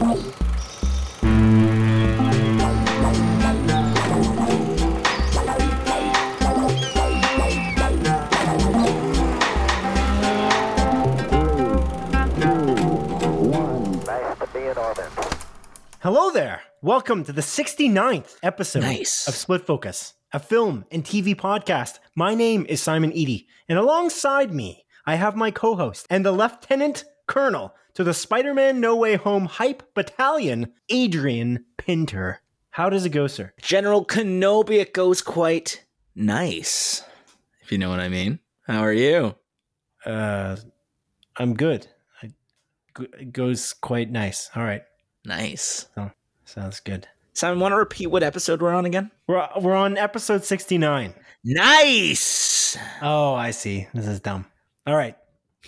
Bye. Welcome to the 69th episode Nice. of Split Focus, a film and TV podcast. My name is Simon Eady, and alongside me, I have my co host and the Lieutenant Colonel to the Spider Man No Way Home Hype Battalion, Adrian Pinter. How does it go, sir? General Kenobi, it goes quite nice, if you know what I mean. How are you? Uh, I'm good. I, it goes quite nice. All right. Nice. Sounds good. Simon, want to repeat what episode we're on again? We're, we're on episode 69. Nice. Oh, I see. This is dumb. All right.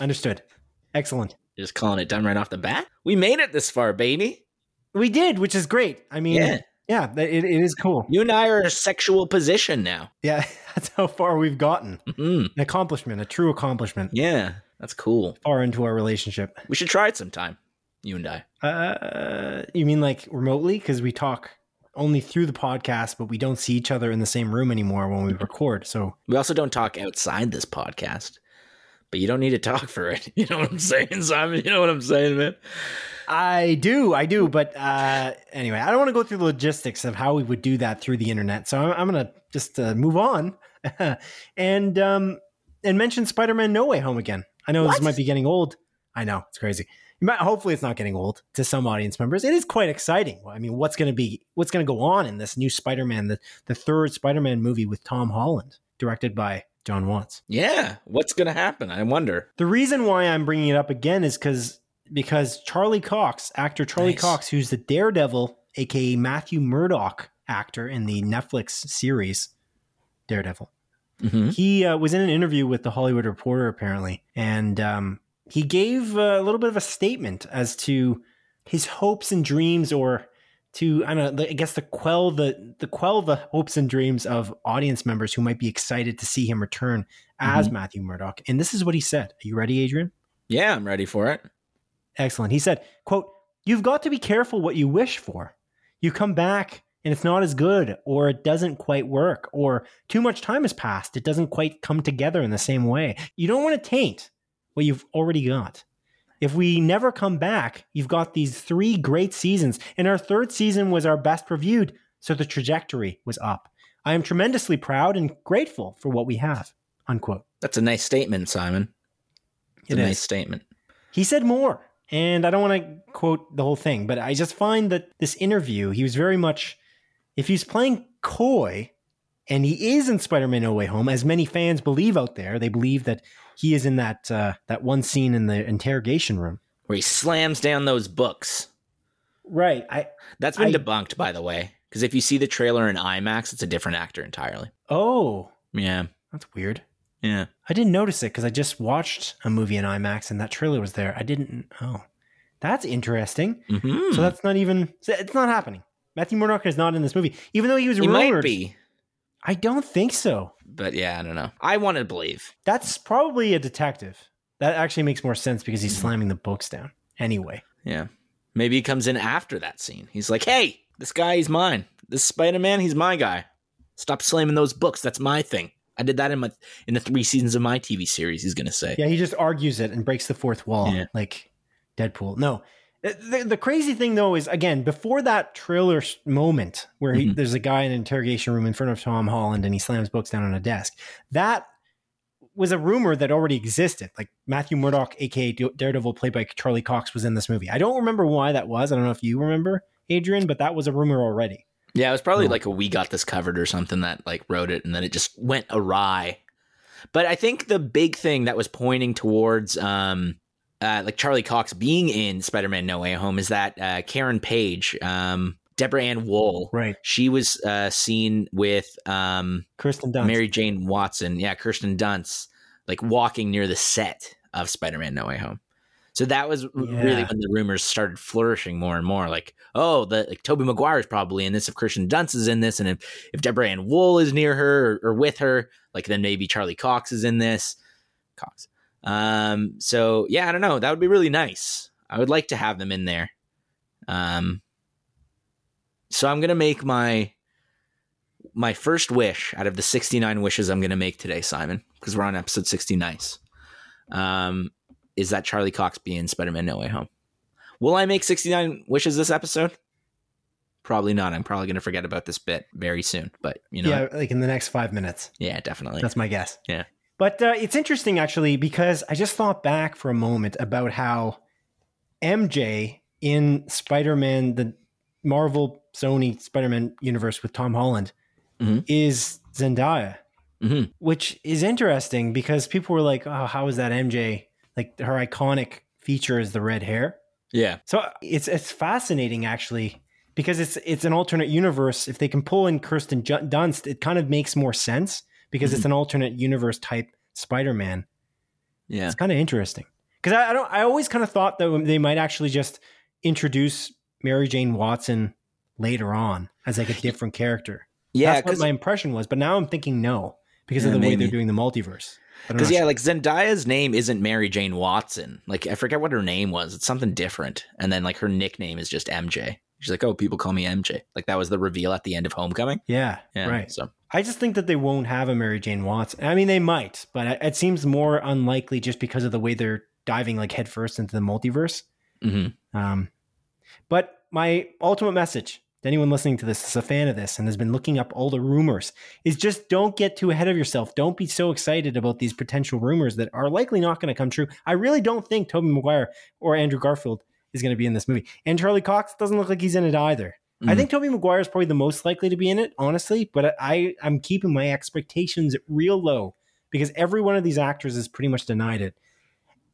Understood. Excellent. Just calling it done right off the bat. We made it this far, baby. We did, which is great. I mean, Yeah. yeah, it, it is cool. You and I are in a sexual position now. Yeah, that's how far we've gotten. hmm An accomplishment, a true accomplishment Yeah, that's cool. far into our relationship. We should try it sometime. You and I. Uh, you mean like remotely? Because we talk only through the podcast, but we don't see each other in the same room anymore when we record. So, We also don't talk outside this podcast, but you don't need to talk for it. You know what I'm saying, Simon? You know what I'm saying, man? I do, I do. But uh, anyway, I don't want to go through the logistics of how we would do that through the internet. So I'm, I'm going to just uh, move on and um, and mention Spider-Man: No Way Home again. I know this might be getting old. I know it's crazy. Might, hopefully, it's not getting old to some audience members. It is quite exciting. I mean, what's going to be what's going to go on in this new Spider-Man, the the third Spider-Man movie with Tom Holland, directed by Jon Watts. Yeah. What's going to happen? I wonder. The reason why I'm bringing it up again is because because Charlie Cox, actor Charlie Nice. Cox, who's the Daredevil, aka Matthew Murdock actor in the Netflix series Daredevil, hmm he uh, was in an interview with the Hollywood Reporter apparently, and um, he gave a little bit of a statement as to his hopes and dreams, or to I don't know, I guess the quell the the quell the hopes and dreams of audience members who might be excited to see him return as mm-hmm. Matthew Murdock. And this is what he said. Are you ready, Adrian? Yeah, I'm ready for it. Excellent. He said, quote, You've got to be careful what you wish for. You come back and it's not as good, or it doesn't quite work, or too much time has passed. It doesn't quite come together in the same way. You don't want to taint what you've already got. If we never come back, you've got these three great seasons, and our third season was our best reviewed, so the trajectory was up. I am tremendously proud and grateful for what we have. Unquote. That's a nice statement, Simon. It's It a is. nice statement. He said more, and I don't want to quote the whole thing, but I just find that this interview, he was very much, if he's playing coy, and he is in Spider-Man: No Way Home, as many fans believe out there, they believe that he is in that uh, that one scene in the interrogation room. Where he slams down those books. Right. I That's been I- debunked, by the way. Because if you see the trailer in IMAX, it's a different actor entirely. oh, Yeah. that's weird. Yeah. I didn't notice it because I just watched a movie in IMAX and that trailer was there. I didn't. Oh, that's interesting. hmm So that's not even. It's not happening. Matthew Murdock is not in this movie, even though he was he rumored. might be. I don't think so. But yeah, I don't know. I want to believe. That's probably a detective. That actually makes more sense because he's slamming the books down. Anyway, Yeah. Maybe he comes in after that scene. He's like, hey, this guy, he's mine. This Spider Man, he's my guy. Stop slamming those books. That's my thing. I did that in my in the three seasons of my TV series. He's gonna say. yeah, he just argues it and breaks the fourth wall Yeah. like Deadpool. No, the, the crazy thing though is again before that trailer moment where he, Mhm. there's a guy in an interrogation room in front of Tom Holland and he slams books down on a desk. That was a rumor that already existed. Like Matthew Murdock, aka Daredevil, played by Charlie Cox, was in this movie. I don't remember why that was. I don't know if you remember, Adrian, but that was a rumor already. Yeah, it was probably No. like a we got this covered or something that like wrote it and then it just went awry. But I think the big thing that was pointing towards um uh, like Charlie Cox being in Spider-Man No Way Home is that uh, Karen Page, um, Deborah Ann Wool, Right. she was uh, seen with um, Kirsten Dunst. Mary Jane Watson, yeah, Kirsten Dunst, like walking near the set of Spider-Man No Way Home. So that was w- really when the rumors started flourishing more and more. Like, oh, the like Tobey Maguire is probably in this. If Kirsten Dunst is in this, and if if Deborah Ann Wool is near her or, or with her, like then maybe Charlie Cox is in this. Cox. Um, so yeah, I don't know. That would be really nice. I would like to have them in there. Um, so I'm gonna make my my first wish out of the 69 wishes I'm gonna make today, Simon, because we're on episode 60. Nice. Um, is that Charlie Cox be in Spider-Man No Way Home? Will I make 69 wishes this episode? Probably not. I'm probably going to forget about this bit very soon, but you know, yeah, like in the next five minutes. yeah, definitely. That's my guess. Yeah. But uh, it's interesting actually because I just thought back for a moment about how MJ in Spider-Man, the Marvel Sony Spider-Man universe with Tom Holland, Mhm. is Zendaya, Mhm. which is interesting because people were like, "Oh, how is that MJ? Like her iconic feature is the red hair." Yeah. So it's it's fascinating actually because it's it's an alternate universe. If they can pull in Kirsten Dunst, it kind of makes more sense because it's mm-hmm. an alternate universe type Spider-Man. Yeah. It's kind of interesting because I, I don't. I always kind of thought that they might actually just introduce Mary Jane Watson later on as like a different character. Yeah. That's what my impression was. But now I'm thinking no because of Yeah, the way they're doing the multiverse. Because yeah, sure. like Zendaya's name isn't Mary Jane Watson. Like I forget what her name was. It's something different. And then like her nickname is just MJ. She's like, oh, people call me MJ. Like that was the reveal at the end of Homecoming. yeah, Yeah. right. So I just think that they won't have a Mary Jane Watts. I mean, they might, but it- it seems more unlikely just because of the way they're diving like headfirst into the multiverse. mhm. Um, but my ultimate message to anyone listening to this is a fan of this and has been looking up all the rumors is just don't get too ahead of yourself. Don't be so excited about these potential rumors that are likely not going to come true. I really don't think Tobey Maguire or Andrew Garfield is going to be in this movie. And Charlie Cox doesn't look like he's in it either. I Mhm. think Tobey Maguire is probably the most likely to be in it, honestly, but I, I'm keeping my expectations real low because every one of these actors is pretty much denied it.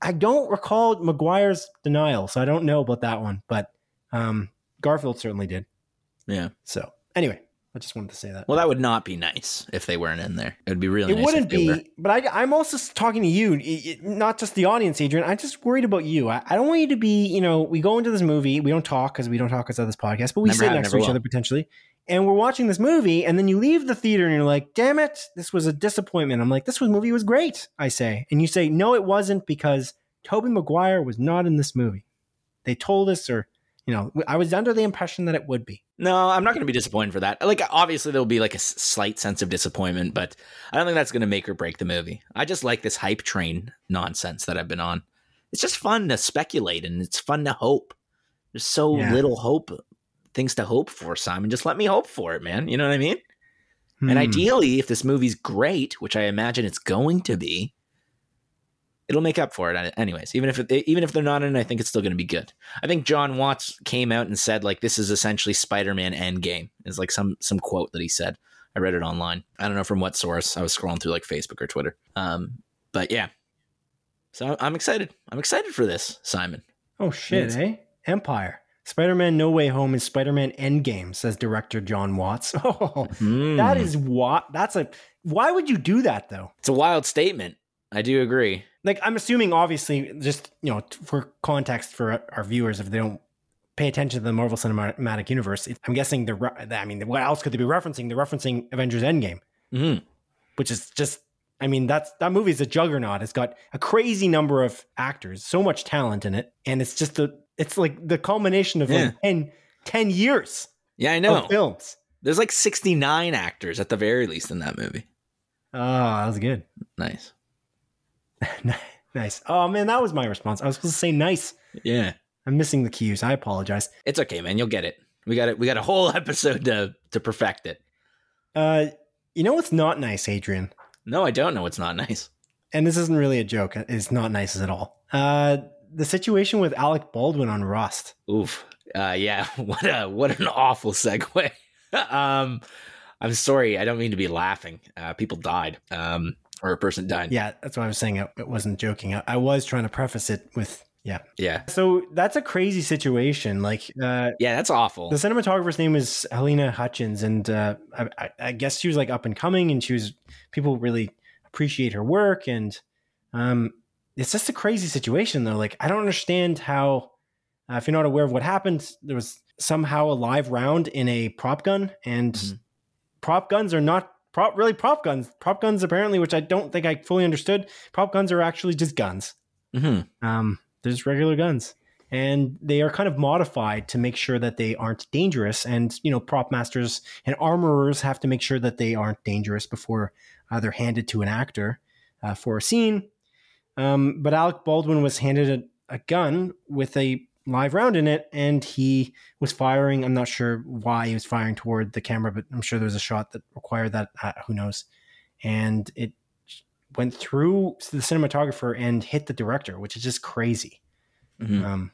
I don't recall Maguire's denial, so I don't know about that one, but um, Garfield certainly did. yeah. So anyway, I just wanted to say that. Well, that would not be nice if they weren't in there. It would be really it nice. wouldn't if they were. be, but I, I'm also talking to you, it- it- not just the audience, Adrian. I'm just worried about you. I, I don't want you to be, you know, we go into this movie, we don't talk because we don't talk outside this podcast, but we Never sit have, next to each will. other potentially, and we're watching this movie, and then you leave the theater and you're like, "Damn it, this was a disappointment." I'm like, "This was movie was great," I say, and you say, "No, it wasn't because Tobey Maguire was not in this movie." They told us, or you know, I was under the impression that it would be. No, I'm not going to be disappointed for that. Like, obviously, there'll be like a slight sense of disappointment, but I don't think that's going to make or break the movie. I just like this hype train nonsense that I've been on. It's just fun to speculate and it's fun to hope. There's so Yeah. little hope, things to hope for, Simon. Just let me hope for it, man. You know what I mean? And Hmm. ideally, if this movie's great, which I imagine it's going to be, it'll make up for it. Anyways, even if it, even if they're not in, it, I think it's still going to be good. I think Jon Watts came out and said like this is essentially Spider-Man Endgame. Is like some some quote that he said. I read it online. I don't know from what source. I was scrolling through like Facebook or Twitter. Um, but yeah. So I'm excited. I'm excited for this, Simon. Oh shit, Yes. eh? Empire. Spider-Man No Way Home is Spider-Man Endgame, says director Jon Watts. Oh, that Hmm. is what that's a why would you do that though? It's a wild statement. I do agree. Like I'm assuming obviously just, you know, for context for our viewers if they don't pay attention to the Marvel Cinematic Universe, I'm guessing they're re- I mean, what else could they be referencing? They're referencing Avengers Endgame, hmm which is just I mean, that's that movie is a juggernaut. It's got a crazy number of actors, so much talent in it, and it's just a it's like the culmination of Yeah. like 10, 10 years Yeah, I know. of films. There's like 69 actors at the very least in that movie. Oh, that was good. Nice. nice. Oh man, that was my response. I was supposed to say nice. Yeah. I'm missing the cues. I apologize. It's okay, man. You'll get it. We got it. We got a whole episode to to perfect it. Uh, you know what's not nice, Adrian? No, I don't know. what's not nice. And this isn't really a joke. It's not nice at all. Uh, the situation with Alec Baldwin on Rust. Oof. Uh, yeah. What a what an awful segue. um, I'm sorry. I don't mean to be laughing. Uh, people died. Um, or a person died. Yeah, that's what I was saying. It wasn't joking. I, I was trying to preface it with yeah. Yeah. So that's a crazy situation. Like uh, Yeah. That's awful. the cinematographer's name is Halyna Hutchins, and uh, I, I- guess she was like up and coming, and she was people really appreciate her work, and um, it's just a crazy situation though. Like I don't understand how, uh, if you're not aware of what happened, there was somehow a live round in a prop gun, and Mhm. prop guns are not prop really prop guns. Prop guns apparently, which I don't think I fully understood. Prop guns are actually just guns. Mm-hmm. Um, they're just regular guns, and they are kind of modified to make sure that they aren't dangerous. And you know, prop masters and armorers have to make sure that they aren't dangerous before uh, they're handed to an actor uh, for a scene. Um, but Alec Baldwin was handed a, a gun with a live round in it, and he was firing. I'm not sure why he was firing toward the camera, but I'm sure there was a shot that required that. Uh, who knows? And it went through the cinematographer and hit the director, which is just crazy. Mhm. Um,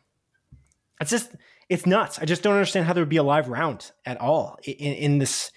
it's just it's nuts. I just don't understand how there would be a live round at all in, in this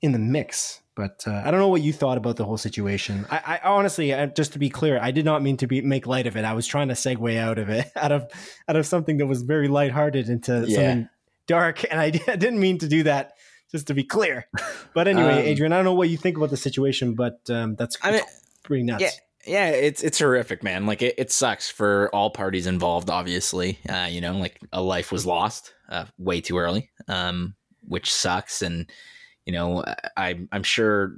in the mix. But uh, I don't know what you thought about the whole situation. I, I honestly, uh, just to be clear, I did not mean to be make light of it. I was trying to segue out of it, out of out of something that was very lighthearted into Yeah. something dark, and I, I didn't mean to do that. Just to be clear. But anyway, Um, Adrian, I don't know what you think about the situation, but um, that's I mean, pretty nuts. Yeah, yeah, it's it's horrific, man. Like it, it sucks for all parties involved. Obviously, uh, you know, like a life was lost uh, way too early, um, which sucks. And you know, I I'm sure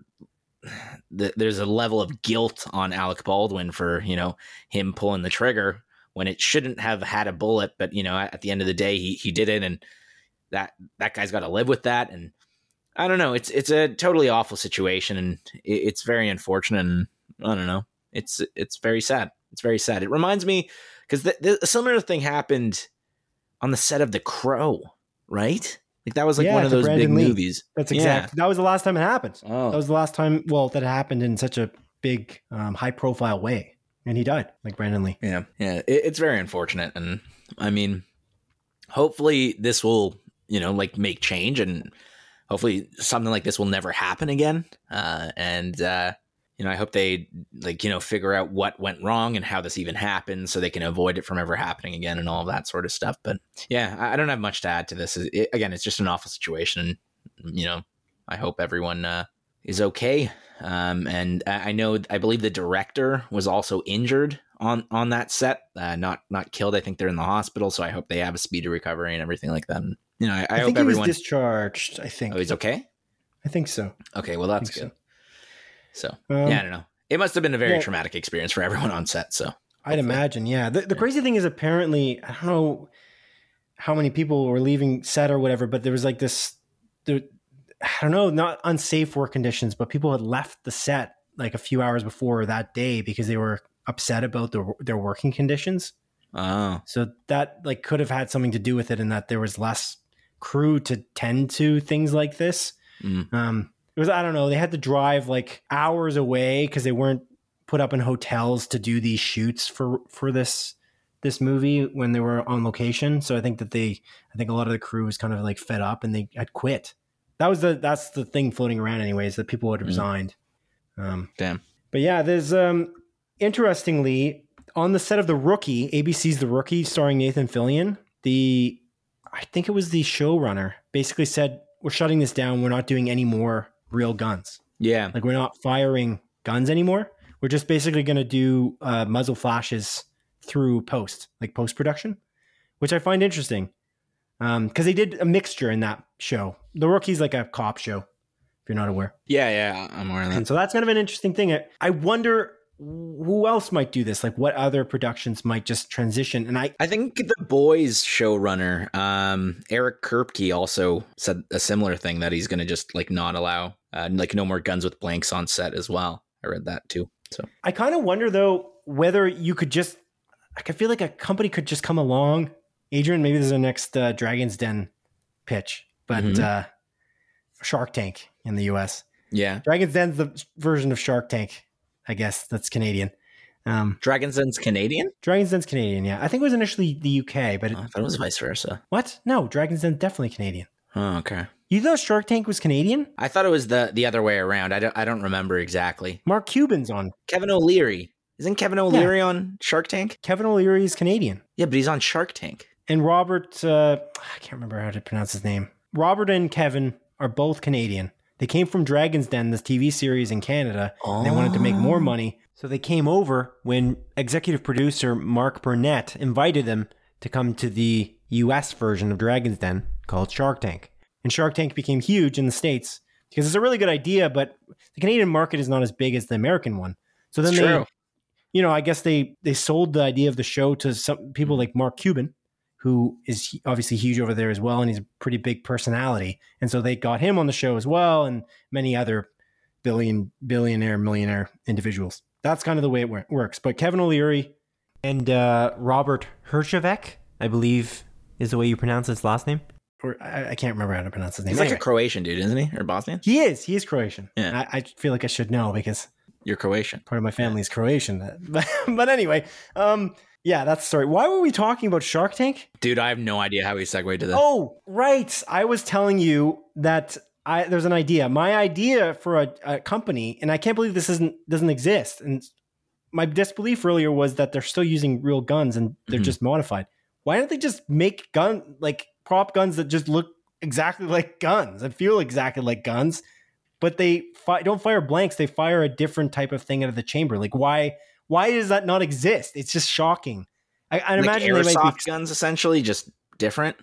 that there's a level of guilt on Alec Baldwin for you know him pulling the trigger when it shouldn't have had a bullet, but you know, at the end of the day, he he did it, and that that guy's got to live with that. And I don't know, it's it's a totally awful situation, and it, it's very unfortunate. And I don't know it's it's very sad. It's very sad. It reminds me because a similar thing happened on the set of The Crow, right? Like that was like Yeah, one of those Brandon big Lee. movies. That's Yeah. exact. That was the last time it happened. Oh, That was the last time. Well, that happened in such a big, um, high-profile way, and he died, like Brandon Lee. yeah, yeah. It, it's very unfortunate, and I mean, hopefully this will you know like make change, and hopefully something like this will never happen again. Uh, and uh, you know, I hope they like you know figure out what went wrong and how this even happened, so they can avoid it from ever happening again and all of that sort of stuff. But yeah, I I don't have much to add to this. It, again, it's just an awful situation. You know, I hope everyone uh, is okay. Um, and I I know, I believe the director was also injured on on that set, uh, not not killed. I think they're in the hospital, so I hope they have a speedy recovery and everything like that. And you know, I, I, I, hope think he everyone. was discharged. I think. oh, he's okay. I think so. Okay, well that's good. So, Um, yeah, I don't know. It must have been a very traumatic experience for everyone on set. So I'd hopefully. imagine. Yeah. The, the Yeah. crazy thing is, apparently, I don't know how many people were leaving set or whatever, but there was like this. There, I don't know, not unsafe work conditions, but people had left the set like a few hours before that day because they were upset about their their working conditions. Oh, So that like could have had something to do with it, in that there was less crew to tend to things like this. Mm. Um, it was I don't know. They had to drive like hours away because they weren't put up in hotels to do these shoots for for this this movie when they were on location. So I think that they I think a lot of the crew was kind of like fed up and they had quit. That was the that's the thing floating around anyways that people had Mm. resigned. Um, damn. but yeah, there's um interestingly on the set of The Rookie, ABC's The Rookie, starring Nathan Fillion. The I think it was the showrunner basically said, "We're shutting this down. We're not doing any more real guns. Yeah. Like we're not firing guns anymore. We're just basically going to do uh, muzzle flashes through post, like post production, which I find interesting because they did a mixture in that show. The Rookie's like a cop show, if you're not aware." Yeah, yeah. I'm aware of that. And so that's kind of an interesting thing. I- I wonder who else might do this. Like, what other productions might just transition? And I, I think the boys showrunner, um, Eric Kripke also said a similar thing that he's going to just like not allow, uh, like no more guns with blanks on set as well. I read that too. So I kind of wonder though whether you could just. Like, I feel like a company could just come along. Adrian, maybe this is our next uh, Dragon's Den pitch, but Mhm. uh, Shark Tank in the U.S. yeah, Dragon's Den's the version of Shark Tank. I guess that's Canadian. Um, Dragon's Den's Canadian. Dragon's Den's Canadian. Yeah, I think it was initially the UK, but it, Oh, I thought it was vice versa. what? No, Dragon's Den definitely Canadian. Oh, okay. You thought Shark Tank was Canadian? I thought it was the the other way around. I don't I don't remember exactly. Mark Cuban's on. Kevin O'Leary isn't Kevin O'Leary on Shark Tank? Kevin O'Leary is Canadian. Yeah, but he's on Shark Tank. And Robert, uh, I can't remember how to pronounce his name. Robert and Kevin are both Canadian. They came from Dragon's Den, this TV series in Canada. and They wanted to make more money. So they came over when executive producer Mark Burnett invited them to come to the US version of Dragon's Den called Shark Tank. And Shark Tank became huge in the States because it's a really good idea, but the Canadian market is not as big as the American one. So then It's they, true. you know, I guess they they sold the idea of the show to some people like Mark Cuban, who is obviously huge over there as well, and he's a pretty big personality. And so they got him on the show as well, and many other billion billionaire millionaire individuals. That's kind of the way it works. But Kevin O'Leary And uh, Robert Herjavec, I believe, is the way you pronounce his last name. or I, I can't remember how to pronounce his name. He's like a Croatian dude, isn't he? Or Bosnian? he is. He is Croatian. Yeah. I, I feel like I should know because You're Croatian. part of my family is Croatian. But, but anyway, um, yeah, that's the story. Why were we talking about Shark Tank? Dude, I have no idea how we segued to this. Oh, right. I was telling you that I there's an idea. My idea for a, a company, and I can't believe this isn't doesn't exist. And my disbelief earlier was that they're still using real guns and they're Mhm. just modified. Why don't they just make gun like prop guns that just look exactly like guns and feel exactly like guns, but they fi- don't fire blanks. They fire a different type of thing out of the chamber. Like why? Why does that not exist? It's just shocking. I, I like imagine they might airsoft be guns essentially just different.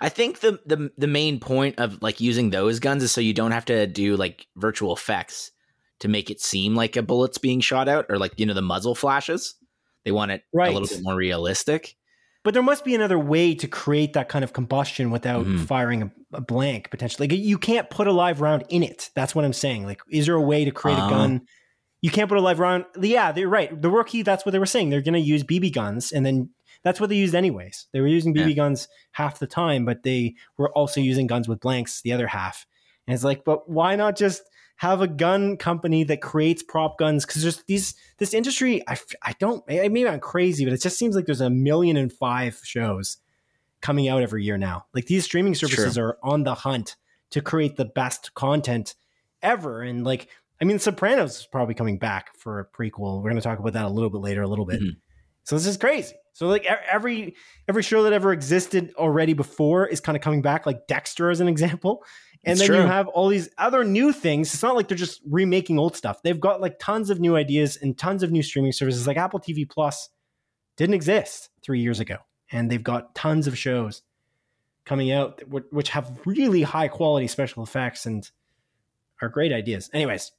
I think the, the the main point of like using those guns is so you don't have to do like virtual effects to make it seem like a bullet's being shot out or like you know the muzzle flashes. They want it Right. a little bit more realistic. But there must be another way to create that kind of combustion without Mhm. firing a, a blank potentially. Like you can't put a live round in it. That's what I'm saying. Like, is there a way to create Oh. a gun? You can't put a live round. Yeah, they're right. The rookie, that's what they were saying. They're going to use BB guns, and then that's what they used anyways. They were using BB Yeah. guns half the time, but they were also using guns with blanks the other half. And it's like, but why not just have a gun company that creates prop guns? Because there's these this industry. I I don't maybe I'm crazy, but it just seems like there's a million and five shows coming out every year now. Like these streaming services are on the hunt to create the best content ever. And like, I mean, Sopranos is probably coming back for a prequel. We're going to talk about that a little bit later, a little bit. Mhm. So this is crazy. So like every every show that ever existed already before is kind of coming back, like Dexter as an example. And It's then you have all these other new things. It's not like they're just remaking old stuff. They've got like tons of new ideas and tons of new streaming services. Like Apple TV Plus didn't exist three years ago, and they've got tons of shows coming out which have really high quality special effects and are great ideas. Anyways,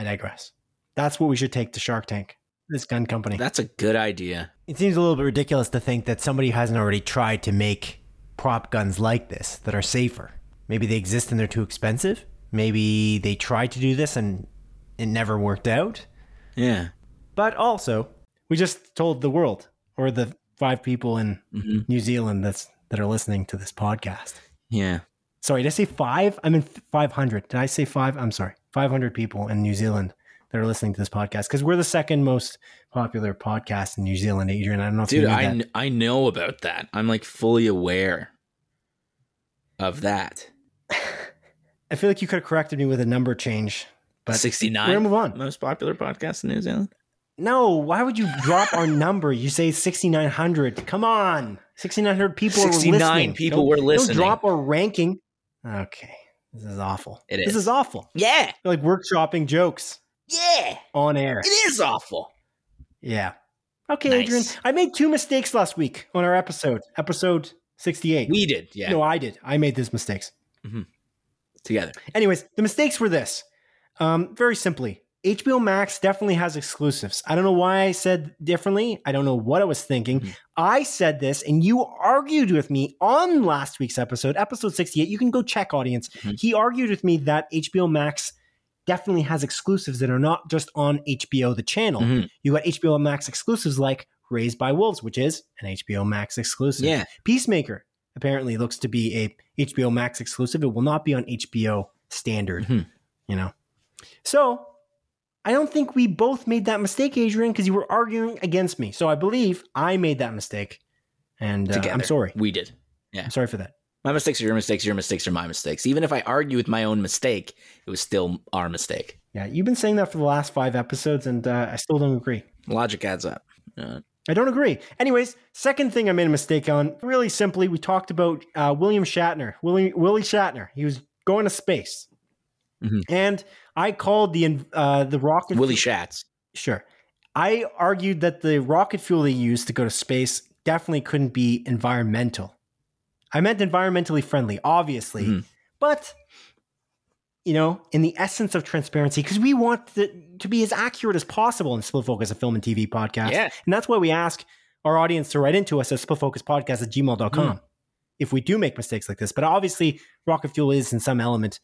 I digress. That's what we should take to Shark Tank. This gun company. That's a good idea. It seems a little bit ridiculous to think that somebody hasn't already tried to make prop guns like this that are safer. Maybe they exist and they're too expensive. Maybe they tried to do this and it never worked out. Yeah. But also, we just told the world or the five people in hmm New Zealand that's that are listening to this podcast. Yeah. Sorry, did I say five? I'm in 500. Did I say five? I'm sorry. 500 people in New Zealand that are listening to this podcast because we're the second most popular podcast in New Zealand, Adrian. I don't know if Dude, you knew I, that. kn- I know about that. I'm like fully aware of that. I feel like you could have corrected me with a number change, but 69. we're 69 gonna move on. most popular podcast in New Zealand. No, why would you drop our number? You say 6,900. Come on. 6,900 people were 69 people Don't- were listening. Don't drop our ranking. Okay. This is awful. It is. This is. awful. Yeah. You're like workshopping jokes Yeah. on air. It is awful. Yeah. Okay, Nice. Adrian. I made two mistakes last week on our episode, episode 68. We did. Yeah. No, I did. I made these mistakes. Together. Anyways, the mistakes were this. Um, very simply, HBO Max definitely has exclusives. I don't know why I said differently. I don't know what I was thinking. Mhm. I said this, and you argued with me on last week's episode, episode 68. You can go check, audience. Mhm. He argued with me that HBO Max definitely has exclusives that are not just on HBO, the channel. Mhm. You got HBO Max exclusives like Raised by Wolves, which is an HBO Max exclusive. Yeah. Peacemaker apparently looks to be a HBO Max exclusive. It will not be on HBO standard, Mhm. you know. So I don't think we both made that mistake, Adrian, because you were arguing against me. So I believe I made that mistake. And uh, I'm sorry. We did. Yeah. I'm sorry for that. My mistakes are your mistakes. Your mistakes are my mistakes. Even if I argue with my own mistake, it was still our mistake. Yeah, you've been saying that for the last five episodes, and uh, I still don't agree. Logic adds up. Uh, I don't agree. Anyways, second thing I made a mistake on, really simply, we talked about uh, William Shatner, Willie, Willie Shatner. He was going to space. Mhm. And I called the uh, the rocket. Willie Shatz. Sure. I argued that the rocket fuel they used to go to space definitely couldn't be environmental. I meant environmentally friendly, obviously, Mhm. but you know, in the essence of transparency, because we want the, to be as accurate as possible in Split Focus, a film and TV podcast. Yeah. And that's why we ask our audience to write into us at splitfocuspodcast at gmail.com Mm. if we do make mistakes like this. But obviously, rocket fuel is in some element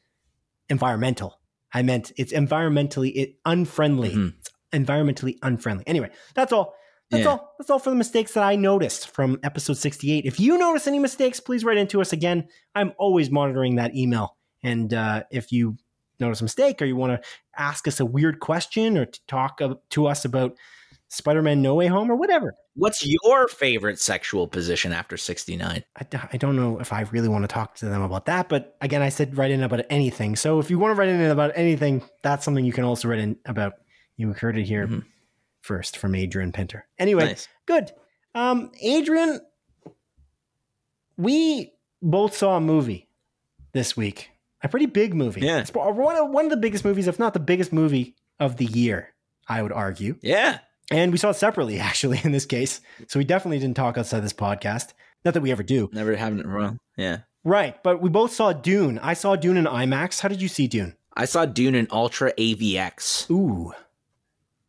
environmental. I meant it's environmentally it, unfriendly. Mhm. It's environmentally unfriendly. Anyway, that's all. That's Yeah. all. That's all for the mistakes that I noticed from episode 68. If you notice any mistakes, please write into us again. I'm always monitoring that email. And uh, if you notice a mistake or you want to ask us a weird question or to talk to us about Spider Man No Way Home or whatever, What's your favorite sexual position after 69? I don't know if I really want to talk to them about that. But again, I said write in about anything. So if you want to write in about anything, that's something you can also write in about. You heard it here Mhm. first from Adrian Pinter. Anyway, Nice. good. Um, Adrian, we both saw a movie this week, a pretty big movie. Yeah. It's one of, one of the biggest movies, if not the biggest movie of the year, I would argue. Yeah. And we saw it separately, actually, in this case. So we definitely didn't talk outside this podcast. Not that we ever do. Never having it wrong. Yeah. Right. But we both saw Dune. I saw Dune in IMAX. How did you see Dune? I saw Dune in Ultra AVX. Ooh.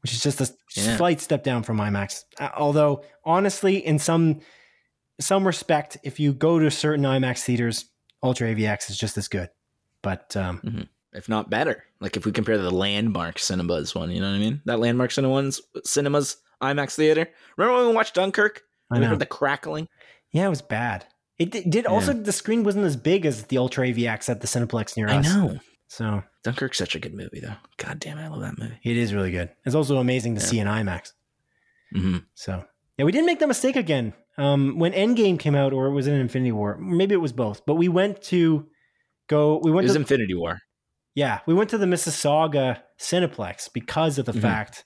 Which is just a Yeah. slight step down from IMAX. Although, honestly, in some some respect, if you go to certain IMAX theaters, Ultra AVX is just as good. But um, if not better. Like if we compare to the Landmark Cinemas one, you know what I mean? That Landmark Cinemas, Cinemas IMAX theater. Remember when we watched Dunkirk? I heard the crackling. yeah, it was bad. It did, did also the screen wasn't as big as the Ultra AVX at the Cineplex near us. I know. So Dunkirk's such a good movie, though. God damn, I love that movie. it is really good. It's also amazing to Yeah. see in IMAX. hmm So yeah, we didn't make that mistake again. Um, when Endgame came out, or was it was in Infinity War? Maybe it was both. But we went to go. We went. It was to Infinity War. Yeah, we went to the Mississauga Cineplex because of the Mhm. fact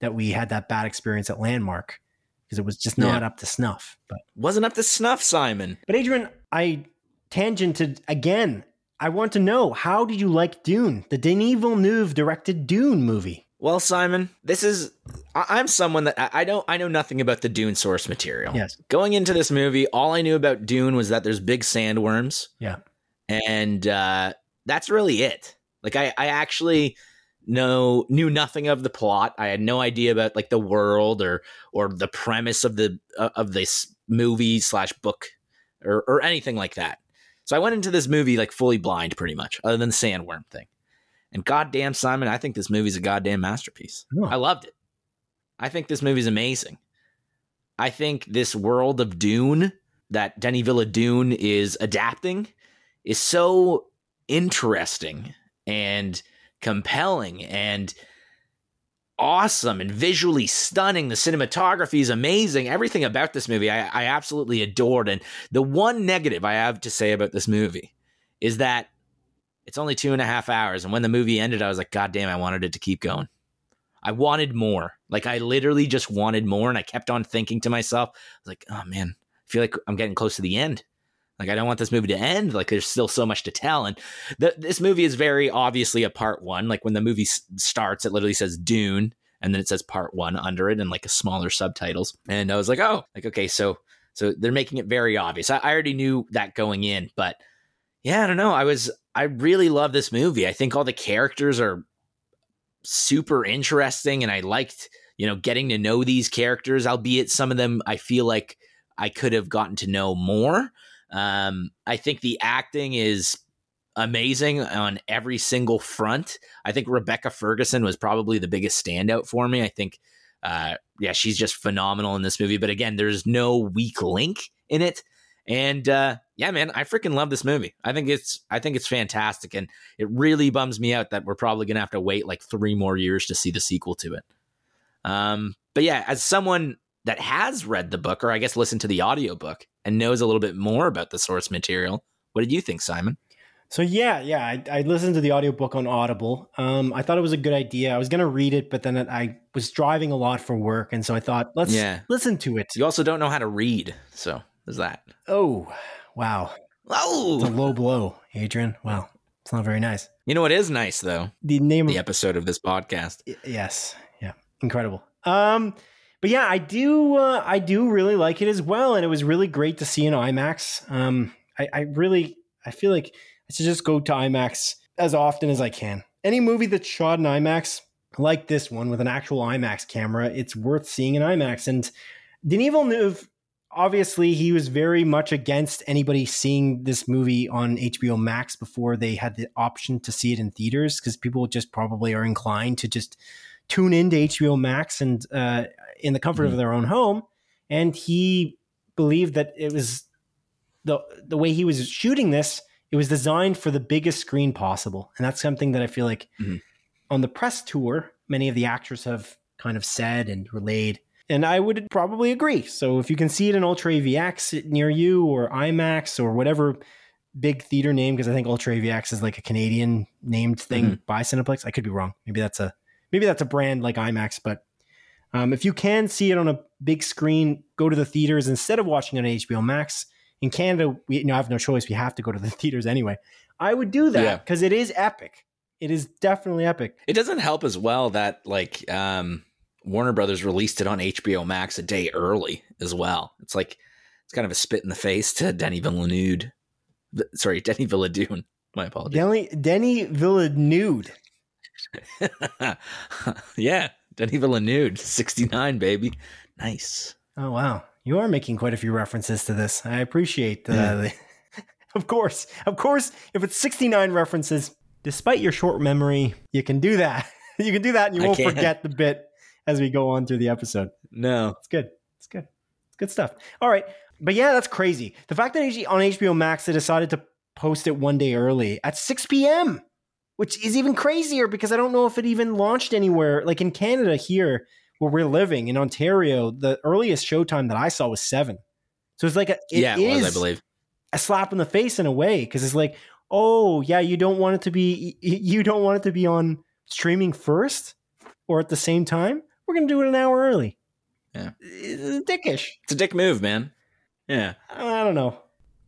that we had that bad experience at Landmark because it was just not Yeah. up to snuff. But Wasn't up to snuff, Simon. but Adrian, I tangented again. I want to know how did you like Dune, the Denis Villeneuve directed Dune movie? Well, Simon, this is. I- I'm someone that I I don't. I know nothing about the Dune source material. Yes. Going into this movie, all I knew about Dune was that there's big sandworms. Yeah. and uh, that's really it. Like I, I actually know knew nothing of the plot. I had no idea about like the world or or the premise of the uh, of this movie slash book or or anything like that. So I went into this movie like fully blind, pretty much, other than the sandworm thing. And goddamn, Simon, I think this movie's a goddamn masterpiece. Oh. I loved it. I think this movie's amazing. I think this world of Dune that Denny Villeneuve is adapting is so interesting and compelling and awesome and visually stunning. The cinematography is amazing. Everything about this movie I, I absolutely adored. And the one negative I have to say about this movie is that it's only two and a half hours. And when the movie ended, I was like, God damn, I wanted it to keep going. I wanted more. Like I literally just wanted more. And I kept on thinking to myself, I was like, oh man, I feel like I'm getting close to the end. Like I don't want this movie to end. Like there's still so much to tell, and th- this movie is very obviously a part one. Like when the movie s- starts, it literally says Dune, and then it says part one under it, and like a smaller subtitles. And I was like, oh, like okay, so so they're making it very obvious. I, I already knew that going in, but yeah, I don't know. I was I really love this movie. I think all the characters are super interesting, and I liked you know getting to know these characters. Albeit some of them, I feel like I could have gotten to know more. Um, I think the acting is amazing on every single front. I think Rebecca Ferguson was probably the biggest standout for me. I think, uh, yeah, she's just phenomenal in this movie. But again, there's no weak link in it. And uh, yeah, man, I freaking love this movie. I think it's I think it's fantastic, and it really bums me out that we're probably gonna have to wait like three more years to see the sequel to it. Um, but yeah, as someone that has read the book, or I guess listened to the audiobook and knows a little bit more about the source material, what did you think, Simon? So yeah, yeah, I, I listened to the audiobook on Audible. Um, I thought it was a good idea. I was gonna read it, but then I was driving a lot for work, and so I thought, let's Yeah. listen to it. You also don't know how to read, so there's that. Oh, wow, it's a Oh, low blow, Adrian. Wow, it's not very nice. you know what is nice though? The name The of the episode of this podcast. Yes. Yeah. Incredible. Um, but yeah, I do. Uh, I do really like it as well, and it was really great to see in IMAX. Um, I, I really, I feel like I should just go to IMAX as often as I can. Any movie that's shot in IMAX, like this one with an actual IMAX camera, it's worth seeing in IMAX. And Denis Villeneuve, obviously, he was very much against anybody seeing this movie on HBO Max before they had the option to see it in theaters because people just probably are inclined to just tune into HBO Max and uh, in the comfort Mhm. of their own home. And he believed that it was the the way he was shooting this. It was designed for the biggest screen possible, and that's something that I feel like Mhm. on the press tour, many of the actors have kind of said and relayed. And I would probably agree. So if you can see it in Ultra AVX near you or IMAX or whatever big theater name, because I think Ultra AVX is like a Canadian named thing by Cineplex. I could be wrong. Maybe that's a maybe that's a brand like IMAX, but um, if you can see it on a big screen, go to the theaters instead of watching it on HBO Max. In Canada, we you know, have no choice. We have to go to the theaters anyway. I would do that because it is epic. It is definitely epic. It doesn't help as well that like um Warner Brothers released it on HBO Max a day early as well. It's like it's kind of a spit in the face to Denny Villeneuve. Sorry, Denny Villeneuve. My apologies. Denny, Denny Villeneuve. yeah, Denny Villeneuve, 69, baby. Nice. Oh wow, you are making quite a few references to this. I appreciate uh, Yeah. the. of course, of course, if it's sixty nine references, despite your short memory, you can do that. you can do that, and you I won't can. forget the bit as we go on through the episode. No. It's good. It's good. It's good stuff. All right. But yeah, that's crazy. The fact that on HBO Max they decided to post it one day early at 6 p.m., which is even crazier because I don't know if it even launched anywhere. Like in Canada here, where we're living in Ontario, the earliest showtime that I saw was 7. So it's like a, it yeah, it was, I believe. a slap in the face in a way because it's like, oh yeah, you don't want it to be you don't want it to be on streaming first or at the same time. We're gonna do it an hour early. Yeah. It's dickish. It's a dick move, man. Yeah. I don't know.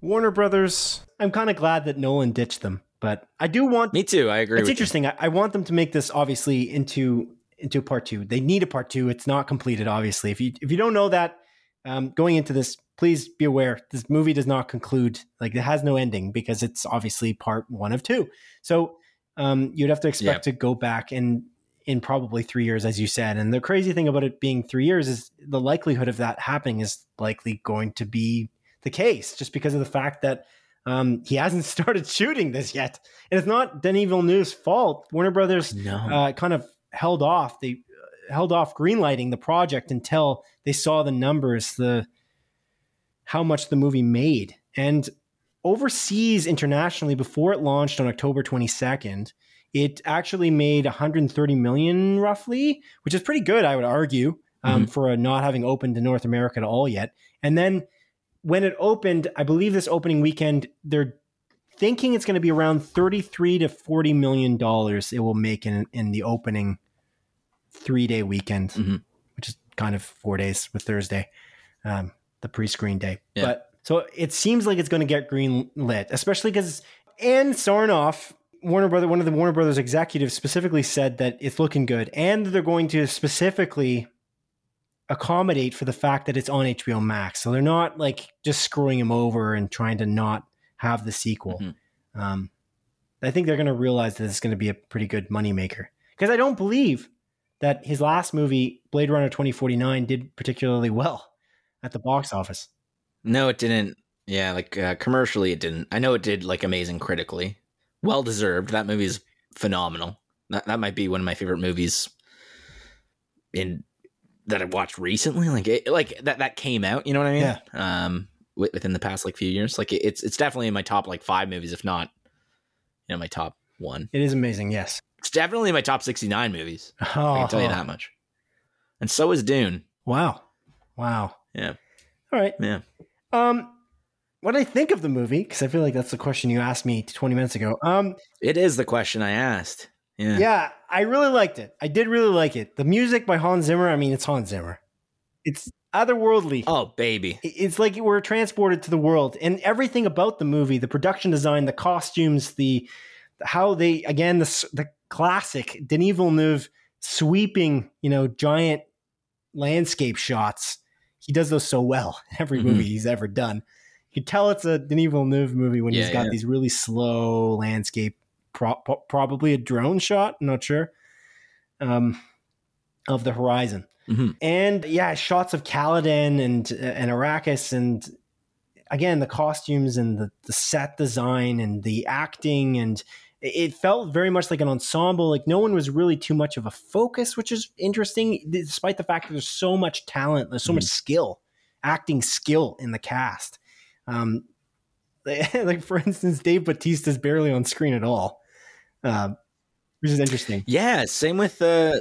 Warner Brothers. I'm kind of glad that Nolan ditched them, but I do want. Me too. I agree It's interesting. I, I want them to make this obviously into into part two. They need a part two. It's not completed, obviously. If you if you don't know that, um, going into this, please be aware this movie does not conclude. Like it has no ending because it's obviously part one of two. So um, you'd have to expect to go back and in probably three years, as you said. And the crazy thing about it being three years is the likelihood of that happening is likely going to be the case, just because of the fact that um, he hasn't started shooting this yet, and it's not Denis Villeneuve's fault. Warner Brothers uh, kind of held off. They uh, held off greenlighting the project until they saw the numbers, the how much the movie made, and overseas internationally before it launched on October 22nd, it actually made 130 million roughly, which is pretty good, I would argue, um, for a not having opened in North America at all yet. And then when it opened, I believe this opening weekend, they're thinking it's going to be around 33 to 40 million dollars it will make in in the opening three day weekend, Mhm. which is kind of four days with Thursday, um, the pre screen day. Yeah. But so it seems like it's going to get green lit, especially because Ann Sarnoff, Warner Brother, one of the Warner Brothers executives specifically said that it's looking good, and they're going to specifically accommodate for the fact that it's on HBO Max. So they're not like just screwing him over and trying to not have the sequel. Mhm. Um, I think they're going to realize that it's going to be a pretty good moneymaker. Because I don't believe that his last movie, Blade Runner 2049, did particularly well at the box office. No, it didn't. Yeah, like uh, commercially, it didn't. I know it did like amazing critically. Well deserved. That movie is phenomenal. That that might be one of my favorite movies in that I watched recently. Like it, like that that came out. You know what I mean? Yeah. Um, wi- within the past like few years, like it, it's it's definitely in my top like five movies, if not, you know, my top one. It is amazing, yes. It's definitely in my top sixty nine movies. Oh, I can tell you that much. And so is Dune. Wow. Wow. Yeah. All right. Yeah. Um, what do I think of the movie? Because I feel like that's the question you asked me 20 minutes ago. Um, It is the question I asked. Yeah. yeah, I really liked it. I did really like it. The music by Hans Zimmer, I mean, it's Hans Zimmer. It's otherworldly. Oh baby. It's like we're transported to the world, and everything about the movie, the production design, the costumes, the how they again the the classic Denis Villeneuve sweeping, you know, giant landscape shots. He does those so well. Every Mhm. movie he's ever done, you can tell it's a Denis Villeneuve movie when he's got yeah. these really slow landscape pro- probably a drone shot. Not sure. Um, of the horizon, Mhm. and yeah, shots of Caladan and and Arrakis, and again the costumes and the, the set design and the acting, and it felt very much like an ensemble. Like no one was really too much of a focus, which is interesting, despite the fact that there's so much talent, there's so much skill, acting skill in the cast. Um, like for instance, Dave Bautista's barely on screen at all, um, which is interesting. Yeah, same with uh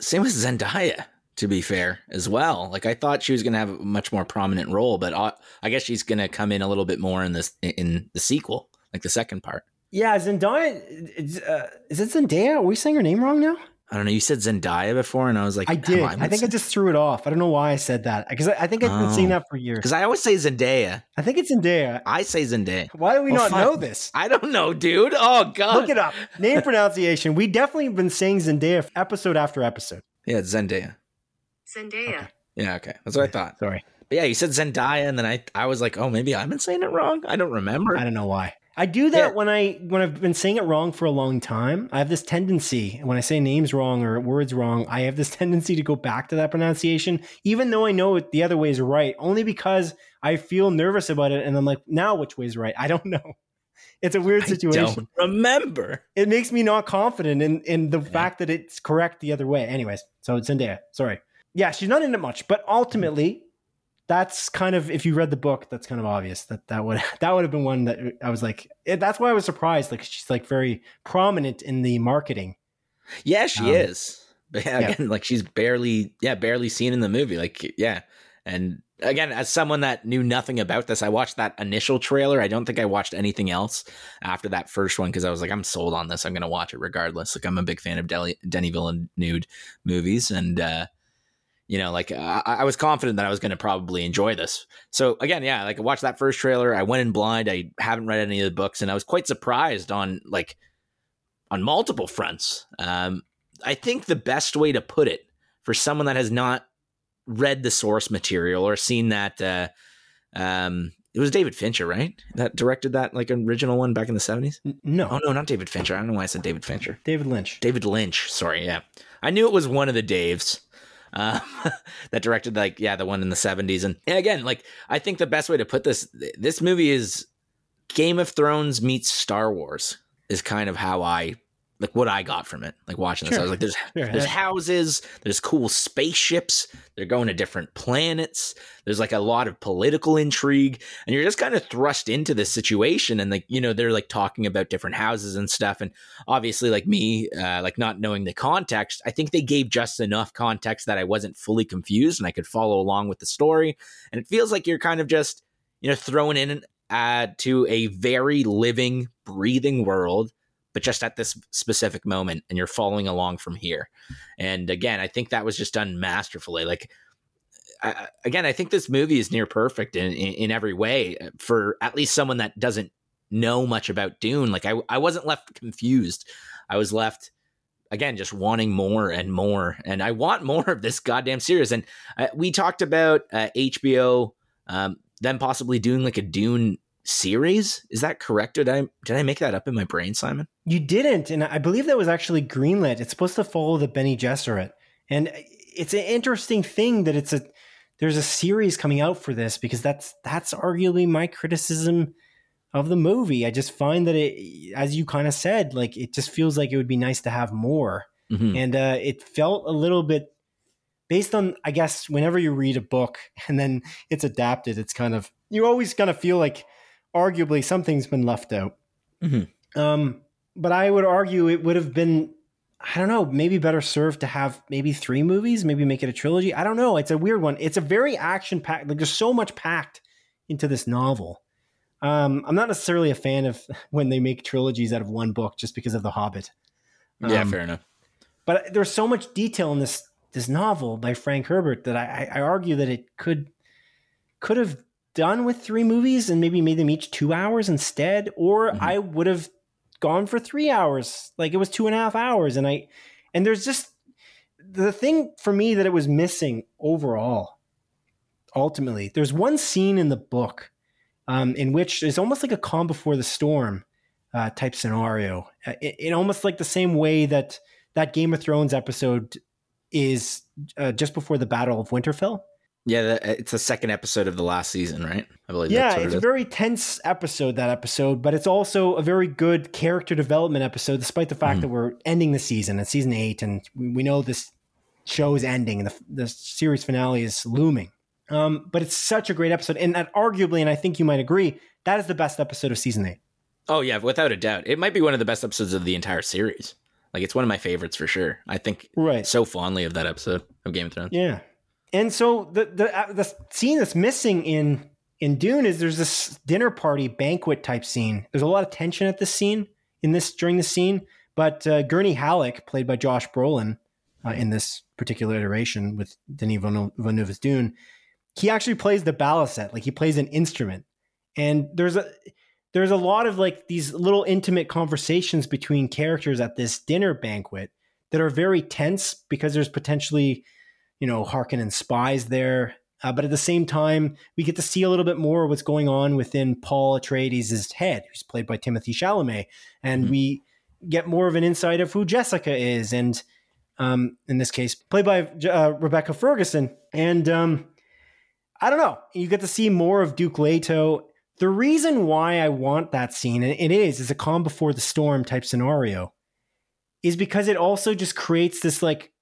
same with Zendaya. To be fair, as well. Like I thought she was going to have a much more prominent role, but I, I guess she's going to come in a little bit more in this in the sequel, like the second part. Yeah, Zendaya. Is, uh, is it Zendaya? Are we saying her name wrong now? I don't know. You said Zendaya before, and I was like, I did. I think I just threw it off. I don't know why I said that because I, I think I've been saying Oh. that for years. because I always say Zendaya. I think it's Zendaya. I say Zendaya. Why do we Well, not fine. know this? I don't know, dude. Oh god. Look it up. Name pronunciation. We definitely have been saying Zendaya episode after episode. Yeah, it's Zendaya. Zendaya. Yeah, okay. That's what I thought. Sorry. But yeah, you said Zendaya, and then I I was like, oh, maybe I've been saying it wrong. I don't remember. I don't know why. I do that Yeah. when I when I've been saying it wrong for a long time. I have this tendency when I say names wrong or words wrong, I have this tendency to go back to that pronunciation, even though I know it, the other way is right, only because I feel nervous about it, and I'm like, now which way is right? I don't know. It's a weird situation. remember. It makes me not confident in in the fact that it's correct the other way. Anyways, so it's Zendaya. Sorry. Yeah, she's not in it much, but ultimately, that's kind of if you read the book, that's kind of obvious that that would that would have been one that I was like. It, that's why I was surprised. Like she's like very prominent in the marketing. Yeah, she Um, is. But yeah, yeah. again, like she's barely, yeah, barely seen in the movie. Like, yeah. And again, as someone that knew nothing about this, I watched that initial trailer. I don't think I watched anything else after that first one because I was like, I'm sold on this. I'm going to watch it regardless. Like, I'm a big fan of Deli- Denis Villeneuve movies. And, uh, you know, like I, I was confident that I was going to probably enjoy this. So again, yeah, like I watched that first trailer. I went in blind. I haven't read any of the books, and I was quite surprised on like on multiple fronts. Um, I think the best way to put it for someone that has not read the source material or seen that, uh, um, it was David Fincher, right? That directed that like original one back in the seventies. N- No, Oh no, not David Fincher. I don't know why I said David Fincher. David Lynch. David Lynch. Sorry, yeah, I knew it was one of the Daves um, that directed like yeah the one in the seventies. And yeah, again, like I think the best way to put this, this movie is Game of Thrones meets Star Wars is kind of how I like what I got from it. Like watching this, I was like, there's Sure. there's houses, there's cool spaceships, they're going to different planets. There's like a lot of political intrigue, and you're just kind of thrust into this situation. And like you know, they're like talking about different houses and stuff. And obviously, like me, uh, like not knowing the context, I think they gave just enough context that I wasn't fully confused and I could follow along with the story. And it feels like you're kind of just you know thrown in uh, to a very living, breathing world but just at this specific moment and you're following along from here. And again i think that was just done masterfully. Like I, again i think this movie is near perfect in, in, in every way uh, for at least someone that doesn't know much about dune. Like I, I wasn't left confused. I was left again just wanting more and more and i want more of this goddamn series. And uh, we talked about uh, hbo um, them possibly doing like a dune series is that correct did i did i make that up in my brain simon You didn't, and I believe that was actually greenlit. It's supposed to follow the Bene Gesserit, and it's an interesting thing that it's a there's a series coming out for this because that's that's arguably my criticism of the movie. I just find that it, as you kind of said, like it just feels like it would be nice to have more, Mhm. and uh, it felt a little bit based on I guess whenever you read a book and then it's adapted, it's kind of you always kind of feel like arguably something's been left out. Mhm. Um, but I would argue it would have been, I don't know, maybe better served to have maybe three movies, maybe make it a trilogy. I don't know. It's a weird one. It's a very action packed. Like there's so much packed into this novel. Um, I'm not necessarily a fan of when they make trilogies out of one book just because of The Hobbit. yeah Um, fair enough But there's so much detail in this this novel by Frank Herbert that I, I I argue that it could could have done with three movies and maybe made them each two hours instead, or Mhm. I would have gone for three hours. Like it was two and a half hours, and I and there's just the thing for me that it was missing overall. Ultimately, there's one scene in the book um, in which it's almost like a calm before the storm. uh, type scenario. Uh, in, in almost like the same way that that Game of Thrones episode is uh, just before the Battle of Winterfell. Yeah, it's the second episode of the last season, right? I believe. Yeah, it's it a very tense episode that episode, but it's also a very good character development episode, despite the fact mm. that we're ending the season at season eight, and we know this show is ending, and the, the series finale is looming. Um, but it's such a great episode, and that arguably, and I think you might agree, that is the best episode of season eight. Oh yeah, without a doubt, it might be one of the best episodes of the entire series. Like it's one of my favorites for sure. I think right so fondly of that episode of Game of Thrones. Yeah, and so the the uh, the scene that's missing in in Dune is there's this dinner party banquet type scene. There's a lot of tension at this scene in this during the scene, but uh, Gurney Halleck, played by Josh Brolin, uh, in this particular iteration with Denis Villeneuve's Dune, he actually plays the baliset, like he plays an instrument. And there's a there's a lot of like these little intimate conversations between characters at this dinner banquet that are very tense because there's potentially, you know, Harkonnen spies there. Uh, but at the same time, we get to see a little bit more what's going on within Paul Atreides' head, who's played by Timothy Chalamet, and mm-hmm. we get more of an insight of who Jessica is, and um, in this case, played by uh, Rebecca Ferguson. And um, I don't know, you get to see more of Duke Leto the reason why I want that scene, and it is, is a calm before the storm type scenario, is because it also just creates this like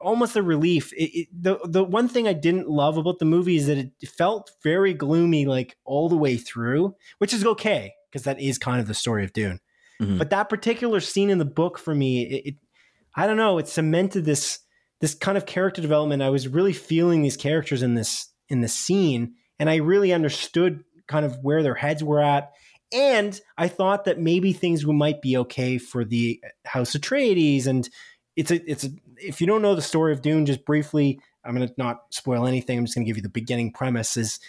almost a relief. It, it, the the one thing I didn't love about the movie is that it felt very gloomy like all the way through, which is okay because that is kind of the story of Dune. Mm-hmm. But that particular scene in the book for me, it, it I don't know, it cemented this this kind of character development. I was really feeling these characters in this in this scene, and I really understood kind of where their heads were at. And I thought that maybe things might be okay for the House Atreides. And it's a, it's a, if you don't know the story of Dune, just briefly, I'm going to not spoil anything. I'm just going to give you the beginning premise is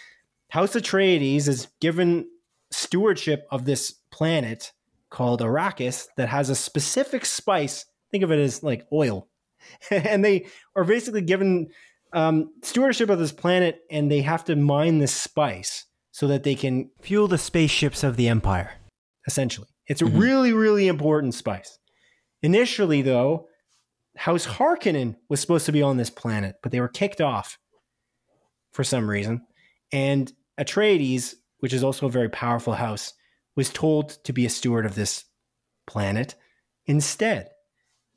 House Atreides is given stewardship of this planet called Arrakis that has a specific spice. Think of it as like oil. and they are basically given um, stewardship of this planet and they have to mine this spice so that they can fuel the spaceships of the Empire. Essentially, it's a mm-hmm. really, really important spice. Initially, though, House Harkonnen was supposed to be on this planet, but they were kicked off for some reason. And Atreides, which is also a very powerful house, was told to be a steward of this planet instead.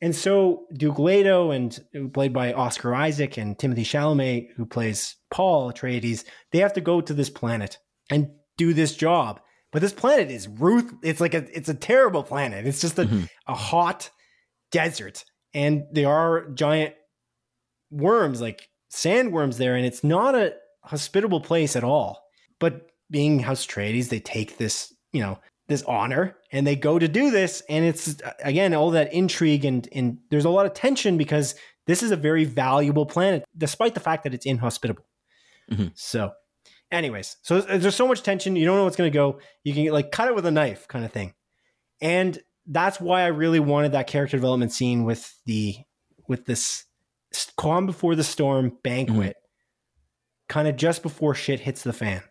And so Duke Leto, and played by Oscar Isaac, and Timothy Chalamet, who plays Paul Atreides, they have to go to this planet and do this job. But this planet is ruth. It's like a it's a terrible planet. It's just a, mm-hmm. a hot desert, and there are giant worms like sandworms there, and it's not a hospitable place at all. But being House Atreides, they take this you know this honor and they go to do this and it's again all that intrigue and, and there's a lot of tension because this is a very valuable planet despite the fact that it's inhospitable mm-hmm. so anyways so there's so much tension you don't know what's going to go you can like cut it with a knife kind of thing and that's why i really wanted that character development scene with the with this calm before the storm banquet mm-hmm. kind of just before shit hits the fan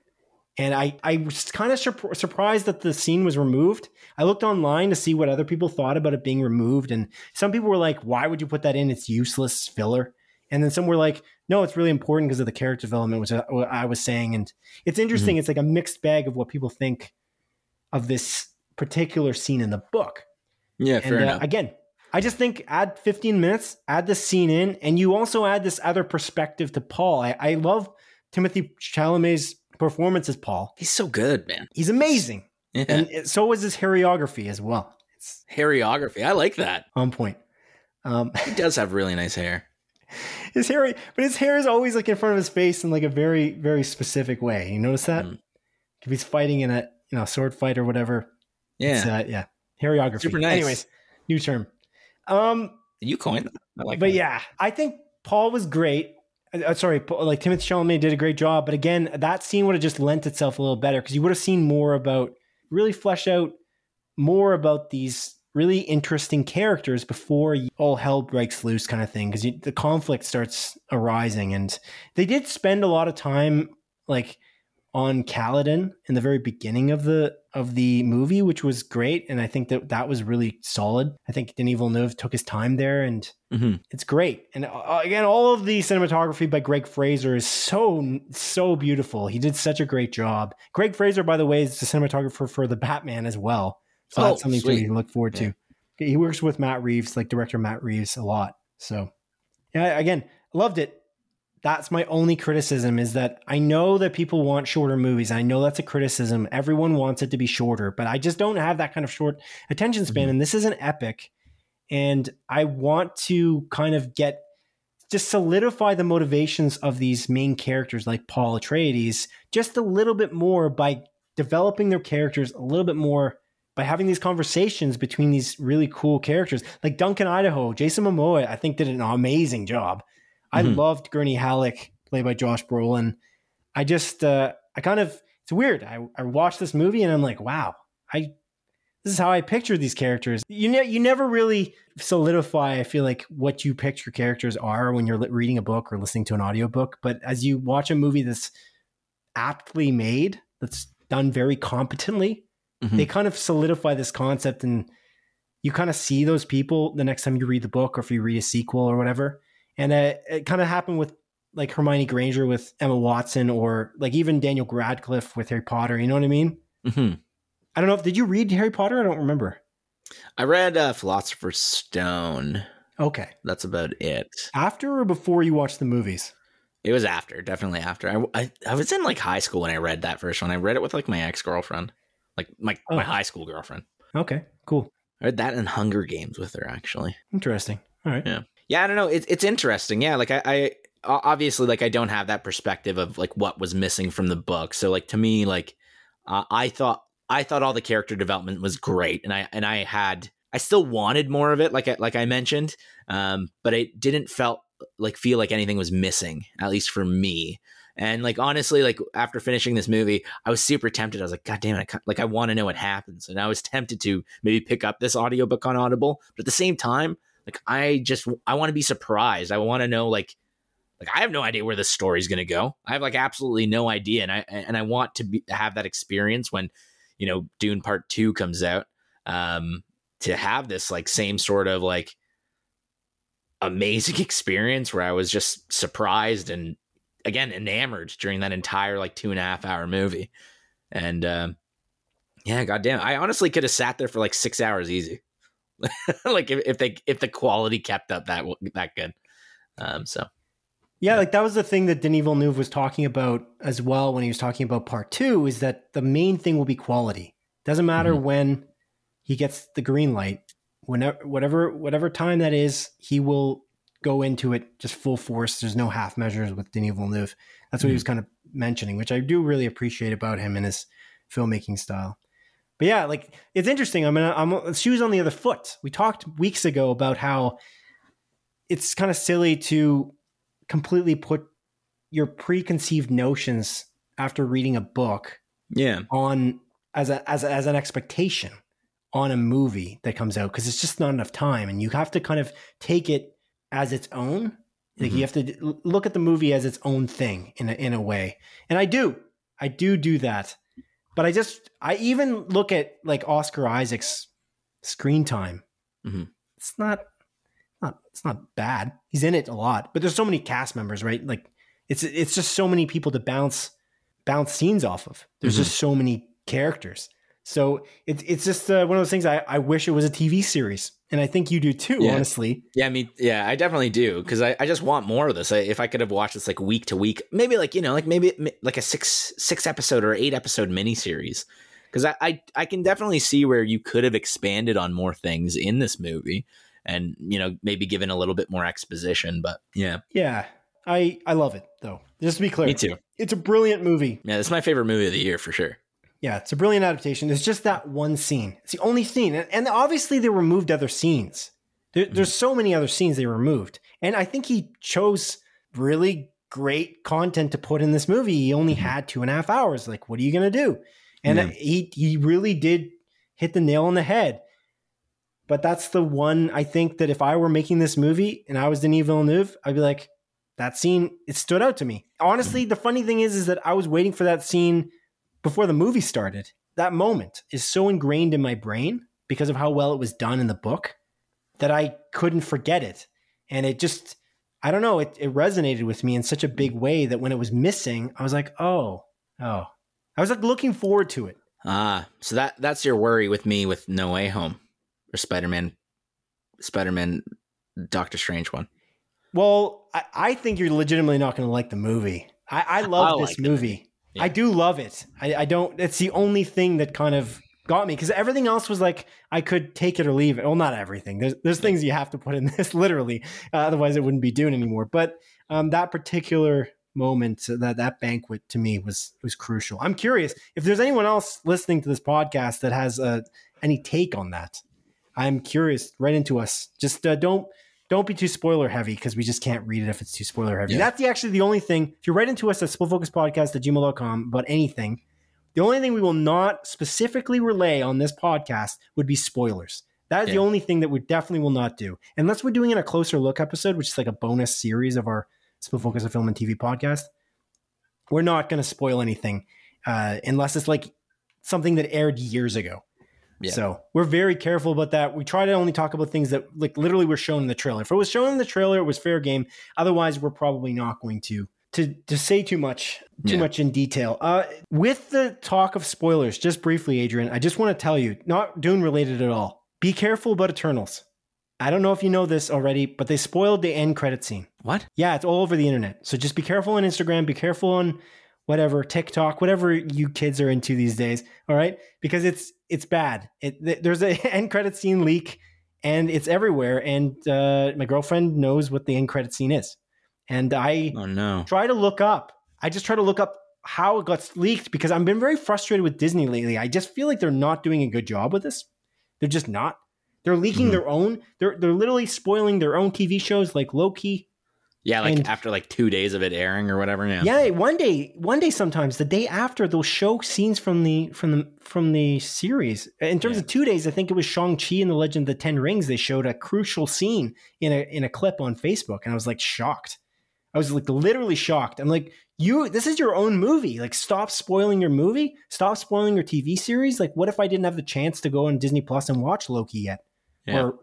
and I, I was kind of sur- surprised that the scene was removed. I looked online to see what other people thought about it being removed. And some people were like, why would you put that in? It's useless filler. And then some were like, no, it's really important because of the character development, which I was saying. And it's interesting. Mm-hmm. It's like a mixed bag of what people think of this particular scene in the book. Yeah, and, fair uh, enough. Again, I just think add 15 minutes, add this scene in, and you also add this other perspective to Paul. I, I love Timothy Chalamet's performance as Paul. He's so good, man. He's amazing. Yeah. And so is his hairography as well. It's hairography. I like that. On point. Um, he does have really nice hair. His hair, but his hair is always like in front of his face in like a very, very specific way. You notice that? Mm. If he's fighting in a you know sword fight or whatever. Yeah, uh, yeah. Hairography. Super nice. Anyways, new term. Um, you coined that. I like. But that. yeah, I think Paul was great. Uh, uh, sorry, like Timothy Chalamet did a great job, but again, that scene would have just lent itself a little better because you would have seen more about, really flesh out more about these really interesting characters before all hell breaks loose, kind of thing. Because the conflict starts arising, and they did spend a lot of time like on Caladan in the very beginning of the of the movie, which was great, and I think that that was really solid. I think Denis Villeneuve took his time there, and Mhm. it's great. And uh, again, all of the cinematography by Greig Fraser is so so beautiful. He did such a great job. Greig Fraser, by the way, is the cinematographer for the Batman as well, so Oh, that's something sweet. to look forward to. He works with Matt Reeves, like director Matt Reeves, a lot. So yeah, again, loved it that's my only criticism is that I know that people want shorter movies. I know that's a criticism. Everyone wants it to be shorter, but I just don't have that kind of short attention span. Mhm. And this is an epic. And I want to kind of get just solidify the motivations of these main characters like Paul Atreides just a little bit more by developing their characters a little bit more by having these conversations between these really cool characters like Duncan Idaho, Jason Momoa, I think did an amazing job. I Mhm. loved Gurney Halleck, played by Josh Brolin. I just, uh, I kind of, it's weird. I, I watched this movie and I'm like, wow, I, this is how I picture these characters. You ne- you never really solidify, I feel like, what you picture characters are when you're reading a book or listening to an audiobook. But as you watch a movie that's aptly made, that's done very competently, Mhm. they kind of solidify this concept and you kind of see those people the next time you read the book or if you read a sequel or whatever. And uh, it kind of happened with like Hermione Granger with Emma Watson or like even Daniel Radcliffe with Harry Potter. You know what I mean? Mhm. I don't know. if Did you read Harry Potter? I don't remember. I read uh, Philosopher's Stone. Okay. That's about it. After or before you watched the movies? It was after, definitely after. I, I, I was in like high school when I read that first one. I read it with like my ex girlfriend, like my, Oh. my high school girlfriend. Okay, cool. I read that in Hunger Games with her actually. Interesting. All right. Yeah. Yeah, I don't know. It's it's interesting. Yeah, like I, obviously like I don't have that perspective of like what was missing from the book. So like to me, like uh, I thought I thought all the character development was great, and I and I had I still wanted more of it, like I, like I mentioned, um, but it didn't felt like feel like anything was missing, at least for me. And like honestly, like after finishing this movie, I was super tempted. I was like, God damn it! I, like I want to know what happens, and I was tempted to maybe pick up this audiobook on Audible. But at the same time, like I just I want to be surprised. I want to know like like I have no idea where this story's going to go. I have like absolutely no idea, and I and I want to be, have that experience when you know Dune Part Two comes out. Um, to have this like same sort of like amazing experience where I was just surprised and again enamored during that entire like two and a half hour movie, and um, yeah, goddamn, I honestly could have sat there for like six hours easy. like if, if they if the quality kept up that that good. Um, so Yeah, like that was the thing that Denis Villeneuve was talking about as well when he was talking about part two is that the main thing will be quality. Doesn't matter Mhm. when he gets the green light, whenever whatever whatever time that is, he will go into it just full force. There's no half measures with Denis Villeneuve. That's what he was kind of mentioning, which I do really appreciate about him and his filmmaking style. But yeah, like it's interesting. I mean, I'm shoes on the other foot. We talked weeks ago about how it's kind of silly to completely put your preconceived notions after reading a book yeah, on as a as a, as an expectation on a movie that comes out because it's just not enough time and you have to kind of take it as its own like Mhm. you have to look at the movie as its own thing in a, in a way and i do i do do that but i just i even look at like oscar isaac's screen time. Mhm. it's not not it's not bad. He's in it a lot. But there's so many cast members right? Like it's it's just so many people to bounce bounce scenes off of. There's Mhm. just so many characters so it's it's just uh, one of those things I, I wish it was a tv series and i think you do too Yeah. honestly yeah, me, yeah, I definitely do because I, I just want more of this. I, if I could have watched this like week to week, maybe like you know, like maybe like a six six episode or eight episode miniseries, because I, I I can definitely see where you could have expanded on more things in this movie, and you know maybe given a little bit more exposition. But yeah, yeah i i love it though just to be clear me too. it's a brilliant movie Yeah, it's my favorite movie of the year for sure. Yeah, it's a brilliant adaptation. It's just that one scene. It's the only scene. And, and obviously, they removed other scenes. There, There's mm-hmm. so many other scenes they removed. And I think he chose really great content to put in this movie. He only mm-hmm. had two and a half hours. Like, what are you going to do? And Yeah. he, he really did hit the nail on the head. But that's the one I think that if I were making this movie and I was Denis Villeneuve, I'd be like, that scene it stood out to me. Honestly, mm-hmm. the funny thing is is that I was waiting for that scene before the movie started. That moment is so ingrained in my brain because of how well it was done in the book that I couldn't forget it. And it just I don't know, it, it resonated with me in such a big way that when it was missing, I was like, "Oh, oh." I was like looking forward to it. Ah, so that that's your worry with me with No Way Home or Spider Man, Spider Man, Doctor Strange one. Well, I, I think you're legitimately not going to like the movie. I, I love I this like movie. Yeah. I do love it. I, I don't. It's the only thing that kind of got me because everything else was like I could take it or leave it. Well, not everything. There's there's things you have to put in this literally, uh, otherwise it wouldn't be Dune anymore. But um, that particular moment, uh, that that banquet to me was was crucial. I'm curious if there's anyone else listening to this podcast that has uh, any take on that. I'm curious. Right into us. Just uh, don't don't be too spoiler heavy because we just can't read it if it's too spoiler heavy. Yeah. That's the, actually the only thing. If you write into us at splitfocuspodcast at gmail.com about anything, the only thing we will not specifically relay on this podcast would be spoilers. That is the only thing that we definitely will not do. Unless we're doing in a closer look episode, which is like a bonus series of our Split Focus of Film and TV podcast. We're not going to spoil anything uh, unless it's like something that aired years ago. Yeah. So we're very careful about that. We try to only talk about things that like literally were shown in the trailer. If it was shown in the trailer, it was fair game. Otherwise, we're probably not going to to to say too much too Yeah. much in detail. Uh, with the talk of spoilers, just briefly, Adrian, I just want to tell you, not Dune related at all. Be careful about Eternals. I don't know if you know this already, but they spoiled the end credit scene. What? Yeah, it's all over the internet. So just be careful on Instagram, be careful on whatever TikTok, whatever you kids are into these days. All right, because it's it's bad. It there's a end credit scene leak, and it's everywhere. And uh, my girlfriend knows what the end credit scene is, and I Oh no. try to look up. I just try to look up how it got leaked because I've been very frustrated with Disney lately. I just feel like they're not doing a good job with this. They're just not. They're leaking Mhm. their own. They're they're literally spoiling their own TV shows like Loki. Yeah, like And- after like two days of it airing or whatever. Yeah. Yeah, one day, one day, sometimes the day after they'll show scenes from the from the from the series. In terms Yeah. of two days, I think it was Shang Chi and the Legend of the Ten Rings. They showed a crucial scene in a in a clip on Facebook, and I was like shocked. I was like literally shocked. I'm like, you, this is your own movie. Like, stop spoiling your movie. Stop spoiling your TV series. Like, what if I didn't have the chance to go on Disney Plus and watch Loki yet, Yeah. or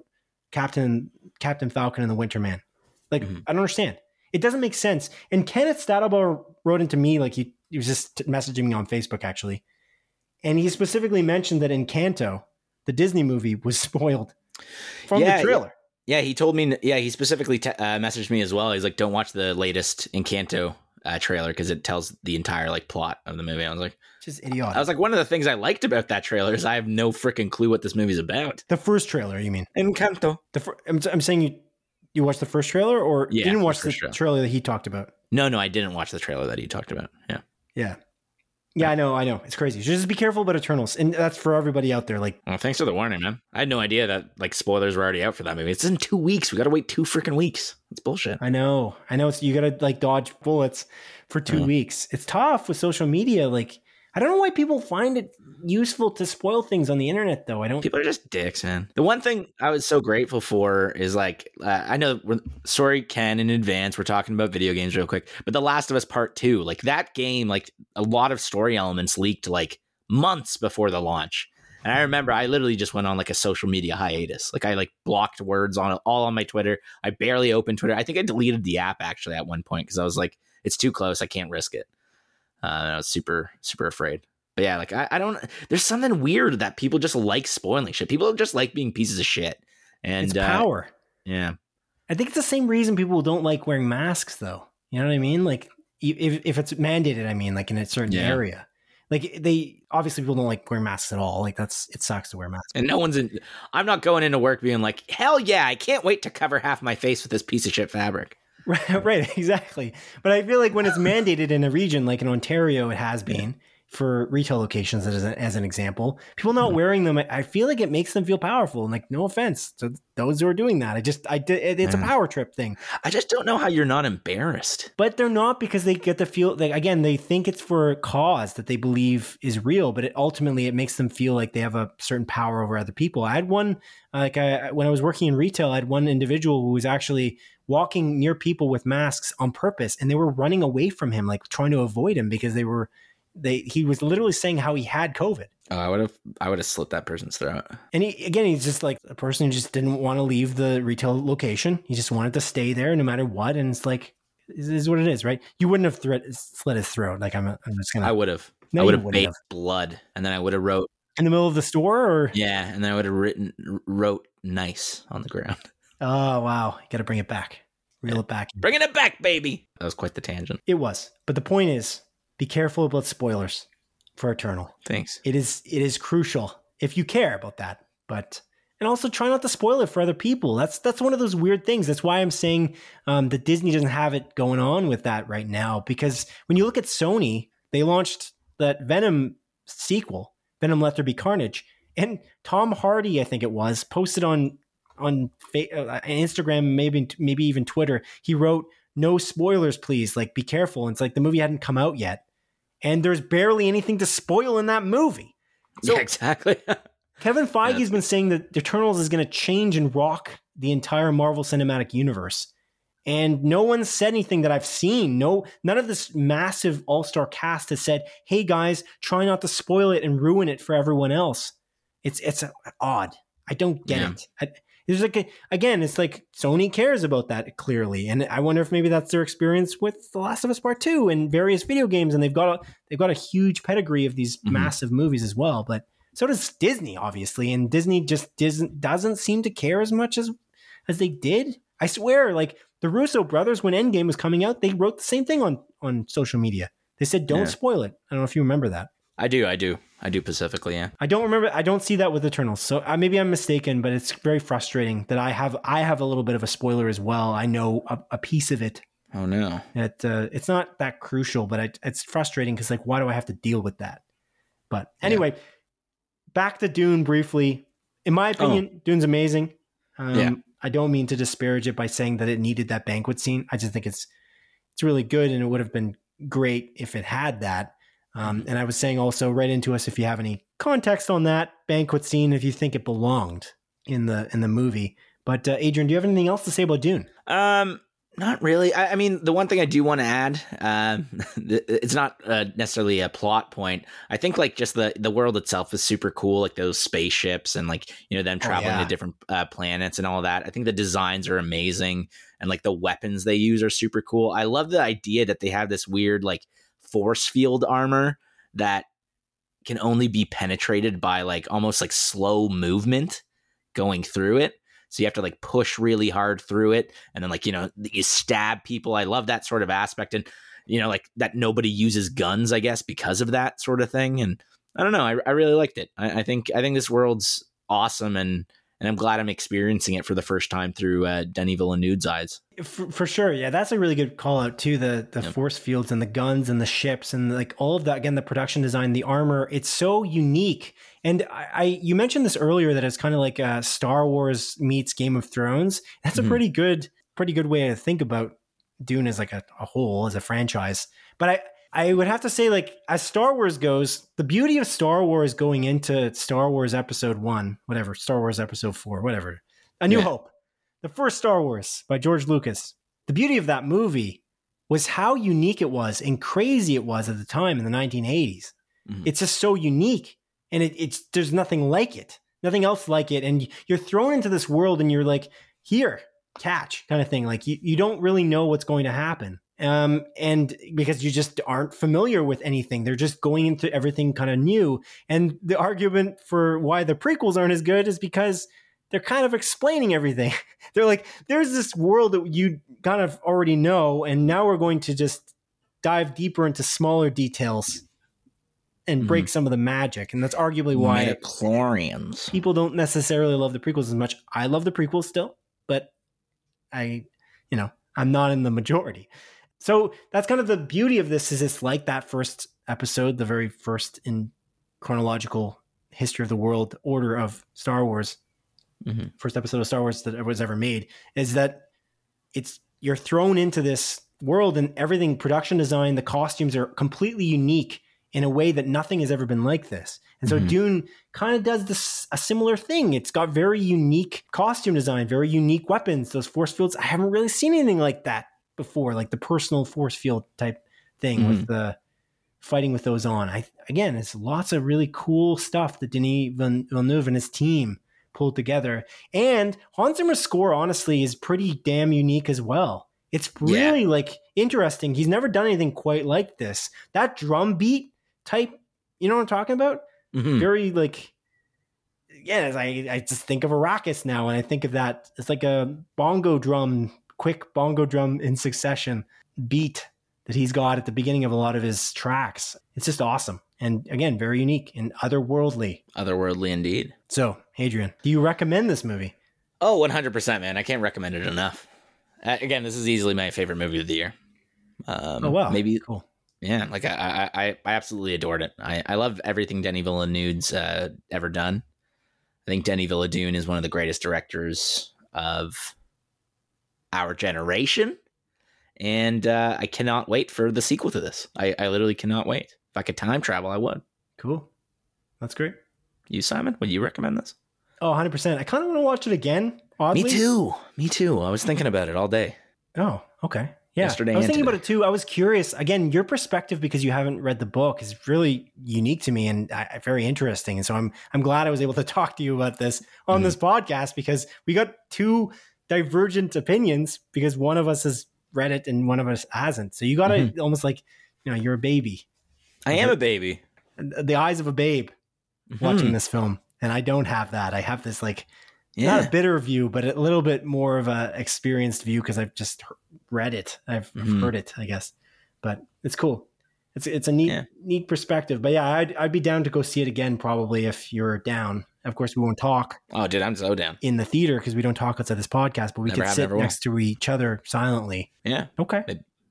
Captain Captain Falcon and the Winter Man? Like, Mhm. I don't understand. It doesn't make sense. And Kenneth Stadler wrote into me, like he, he was just messaging me on Facebook actually, and he specifically mentioned that Encanto, the Disney movie, was spoiled from Yeah, the trailer. Yeah, he told me. Yeah, he specifically te- uh, messaged me as well. He's like, "Don't watch the latest Encanto uh, trailer because it tells the entire like plot of the movie." I was like, Just idiotic. I was like, one of the things I liked about that trailer is I have no freaking clue what this movie's about. the first trailer, you mean? Encanto. The fir- I'm, I'm saying you you watched the first trailer, or you Yeah, didn't watch the trailer. trailer that he talked about. No, no, I didn't watch the trailer that he talked about. Yeah. Yeah, yeah, I know, I know. It's crazy. Just be careful about Eternals, and that's for everybody out there. Like, Well, thanks for the warning, man. I had no idea that like spoilers were already out for that movie. It's in two weeks. We got to wait two freaking weeks. It's bullshit. I know, I know. It's you got to like dodge bullets for two Mhm. weeks. It's tough with social media. Like, I don't know why people find it useful to spoil things on the internet, though. I don't. People are just dicks, man. The one thing I was so grateful for is like uh, I know sorry Ken in advance. We're talking about video games real quick, but The Last of Us Part Two, like that game, like a lot of story elements leaked like months before the launch. And I remember I literally just went on like a social media hiatus. Like I like blocked words on all on my Twitter. I barely opened Twitter. I think I deleted the app actually at one point because I was like, it's too close. I can't risk it. Uh, I was super super afraid. But yeah, like I, I don't. There's something weird that people just like spoiling shit. People just like being pieces of shit. And it's uh, power. yeah, I think it's the same reason people don't like wearing masks, though. You know what I mean? Like, if if it's mandated, I mean, like in a certain Yeah. area. Like they obviously people don't like wearing masks at all. Like that's it sucks to wear masks. and no one's in. I'm not going into work being like, hell yeah, I can't wait to cover half my face with this piece of shit fabric. Right, right, exactly. But I feel like when it's mandated in a region like in Ontario, it has been. For retail locations as an, as an example. People not Mhm. wearing them, I- feel like it makes them feel powerful. And like, no offense to those who are doing that. I just, I did, it, it's a Mhm. power trip thing. I just don't know how you're not embarrassed. But they're not because they get the feel like again they think it's for a cause that they believe is real, but it ultimately it makes them feel like they have a certain power over other people. I had one like I, when I was working in retail, I had one individual who was actually walking near people with masks on purpose, and they were running away from him, like trying to avoid him because they were they he was literally saying how he had COVID. Oh, I would have I would have slit that person's throat. And he, again, he's just like a person who just didn't want to leave the retail location. He just wanted to stay there no matter what. And it's like, this is what it is, right? You wouldn't have threat, slit his throat. Like, I'm, I'm just to I would have. No, I would have baked blood, and then I would have wrote in the middle of the store or, yeah, and then I would have written wrote nice on the ground. oh, wow. Got to bring it back, reel it back. Bringing it back, baby. That was quite the tangent. It was. But the point is, be careful about spoilers for Eternal. Thanks. It is, it is crucial if you care about that. But, and also try not to spoil it for other people. That's that's one of those weird things. That's why I'm saying um, that Disney doesn't have it going on with that right now. Because when you look at Sony, they launched that Venom sequel, Venom Let There Be Carnage, and Tom Hardy, I think it was, posted on on uh, Instagram, maybe maybe even Twitter. He wrote, "No spoilers, please. Like, be careful." And it's like the movie hadn't come out yet, and there's barely anything to spoil in that movie. So yeah, exactly. Kevin Feige's been saying that Eternals is going to change and rock the entire Marvel Cinematic Universe. And no one said anything that I've seen. No, none of this massive all-star cast has said, "Hey guys, try not to spoil it and ruin it for everyone else." It's it's uh, odd. I don't get Yeah. it. There's like a, again, it's like Sony cares about that clearly, and I wonder if maybe that's their experience with The Last of Us Part Two and various video games, and they've got a they've got a huge pedigree of these Mhm. massive movies as well. But so does Disney, obviously, and Disney just doesn't doesn't seem to care as much as as they did. I swear, like the Russo brothers, when Endgame was coming out, they wrote the same thing on on social media. They said, "Don't Yeah. spoil it." I don't know if you remember that. I do, I do, I do. Pacifically, yeah. I don't remember. I don't see that with Eternals. So uh, maybe I'm mistaken, but it's very frustrating that I have I have a little bit of a spoiler as well. I know a, a piece of it. Oh no. That uh, it's not that crucial, but I, it's frustrating because like, why do I have to deal with that? But Yeah. anyway, back to Dune briefly. In my opinion, Dune's amazing. Um, Yeah. I don't mean to disparage it by saying that it needed that banquet scene. I just think it's it's really good, and it would have been great if it had that. Um, and I was saying also, write into us if you have any context on that banquet scene, if you think it belonged in the in the movie. But uh, Adrian, do you have anything else to say about Dune? Um, not really. I, I mean, the one thing I do want to add, um, it's not uh, necessarily a plot point. I think like just the the world itself is super cool, like those spaceships and like you know them Oh, traveling yeah. to different uh, planets and all that. I think the designs are amazing, and like the weapons they use are super cool. I love the idea that they have this weird like force field armor that can only be penetrated by like almost like slow movement going through it. So you have to like push really hard through it and then like, you know, you stab people. I love that sort of aspect and you know, like that nobody uses guns, I guess, because of that sort of thing. And I don't know, I, I really liked it. I, I think I think this world's awesome and and I'm glad I'm experiencing it for the first time through uh, Denis Villeneuve's eyes. For, for sure, yeah, that's a really good call out too. The the Yep. force fields and the guns and the ships and like all of that. Again, the production design, the armor, it's so unique. And I, I you mentioned this earlier that it's kind of like uh, Star Wars meets Game of Thrones. That's a Mhm. pretty good pretty good way to think about Dune as like a, a whole as a franchise. But I I would have to say like as Star Wars goes, the beauty of Star Wars going into Star Wars Episode One, whatever Star Wars Episode Four, whatever, A New Yeah. Hope the first Star Wars by George Lucas. The beauty of that movie was how unique it was and crazy it was at the time in the 1980s. Mhm. It's just so unique, and it, it's there's nothing like it, nothing else like it, and you're thrown into this world, and you're like, here, catch, kind of thing. Like you, you don't really know what's going to happen. Um, and because you just aren't familiar with anything, they're just going into everything kind of new. And the argument for why the prequels aren't as good is because they're kind of explaining everything. they're like, there's this world that you kind of already know, and now we're going to just dive deeper into smaller details and break some of the magic. And that's arguably why Midichlorians. people don't necessarily love the prequels as much. I love the prequels still, but I, you know, I'm not in the majority. So that's kind of the beauty of this is it's like that first episode, the very first in chronological history of the world order of Star Wars, Mhm. first episode of Star Wars that was ever made, is that it's you're thrown into this world and everything production design, the costumes are completely unique in a way that nothing has ever been like this. And so Mhm. Dune kind of does this a similar thing. It's got very unique costume design, very unique weapons, those force fields. I haven't really seen anything like that before, like the personal force field type thing with the fighting with those on. I again, it's lots of really cool stuff that Denis Villen- Villeneuve and his team pulled together. And Hans Zimmer's score, honestly, is pretty damn unique as well. It's Yeah. really like interesting. He's never done anything quite like this. That drum beat type, you know what I'm talking about? Mhm. Very like, yeah. I I just think of Arrakis now, and I think of that. It's like a bongo drum, quick bongo drum in succession beat that he's got at the beginning of a lot of his tracks. It's just awesome, and again, very unique and otherworldly. Otherworldly indeed. So, Adrian, do you recommend this movie? Oh, 100%, man. I can't recommend it enough. Uh, again, this is easily my favorite movie of the year. Um, oh wow, Maybe, cool. yeah, like I, I, I absolutely adored it. I, I love everything Denis Villeneuve's uh, ever done. I think Denis Villeneuve is one of the greatest directors of our generation. And uh, I cannot wait for the sequel to this. I, I literally cannot wait. If I could time travel, I would. Cool. That's great. You, Simon, would you recommend this? Oh, 100%. I kind of want to watch it again. Oddly. Me too. Me too. I was thinking about it all day. Oh, okay. Yeah. Yesterday I was thinking today. about it too. I was curious. Again, your perspective because you haven't read the book is really unique to me and uh, very interesting. And so I'm I'm glad I was able to talk to you about this on Mhm. this podcast because we got two divergent opinions because one of us has read it and one of us hasn't. So you got to Mm-hmm. almost like, you know, you're a baby, I am a baby. the eyes of a babe watching Mhm. this film. And I don't have that. I have this like Yeah. not a bitter view, but a little bit more of a experienced view because I've just read it. I've I've Mhm. heard it, I guess. But it's cool. It's it's a neat Yeah. neat perspective. But yeah, I'd I'd be down to go see it again probably if you're down. Of course, we won't talk Oh, dude, I'm so down. in the theater because we don't talk outside this podcast, but we Never have, sit never will. next to each other silently. Yeah. Okay.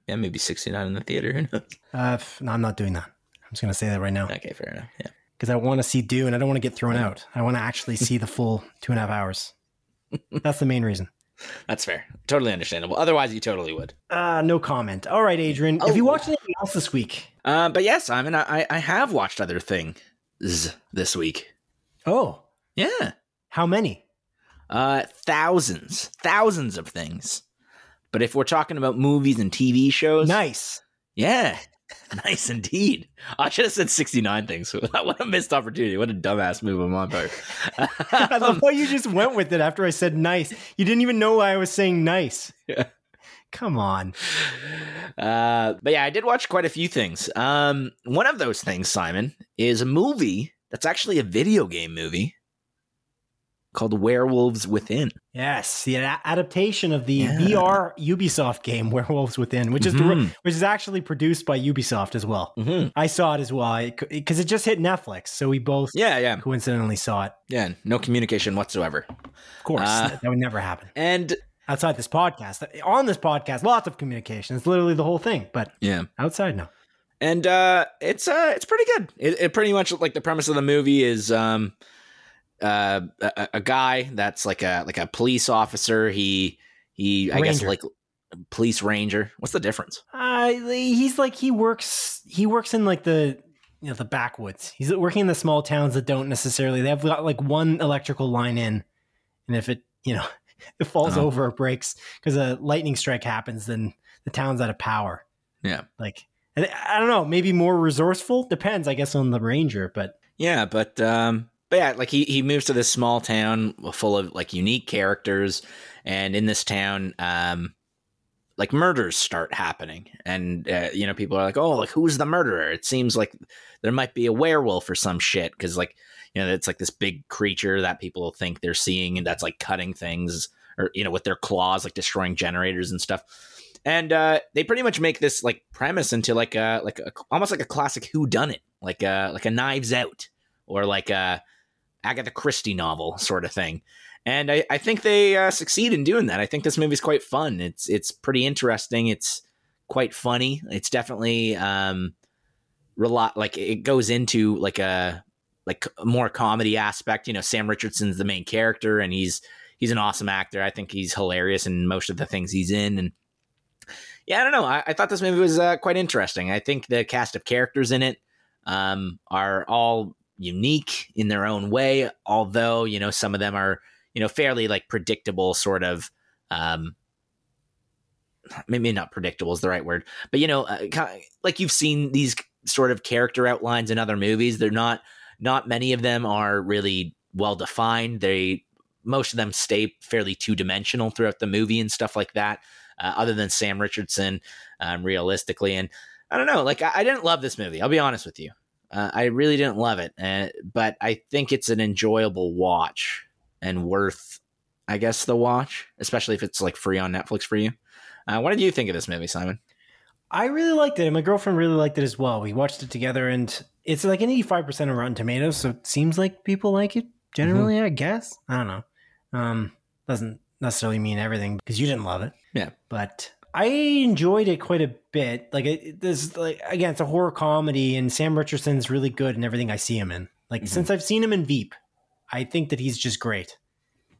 Yeah, maybe 69 in the theater. Who knows? Uh, f- no, I'm not doing that. I'm just gonna say that right now okay, fair enough. Yeah. because I want to see Dune. And I don't want to get thrown out. I want to actually see the full two and a half hours. That's the main reason. That's fair. Totally understandable. Otherwise, you totally would. Uh, no comment. All right, Adrian. Have you Oh. watched anything else this week? Uh, but yes, Simon, I, I have watched other things this week. Oh, Yeah. how many? Uh, thousands, thousands of things. But if we're talking about movies and TV shows, Nice. yeah, nice indeed. I should have said 69 things. what a missed opportunity. What a dumbass move on my part. I love how you just went with it after I said nice. You didn't even know why I was saying nice. Yeah. Come on. Uh, but yeah, I did watch quite a few things. Um, one of those things, Simon, is a movie that's actually a video game movie called Werewolves Within. Yes, the adaptation of the Yeah. VR Ubisoft game Werewolves Within, which is dir- Mhm. which is actually produced by Ubisoft as well. Mm-hmm. I saw it as well because it just hit Netflix, so we both Yeah, yeah, coincidentally saw it. yeah. No communication whatsoever. Of course, Uh, that would never happen And outside this podcast. On this podcast, lots of communication. It's literally the whole thing, but yeah, outside, no. And uh, it's uh, it's pretty good. It, it pretty much like the premise of the movie is um, uh, a, a guy that's like a like a police officer. He he, I guess like police ranger. What's the difference? Uh, he's like he works. He works in like the you know the backwoods. He's working in the small towns that don't necessarily. They have got like one electrical line in, and if it you know it falls Uh-huh. over, it breaks because a lightning strike happens, then the town's out of power. Yeah. Like and I don't know, maybe more resourceful. Depends, I guess, on the ranger. But Yeah, but um but yeah, like he he moves to this small town full of like unique characters and in this town um like murders start happening and uh, you know people are like oh like who's the murderer it seems like there might be a werewolf or some shit cuz like you know it's like this big creature that people think they're seeing and that's like cutting things or you know with their claws like destroying generators and stuff and uh they pretty much make this like premise into like a like a, almost like a classic who done it like a like a knives out or like a agatha christie novel sort of thing and i, I think they uh, succeed in doing that i think this movie's quite fun it's it's pretty interesting it's quite funny. It's definitely um, rel- like it goes into like a like more comedy aspect. You know, Sam Richardson's the main character, and he's he's an awesome actor. I think he's hilarious in most of the things he's in, and yeah, I don't know. I, I thought this movie was uh, quite interesting. I think the cast of characters in it um, are all unique in their own way, although you know some of them are you know fairly like predictable, sort of. Um, maybe not predictable is the right word, but you know, uh, kind of, like you've seen these sort of character outlines in other movies. They're not not many of them are really well defined. They most of them stay fairly two dimensional throughout the movie and stuff like that. Uh, other than Sam Richardson, um, realistically, and I don't know, like I, I, didn't love this movie. I'll be honest with you, uh, I really didn't love it, uh, but I think it's an enjoyable watch and worth, I guess, the watch, especially if it's like free on Netflix for you. Uh, what did you think of this movie, Simon? I really liked it, and my girlfriend really liked it as well. We watched it together, and it's like an eighty-five percent of Rotten Tomatoes, so it seems like people like it generally. Mm-hmm. I guess I don't know. Um, doesn't necessarily mean everything because you didn't love it. Yeah, but I enjoyed it quite a bit. Like it, this, like again, it's a horror comedy, and Sam Richardson's really good in everything I see him in. Like mm-hmm. since I've seen him in Veep, I think that he's just great.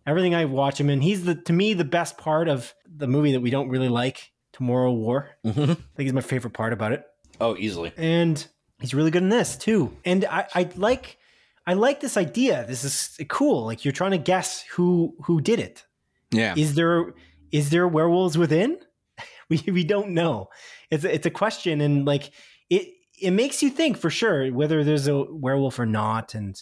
Everything I watch him in, he's the to me the best part of the movie that we don't really like, Tomorrow War. Mm-hmm. I think he's my favorite part about it. Oh, easily. And he's really good in this too. And I, I like I like this idea. This is cool. Like you're trying to guess who who did it. Yeah. Is there is there werewolves within? We we don't know. It's a, it's a question, and like it it makes you think for sure whether there's a werewolf or not, and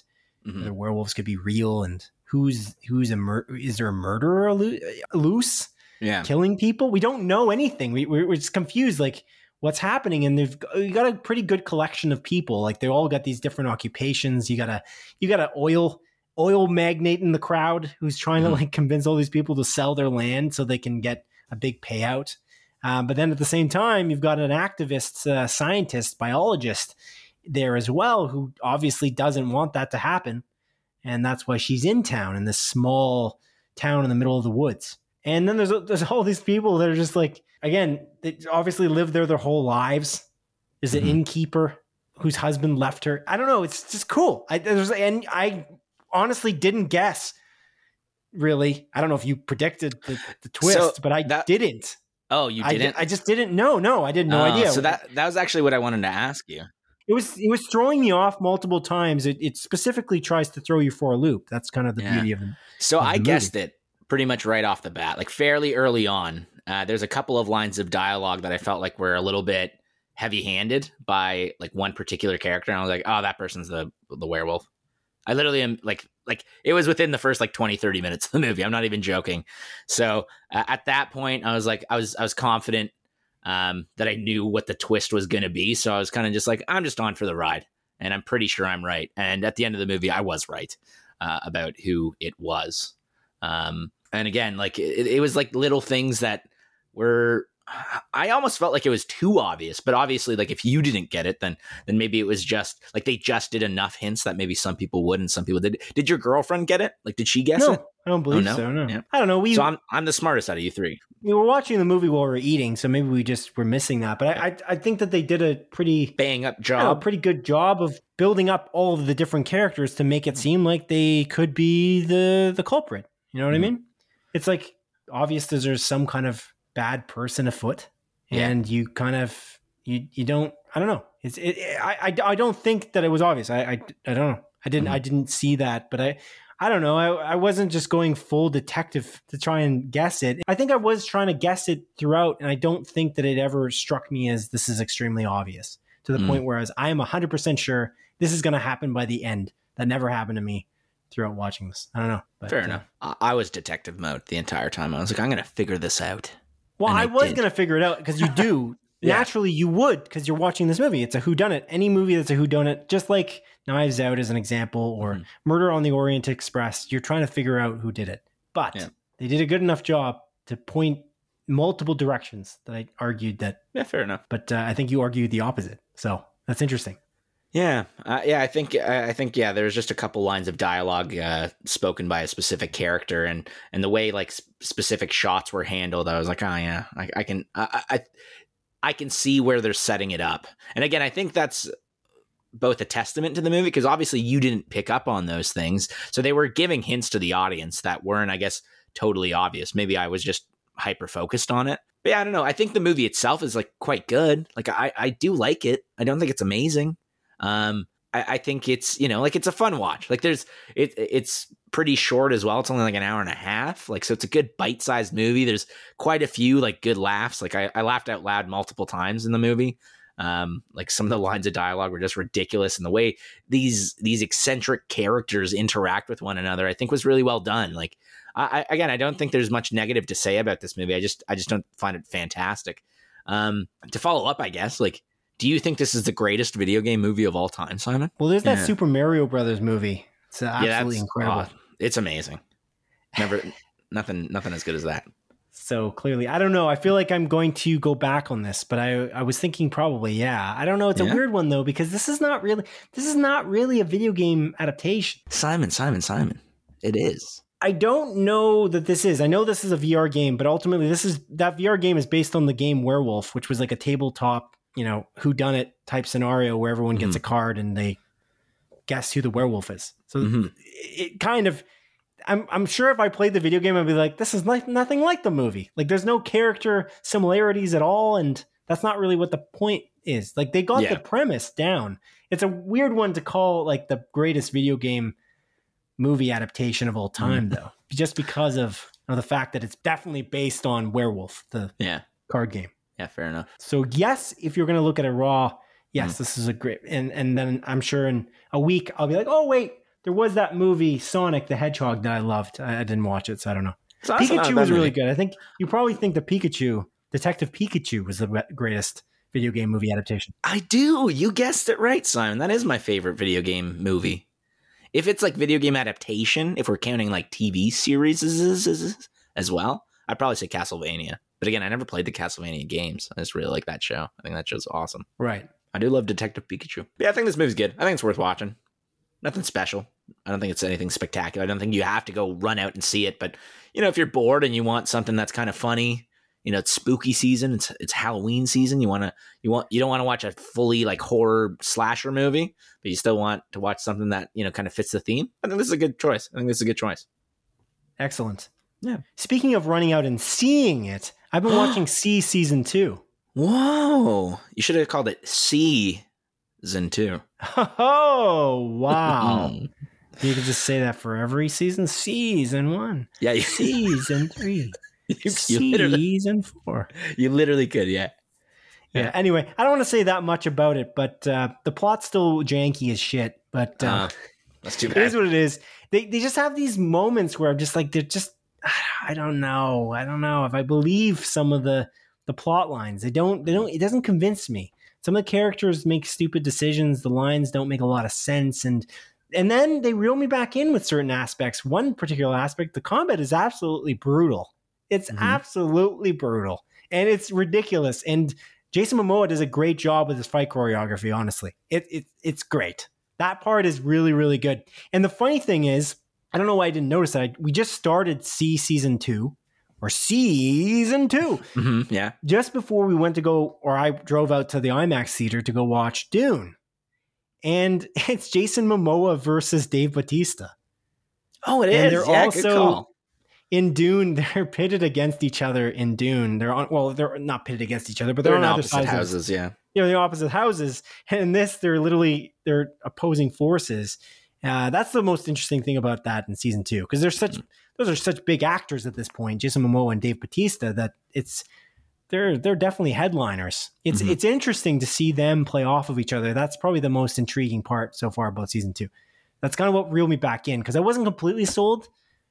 mm-hmm. whether werewolves could be real, and who's who's a mur- is there a murderer loose? Yeah, killing people. We don't know anything. We we're, we're just confused. Like what's happening and they've you got a pretty good collection of people like they all got these different occupations you got a you got an oil oil magnate in the crowd who's trying mm-hmm. to like convince all these people to sell their land so they can get a big payout um, but then at the same time you've got an activist uh, scientist biologist there as well who obviously doesn't want that to happen and that's why she's in town in this small town in the middle of the woods and then there's there's all these people that are just like again, they obviously lived there their whole lives. Is an mm-hmm. innkeeper whose husband left her. I don't know. It's just cool. I there's and I honestly didn't guess. Really, I don't know if you predicted the, the twist, so but I that, didn't. Oh, you didn't? I, I, just didn't know. No, I did no uh, idea. So that that was actually what I wanted to ask you. It was it was throwing me off multiple times. It, it specifically tries to throw you for a loop. That's kind of the yeah. beauty of it. So of I guessed it pretty much right off the bat, like fairly early on. Uh, there's a couple of lines of dialogue that I felt like were a little bit heavy-handed by like one particular character, and I was like, "Oh, that person's the the werewolf." I literally am like like it was within the first like 20 30 minutes of the movie. I'm not even joking. So uh, at that point, I was like I was I was confident um, that I knew what the twist was going to be. So I was kind of just like I'm just on for the ride, and I'm pretty sure I'm right. And at the end of the movie, I was right uh, about who it was. Um, and again, like it, it was like little things that were I almost felt like it was too obvious, but obviously, like if you didn't get it, then then maybe it was just like they just did enough hints that maybe some people would and some people did. Did your girlfriend get it? Like, did she guess no, it? I don't believe oh, no? so. No, yeah. I don't know. We so I'm I'm the smartest out of you three. We were watching the movie while we were eating, so maybe we just were missing that. But I I, I think that they did a pretty bang up job, know, a pretty good job of building up all of the different characters to make it seem like they could be the the culprit. You know what mm-hmm. I mean? It's like obvious there's some kind of bad person afoot, and yeah. you kind of you you don't I don't know. It's it, I, I I don't think that it was obvious. I I, I don't know. I didn't mm-hmm. I didn't see that, but I I don't know. I, I wasn't just going full detective to try and guess it. I think I was trying to guess it throughout, and I don't think that it ever struck me as this is extremely obvious to the mm. point whereas I am 100% sure this is going to happen by the end. That never happened to me throughout watching this. I don't know. But, Fair uh, enough. I was detective mode the entire time. I was like, I'm going to figure this out. Well, I, I, was going to figure it out because you do. yeah. Naturally, you would because you're watching this movie. It's a whodunit. Any movie that's a whodunit, just like Knives Out as an example, or mm-hmm. Murder on the Orient Express, you're trying to figure out who did it. But yeah. they did a good enough job to point multiple directions that I argued that. Yeah, fair enough. But uh, I think you argued the opposite. So that's interesting. Yeah, uh, yeah, I think I think yeah. There's just a couple lines of dialogue uh, spoken by a specific character, and and the way like specific shots were handled, I was like, oh yeah, I, I can. I, I I can see where they're setting it up. And again, I think that's both a testament to the movie because obviously you didn't pick up on those things. So they were giving hints to the audience that weren't, I guess, totally obvious. Maybe I was just hyper focused on it. But yeah, I don't know. I think the movie itself is like quite good. Like I, I do like it. I don't think it's amazing. Um, I, I think it's you know like it's a fun watch. Like there's it it's pretty short as well. It's only like an hour and a half. Like so it's a good bite sized movie. There's quite a few like good laughs. Like I, I laughed out loud multiple times in the movie. Um, like some of the lines of dialogue were just ridiculous, and the way these these eccentric characters interact with one another, I think, was really well done. Like, I, again, I don't think there's much negative to say about this movie. I just I just don't find it fantastic. Um, to follow up, I guess, like, do you think this is the greatest video game movie of all time, Simon? Well, there's that yeah. Super Mario Brothers movie. It's absolutely yeah, incredible. Uh, it's amazing. Never, nothing, nothing as good as that. So clearly, I don't know. I feel like I'm going to go back on this, but I I was thinking probably yeah. I don't know. It's yeah. a weird one though because this is not really this is not really a video game adaptation. Simon, Simon, Simon. It is. I don't know that this is. I know this is a VR game, but ultimately this is that VR game is based on the game Werewolf, which was like a tabletop, you know, who done it type scenario where everyone gets mm-hmm. a card and they guess who the werewolf is. So mm-hmm. it kind of I'm I'm sure if I played the video game, I'd be like, this is like nothing like the movie. Like there's no character similarities at all, and that's not really what the point is. Like they got yeah. the premise down. It's a weird one to call like the greatest video game movie adaptation of all time, mm. though, just because of, of the fact that it's definitely based on Werewolf, the yeah card game. Yeah, fair enough. So yes, if you're gonna look at it raw, yes, mm. this is a great and and then I'm sure in a week I'll be like, oh wait, there was that movie Sonic the Hedgehog that I loved. I, I didn't watch it, so I don't know. So Pikachu was really good. I think you probably think the Pikachu, Detective Pikachu, was the greatest video game movie adaptation. I do. You guessed it right, Simon. That is my favorite video game movie. If it's like video game adaptation, if we're counting like TV series as well, I'd probably say Castlevania. But again, I never played the Castlevania games. I just really like that show. I think that show's awesome. Right. I do love Detective Pikachu. But yeah, I think this movie's good. I think it's worth watching. Nothing special. I don't think it's anything spectacular. I don't think you have to go run out and see it. But you know, if you're bored and you want something that's kind of funny, you know, it's spooky season. It's it's Halloween season. You want to you want you don't want to watch a fully like horror slasher movie, but you still want to watch something that you know kind of fits the theme. I think this is a good choice. I think this is a good choice. Excellent. Yeah. Speaking of running out and seeing it, I've been watching See season two. Whoa! You should have called it C Season two. Oh wow! You could just say that for every season. Season one. Yeah. You, season three. You, you season four. You literally could, yeah. yeah. yeah. Anyway, I don't want to say that much about it, but uh, the plot's still janky as shit. But uh, uh, that's too bad. It is what it is. They they just have these moments where I'm just like they're just I don't know. I don't know if I believe some of the the plot lines. They don't. They don't. It doesn't convince me. Some of the characters make stupid decisions. The lines don't make a lot of sense, and and then they reel me back in with certain aspects. One particular aspect, the combat is absolutely brutal. It's mm-hmm. absolutely brutal and it's ridiculous. And Jason Momoa does a great job with his fight choreography. Honestly, it, it it's great. That part is really really good. And the funny thing is, I don't know why I didn't notice that. We just started See season two or season 2 mm-hmm, yeah. Just before we went to go, or I drove out to the IMAX theater to go watch Dune and it's Jason Momoa versus Dave Bautista. Oh, it and is. They're yeah, also in Dune. They're pitted against each other in Dune. They're on. Well, they're not pitted against each other, but they're, they're on opposite houses. Yeah, you know, the opposite houses. And in this, they're literally they're opposing forces. Uh, that's the most interesting thing about that in season two because they're such those are such big actors at this point, Jason Momoa and Dave Bautista, that it's they're they're definitely headliners. It's mm-hmm. it's interesting to see them play off of each other. That's probably the most intriguing part so far about season two. That's kind of what reeled me back in because I wasn't completely sold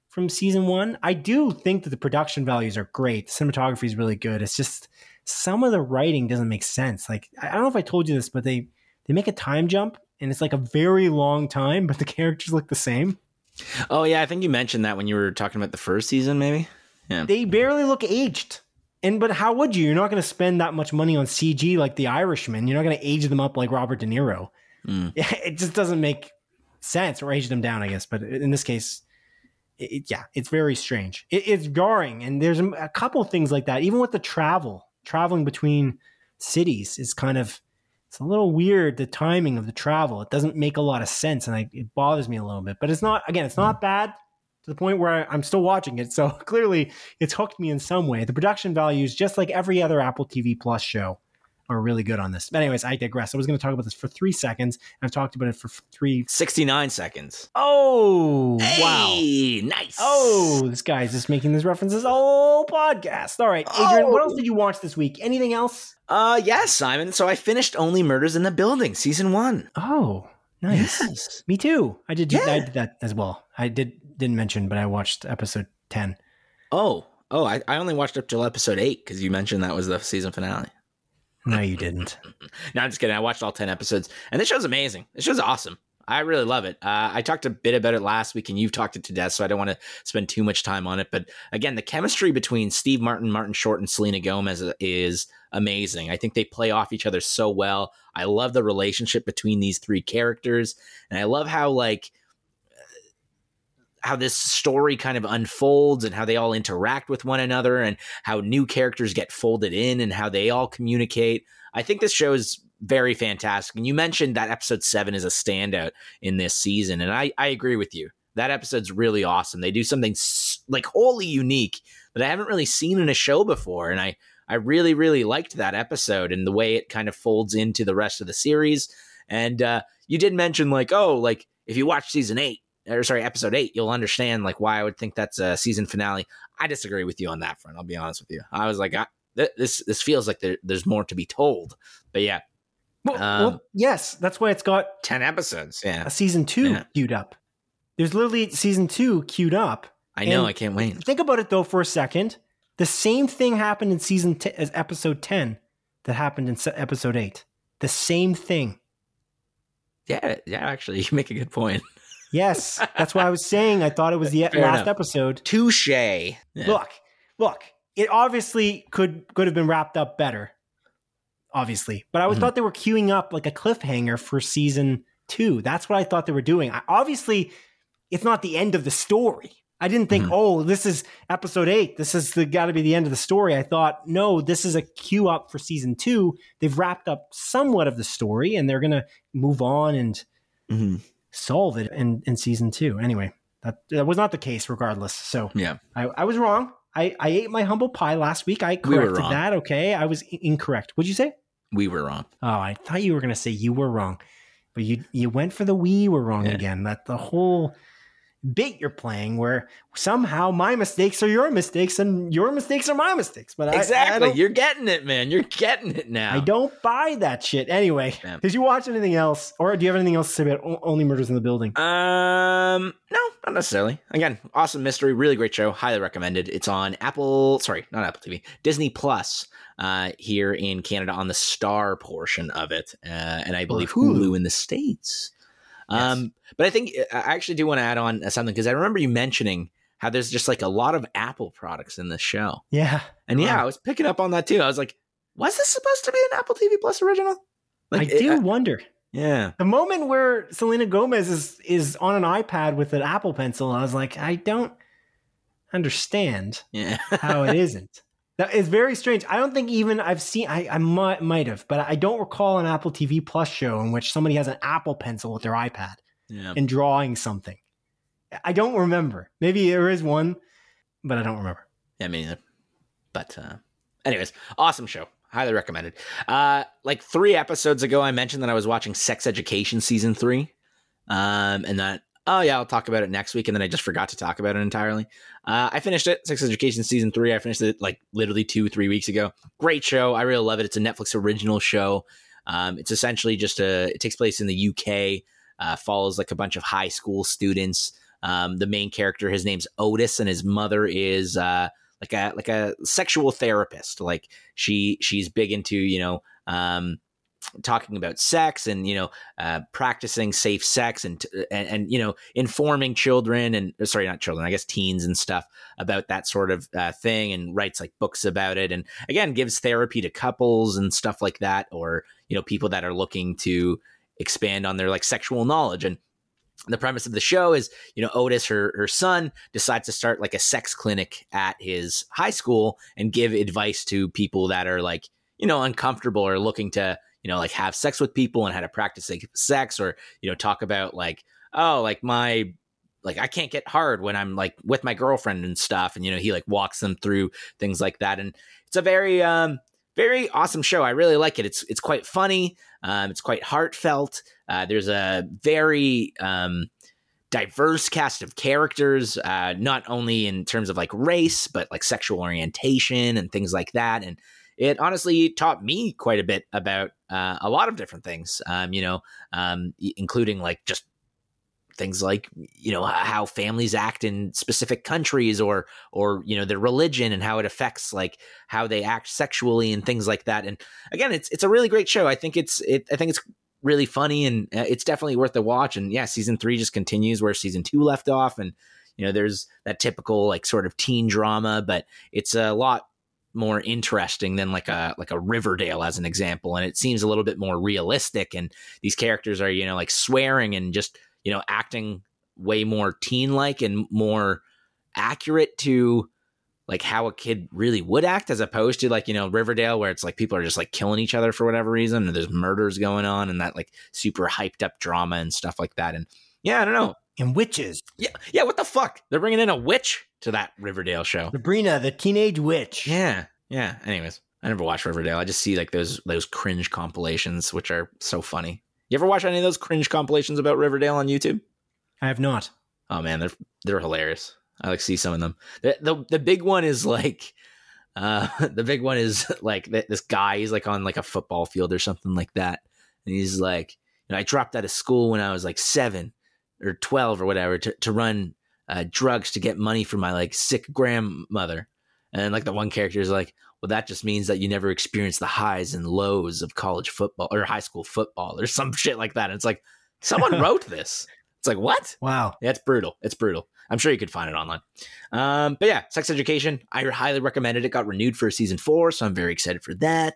from season one. I do think that the production values are great. The cinematography is really good. It's just some of the writing doesn't make sense. Like I don't know if I told you this, but they they make a time jump and it's like a very long time, but the characters look the same. Oh yeah, I think you mentioned that when you were talking about the first season, maybe. Yeah. They barely look aged. And but how would you? You're not going to spend that much money on CG like The Irishman. You're not going to age them up like Robert De Niro. Mm. It just doesn't make sense, or age them down, I guess. But in this case, it, yeah, it's very strange. It, it's jarring, and there's a couple things like that. Even with the travel, traveling between cities is kind of it's a little weird the timing of the travel. It doesn't make a lot of sense and I, it bothers me a little bit but it's not again it's not mm. bad to the point where I, i'm still watching it so clearly it's hooked me in some way. The production values just like every other apple tv plus show are really good on this but anyways i digress i was going to talk about this for three seconds and i've talked about it for three 69 seconds. oh wow nice. Oh, this guy's just making these references all podcast. All right, Adrian, what Oh. else did you watch this week? Anything else? Uh, yes, Simon. So I finished Only Murders in the Building, season one. Oh, nice. Yes. Me too. I did. I Yeah. did that as well. I did didn't mention, but I watched episode ten. Oh, oh, I, I only watched up till episode eight because you mentioned that was the season finale. No, you didn't. No, I'm just kidding. I watched all 10 episodes, and this show's amazing. This show's awesome. I really love it. Uh, I talked a bit about it last week, and you've talked it to death, so I don't want to spend too much time on it. But again, the chemistry between Steve Martin, Martin Short, and Selena Gomez is amazing. I think they play off each other so well. I love the relationship between these three characters, and I love how like how this story kind of unfolds and how they all interact with one another and how new characters get folded in and how they all communicate. I think this show is very fantastic. And you mentioned that episode seven is a standout in this season. And I, I agree with you. That episode's really awesome. They do something like wholly unique that I haven't really seen in a show before. And I, I really, really liked that episode and the way it kind of folds into the rest of the series. And uh, you did mention, like, oh, like if you watch season eight, or sorry, episode eight, you'll understand like why I would think that's a season finale. I disagree with you on that front. I'll be honest with you. I was like, I, th- this this feels like there, there's more to be told. But yeah, Well, Um, well, yes, that's why it's got ten episodes. Yeah, a season two Yeah. queued up. There's literally season two queued up. I know. and- I can't wait. Think about it though for a second. The same thing happened in season t- as episode ten that happened in episode eight. The same thing. Yeah, yeah. Actually, you make a good point. Yes, that's what I was saying I thought it was the Fair last enough. episode. Touche. Yeah. Look, look, it obviously could could have been wrapped up better, obviously. But I always Mhm. thought they were queuing up like a cliffhanger for season two. That's what I thought they were doing. I, obviously, it's not the end of the story. I didn't think, Mhm. oh, this is episode eight. This is got to be the end of the story. I thought, no, this is a queue up for season two. They've wrapped up somewhat of the story, and they're gonna move on and Mhm. Solve it in, in season two. Anyway, that, that was not the case, regardless. So Yeah. I, I was wrong. I, I ate my humble pie last week. I corrected wrong. that. Okay, I was incorrect. What'd you say? We were wrong. Oh, I thought you were going to say you were wrong, but you you went for the we were wrong Yeah. again. That the whole bit you're playing, where somehow my mistakes are your mistakes and your mistakes are my mistakes. But I- I, exactly. don't, You're getting it, man. You're getting it now. I don't buy that shit. Anyway, Yeah. did you watch anything else, or do you have anything else to say about Only Murders in the Building? Um, no, not necessarily. Again, awesome mystery, really great show, highly recommended. It's on Apple, sorry, not Apple TV, Disney Plus, uh, here in Canada on the Star portion of it, uh, and I believe Hulu. Hulu in the states. Um, but I think I actually do want to add on something because I remember you mentioning how there's just like a lot of Apple products in this show, Yeah, and yeah, Right. I was picking up on that too. I was like, was this supposed to be an Apple TV Plus original? I Like, it- do wonder. yeah. The moment where Selena Gomez is is on an iPad with an Apple Pencil, I was like, I don't understand Yeah. how it isn't. That is very strange. I don't think even I've seen. I, I might might have, but I don't recall an Apple TV Plus show in which somebody has an Apple Pencil with their iPad yeah. and drawing something. I don't remember. Maybe there is one, but I don't remember. Yeah, me neither. But uh anyways, awesome show. Highly recommended. Uh like three episodes ago I mentioned that I was watching Sex Education season three. Um and that oh yeah, I'll talk about it next week, and then I just forgot to talk about it entirely. Uh I finished it, Sex Education season three. I finished it like literally two, three weeks ago. Great show. I really love it. It's a Netflix original show. Um it's essentially just a it takes place in the UK, uh, follows like a bunch of high school students. Um, the main character, his name's Otis, and his mother is uh, like a like a sexual therapist. Like she she's big into you know um, talking about sex and you know uh, practicing safe sex and, and and you know informing children and sorry not children I guess teens and stuff about that sort of uh, thing and writes like books about it and again gives therapy to couples and stuff like that or you know people that are looking to expand on their like sexual knowledge. And the premise of the show is you know otis her her son decides to start like a sex clinic at his high school and give advice to people that are like you know, uncomfortable or looking to, you know, like have sex with people and how to practice like, sex or, you know, talk about like, oh, like my like I can't get hard when I'm like with my girlfriend and stuff. And you know, he like walks them through things like that. And it's a very um very awesome show. I really like it. It's it's quite funny. Um, it's quite heartfelt. Uh, there's a very um, diverse cast of characters, uh, not only in terms of like race, but like sexual orientation and things like that. And it honestly taught me quite a bit about uh, a lot of different things. Um, you know, um, including like just things like you know how families act in specific countries or or you know their religion and how it affects like how they act sexually and things like that. And again it's it's a really great show. I think it's it i think it's really funny and uh, it's definitely worth the watch. And yeah season 3 just continues where season 2 left off. And you know there's that typical like sort of teen drama but it's a lot more interesting than like a like a Riverdale as an example and it seems a little bit more realistic and these characters are you know like swearing and just you know, acting way more teen like and more accurate to like how a kid really would act as opposed to like, you know, Riverdale where it's like people are just like killing each other for whatever reason and there's murders going on and that like super hyped up drama and stuff like that. And yeah, I don't know. And witches. Yeah. Yeah. What the fuck? They're bringing in a witch to that Riverdale show. Sabrina, the teenage witch. Yeah. Yeah. Anyways, I never watched Riverdale. I just see like those those cringe compilations, which are so funny. You ever watch any of those cringe compilations about Riverdale on YouTube? I have not. Oh man, they're they're hilarious. I like see some of them. The the, the big one is like uh the big one is like this guy he's like on like a football field or something like that. And he's like, you know, I dropped out of school when I was like 7 or 12 or whatever to to run uh, drugs to get money for my like sick grandmother. And like the one character is like, well, that just means that you never experienced the highs and lows of college football or high school football or some shit like that. And it's like, someone wrote this. It's like, what? Wow. Yeah, it's brutal. It's brutal. I'm sure you could find it online. Um, but yeah, Sex Education, I highly recommend it. It got renewed for season four, so I'm very excited for that.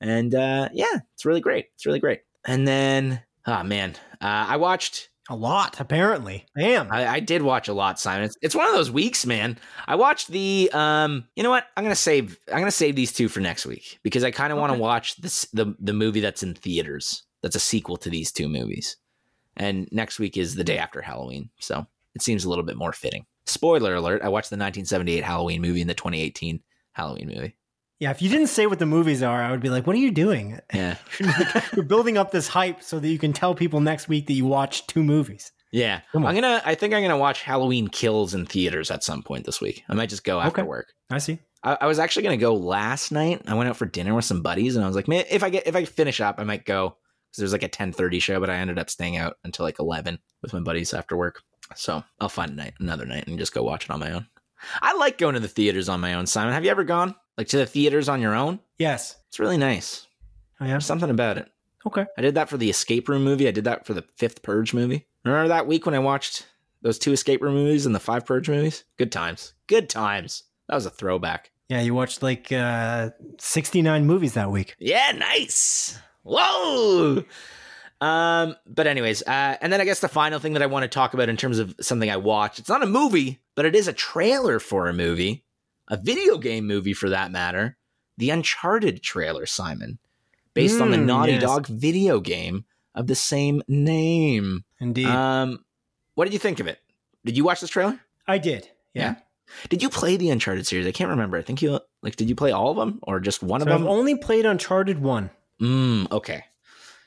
And uh, yeah, it's really great. It's really great. And then, oh man, uh, I watched a lot, apparently. Damn. I, I, did watch a lot, Simon. It's, it's, one of those weeks, man. I watched the um you know what? I'm gonna save I'm gonna save these two for next week because I kind of okay. want to watch this the the movie that's in theaters. That's a sequel to these two movies. And next week is the day after Halloween. So it seems a little bit more fitting. Spoiler alert, I watched the 1978 Halloween movie and the 2018 Halloween movie. Yeah, if you didn't say what the movies are, I would be like, "What are you doing?" Yeah, you're building up this hype so that you can tell people next week that you watched two movies. Yeah, I'm gonna. I think I'm gonna watch Halloween Kills in theaters at some point this week. I might just go after okay. work. I see. I, I, was actually gonna go last night. I went out for dinner with some buddies, and I was like, "Man, if I get if I finish up, I might go." Because there's like a 10:30 show, but I ended up staying out until like 11 with my buddies after work. So I'll find a night, another night, and just go watch it on my own. I like going to the theaters on my own. Simon, have you ever gone like to the theaters on your own? Yes, it's really nice. Oh yeah, There's something about it. Okay, I did that for the Escape Room movie. I did that for the Fifth Purge movie. Remember that week when I watched those two Escape Room movies and the five Purge movies? Good times. Good times. That was a throwback. Yeah, you watched like uh, 69 movies that week. Yeah, nice. Whoa. Um, but anyways, uh, and then I guess the final thing that I want to talk about in terms of something I watched, it's not a movie, but it is a trailer for a movie, a video game movie for that matter. The Uncharted trailer, Simon, based mm, on the hmm, Naughty yes. Dog video game of the same name. Indeed. Um, what did you think of it? Did you watch this trailer? I did. Yeah. yeah. Did you play the Uncharted series? I can't remember. I think you like. Did you play all of them or just one so of them? I've only played Uncharted one. Mm, okay.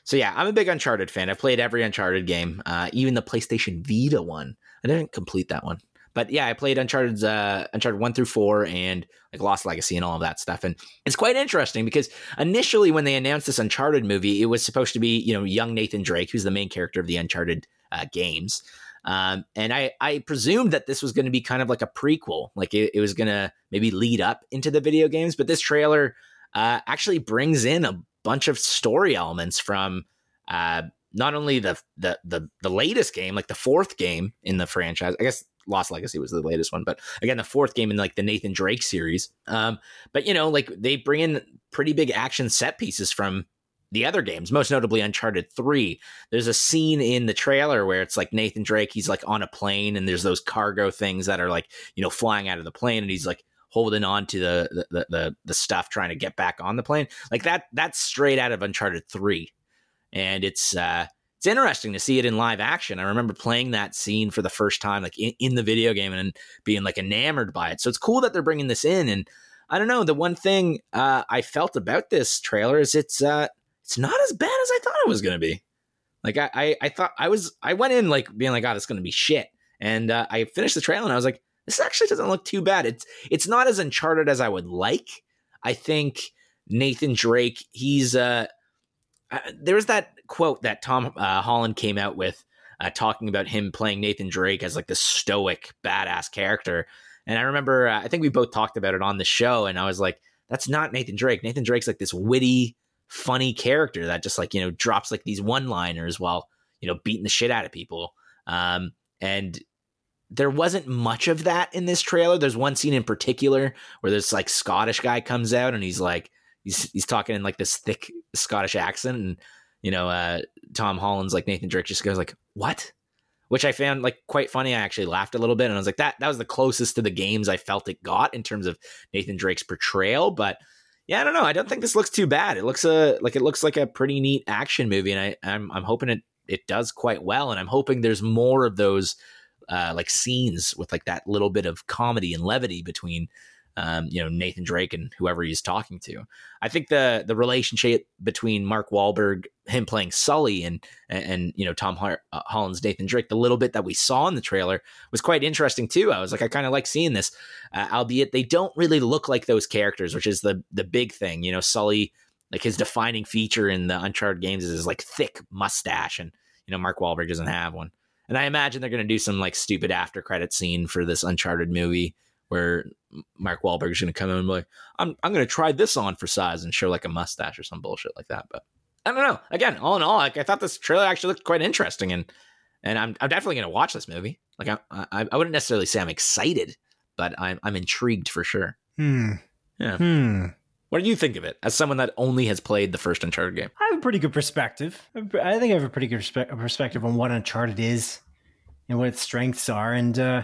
So yeah, I'm a big Uncharted fan. I've played every Uncharted game, uh, even the PlayStation Vita one. I didn't complete that one, but yeah, I played Uncharted, uh, Uncharted one through four, and like Lost Legacy and all of that stuff. And it's quite interesting because initially, when they announced this Uncharted movie, it was supposed to be you know young Nathan Drake, who's the main character of the Uncharted uh, games. Um, and I, I presumed that this was going to be kind of like a prequel, like it, it was going to maybe lead up into the video games. But this trailer uh, actually brings in a bunch of story elements from uh, not only the, the the the latest game, like the fourth game in the franchise. I guess Lost Legacy was the latest one, but again, the fourth game in like the Nathan Drake series. Um, but you know, like they bring in pretty big action set pieces from the other games, most notably Uncharted 3. There's a scene in the trailer where it's like Nathan Drake, he's like on a plane and there's those cargo things that are like, you know, flying out of the plane and he's like holding on to the the, the the stuff trying to get back on the plane like that that's straight out of uncharted 3 and it's uh it's interesting to see it in live action i remember playing that scene for the first time like in, in the video game and being like enamored by it so it's cool that they're bringing this in and i don't know the one thing uh i felt about this trailer is it's uh it's not as bad as i thought it was going to be like I, I, I thought I was, I went in like being like, oh, is going to be shit. And uh, I finished the trailer and I was like, this actually doesn't look too bad. It's, it's not as uncharted as I would like. I think Nathan Drake, he's, uh, uh there was that quote that Tom uh, Holland came out with, uh, talking about him playing Nathan Drake as like the stoic badass character. And I remember, uh, I think we both talked about it on the show, and I was like, that's not Nathan Drake. Nathan Drake's like this witty, funny character that just like you know drops like these one liners while you know beating the shit out of people um and there wasn't much of that in this trailer there's one scene in particular where this like scottish guy comes out and he's like he's he's talking in like this thick scottish accent and you know uh tom holland's like nathan drake just goes like what which i found like quite funny i actually laughed a little bit and i was like that that was the closest to the games i felt it got in terms of nathan drake's portrayal but yeah, I don't know. I don't think this looks too bad. It looks a uh, like it looks like a pretty neat action movie, and I, I'm I'm hoping it it does quite well, and I'm hoping there's more of those uh, like scenes with like that little bit of comedy and levity between um, you know Nathan Drake and whoever he's talking to. I think the the relationship between Mark Wahlberg, him playing Sully, and and, you know Tom uh, Holland's Nathan Drake, the little bit that we saw in the trailer was quite interesting too. I was like, I kind of like seeing this, uh, albeit they don't really look like those characters, which is the the big thing. You know, Sully, like his defining feature in the Uncharted games is his like thick mustache, and you know Mark Wahlberg doesn't have one. And I imagine they're going to do some like stupid after credit scene for this Uncharted movie where Mark Wahlberg is going to come in and be like, I'm, I'm going to try this on for size and show like a mustache or some bullshit like that. But I don't know. Again, all in all, like I thought this trailer actually looked quite interesting, and and I'm I'm definitely going to watch this movie. Like I, I, I wouldn't necessarily say I'm excited, but I'm I'm intrigued for sure. Hmm. Yeah. Hmm. What do you think of it as someone that only has played the first Uncharted game? I have a pretty good perspective. I think I have a pretty good perspective on what Uncharted is and what its strengths are, and. uh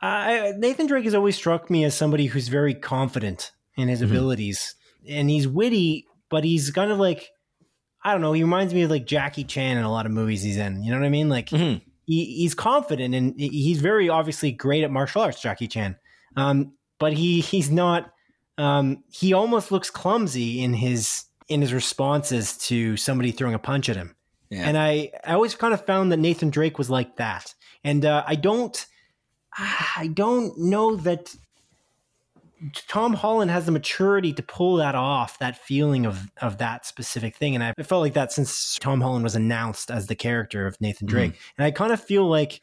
uh, Nathan Drake has always struck me as somebody who's very confident in his mm-hmm. abilities, and he's witty, but he's kind of like I don't know. He reminds me of like Jackie Chan in a lot of movies he's in. You know what I mean? Like mm-hmm. he, he's confident and he's very obviously great at martial arts, Jackie Chan. Um, but he he's not. Um, he almost looks clumsy in his in his responses to somebody throwing a punch at him. Yeah. And I I always kind of found that Nathan Drake was like that. And uh, I don't I don't know that Tom Holland has the maturity to pull that off, that feeling of of that specific thing. And I felt like that since Tom Holland was announced as the character of Nathan mm-hmm. Drake. Mm-hmm. And I kind of feel like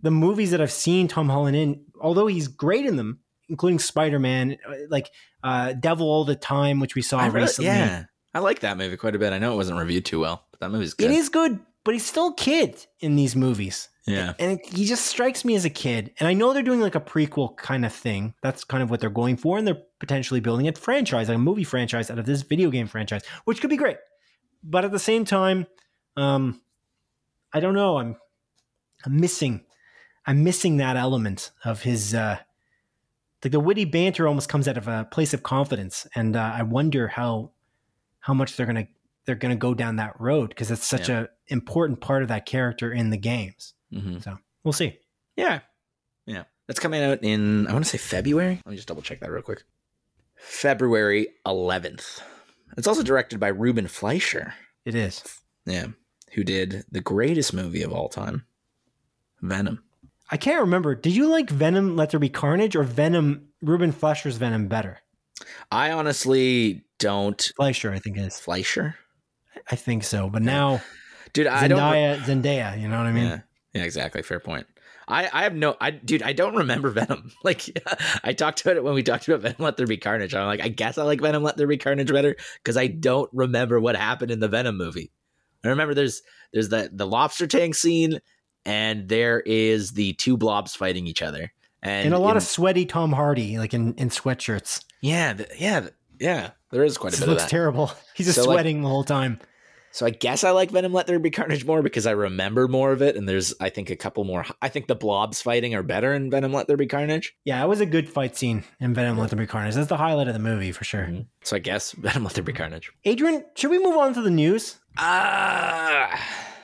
the movies that I've seen Tom Holland in, although he's great in them, including Spider Man, uh, like uh, Devil All the Time, which we saw really, recently. Yeah, I like that movie quite a bit. I know it wasn't reviewed too well, but that movie's good. It is good, but he's still a kid in these movies. Yeah. And it, he just strikes me as a kid. And I know they're doing like a prequel kind of thing. That's kind of what they're going for. And they're potentially building a franchise, like a movie franchise out of this video game franchise, which could be great. But at the same time, um, I don't know. I'm, I'm missing, I'm missing that element of his, uh, like the witty banter almost comes out of a place of confidence. And uh, I wonder how, how much they're going to, they're going to go down that road because it's such yeah. a important part of that character in the games. Mm-hmm. So we'll see. Yeah. Yeah. That's coming out in, I want to say February. Let me just double check that real quick. February 11th. It's also directed by Ruben Fleischer. It is. Yeah. Who did the greatest movie of all time, Venom. I can't remember. Did you like Venom Let There Be Carnage or Venom, Ruben Fleischer's Venom better? I honestly don't. Fleischer, I think is. Fleischer? I think so. But now, dude, I Zendaya, don't. Zendaya, you know what I mean? Yeah. Yeah, exactly. Fair point. I, I have no, I dude, I don't remember Venom. Like, I talked about it when we talked about Venom Let There Be Carnage. I'm like, I guess I like Venom Let There Be Carnage better because I don't remember what happened in the Venom movie. I remember there's there's the the lobster tank scene, and there is the two blobs fighting each other, and, and a lot in, of sweaty Tom Hardy, like in in sweatshirts. Yeah, the, yeah, yeah. There is quite a this bit. Looks terrible. He's just so sweating like, the whole time. So I guess I like Venom Let There Be Carnage more because I remember more of it, and there's I think a couple more. I think the blobs fighting are better in Venom Let There Be Carnage. Yeah, it was a good fight scene in Venom Let There Be Carnage. That's the highlight of the movie for sure. Mhm. So I guess Venom Let There Be Carnage. Adrian, should we move on to the news? Ah,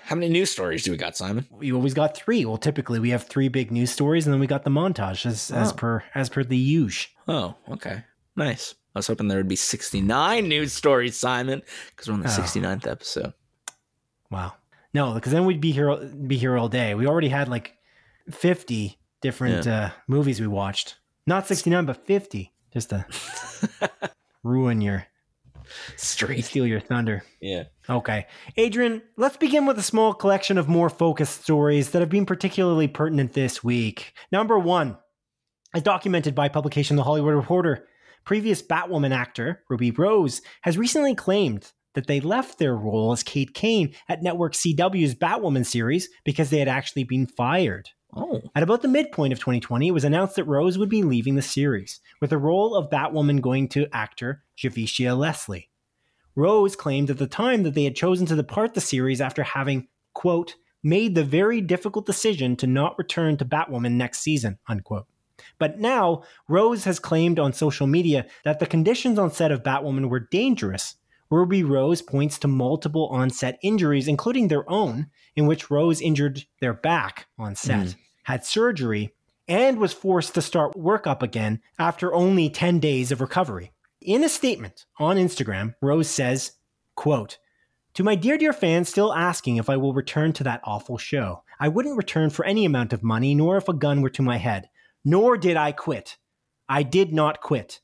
how many news stories do we got, Simon? We always got three. Well, typically we have three big news stories, and then we got the montage as as Oh. per as per the usual. Oh, okay, nice. I was hoping there would be 69 news stories, Simon, because we're on the Oh. 69th episode. Wow. No, because then we'd be here be here all day. We already had like fifty different uh, movies we watched. Not sixty nine, but fifty. Just to ruin your Street. steal your thunder. Yeah. Okay. Adrian, let's begin with a small collection of more focused stories that have been particularly pertinent this week. Number one, as documented by publication The Hollywood Reporter, previous Batwoman actor Ruby Rose has recently claimed that they left their role as Kate Kane at Network CW's Batwoman series because they had actually been fired. Oh. At about the midpoint of 2020, it was announced that Rose would be leaving the series, with the role of Batwoman going to actor Javicia Leslie. Rose claimed at the time that they had chosen to depart the series after having, quote, made the very difficult decision to not return to Batwoman next season, unquote. But now, Rose has claimed on social media that the conditions on set of Batwoman were dangerous. Ruby Rose points to multiple on set injuries, including their own, in which Rose injured their back on set, Mm. had surgery, and was forced to start work up again after only 10 days of recovery. In a statement on Instagram, Rose says, quote, to my dear, dear fans still asking if I will return to that awful show, I wouldn't return for any amount of money, nor if a gun were to my head. Nor did I quit. I did not quit.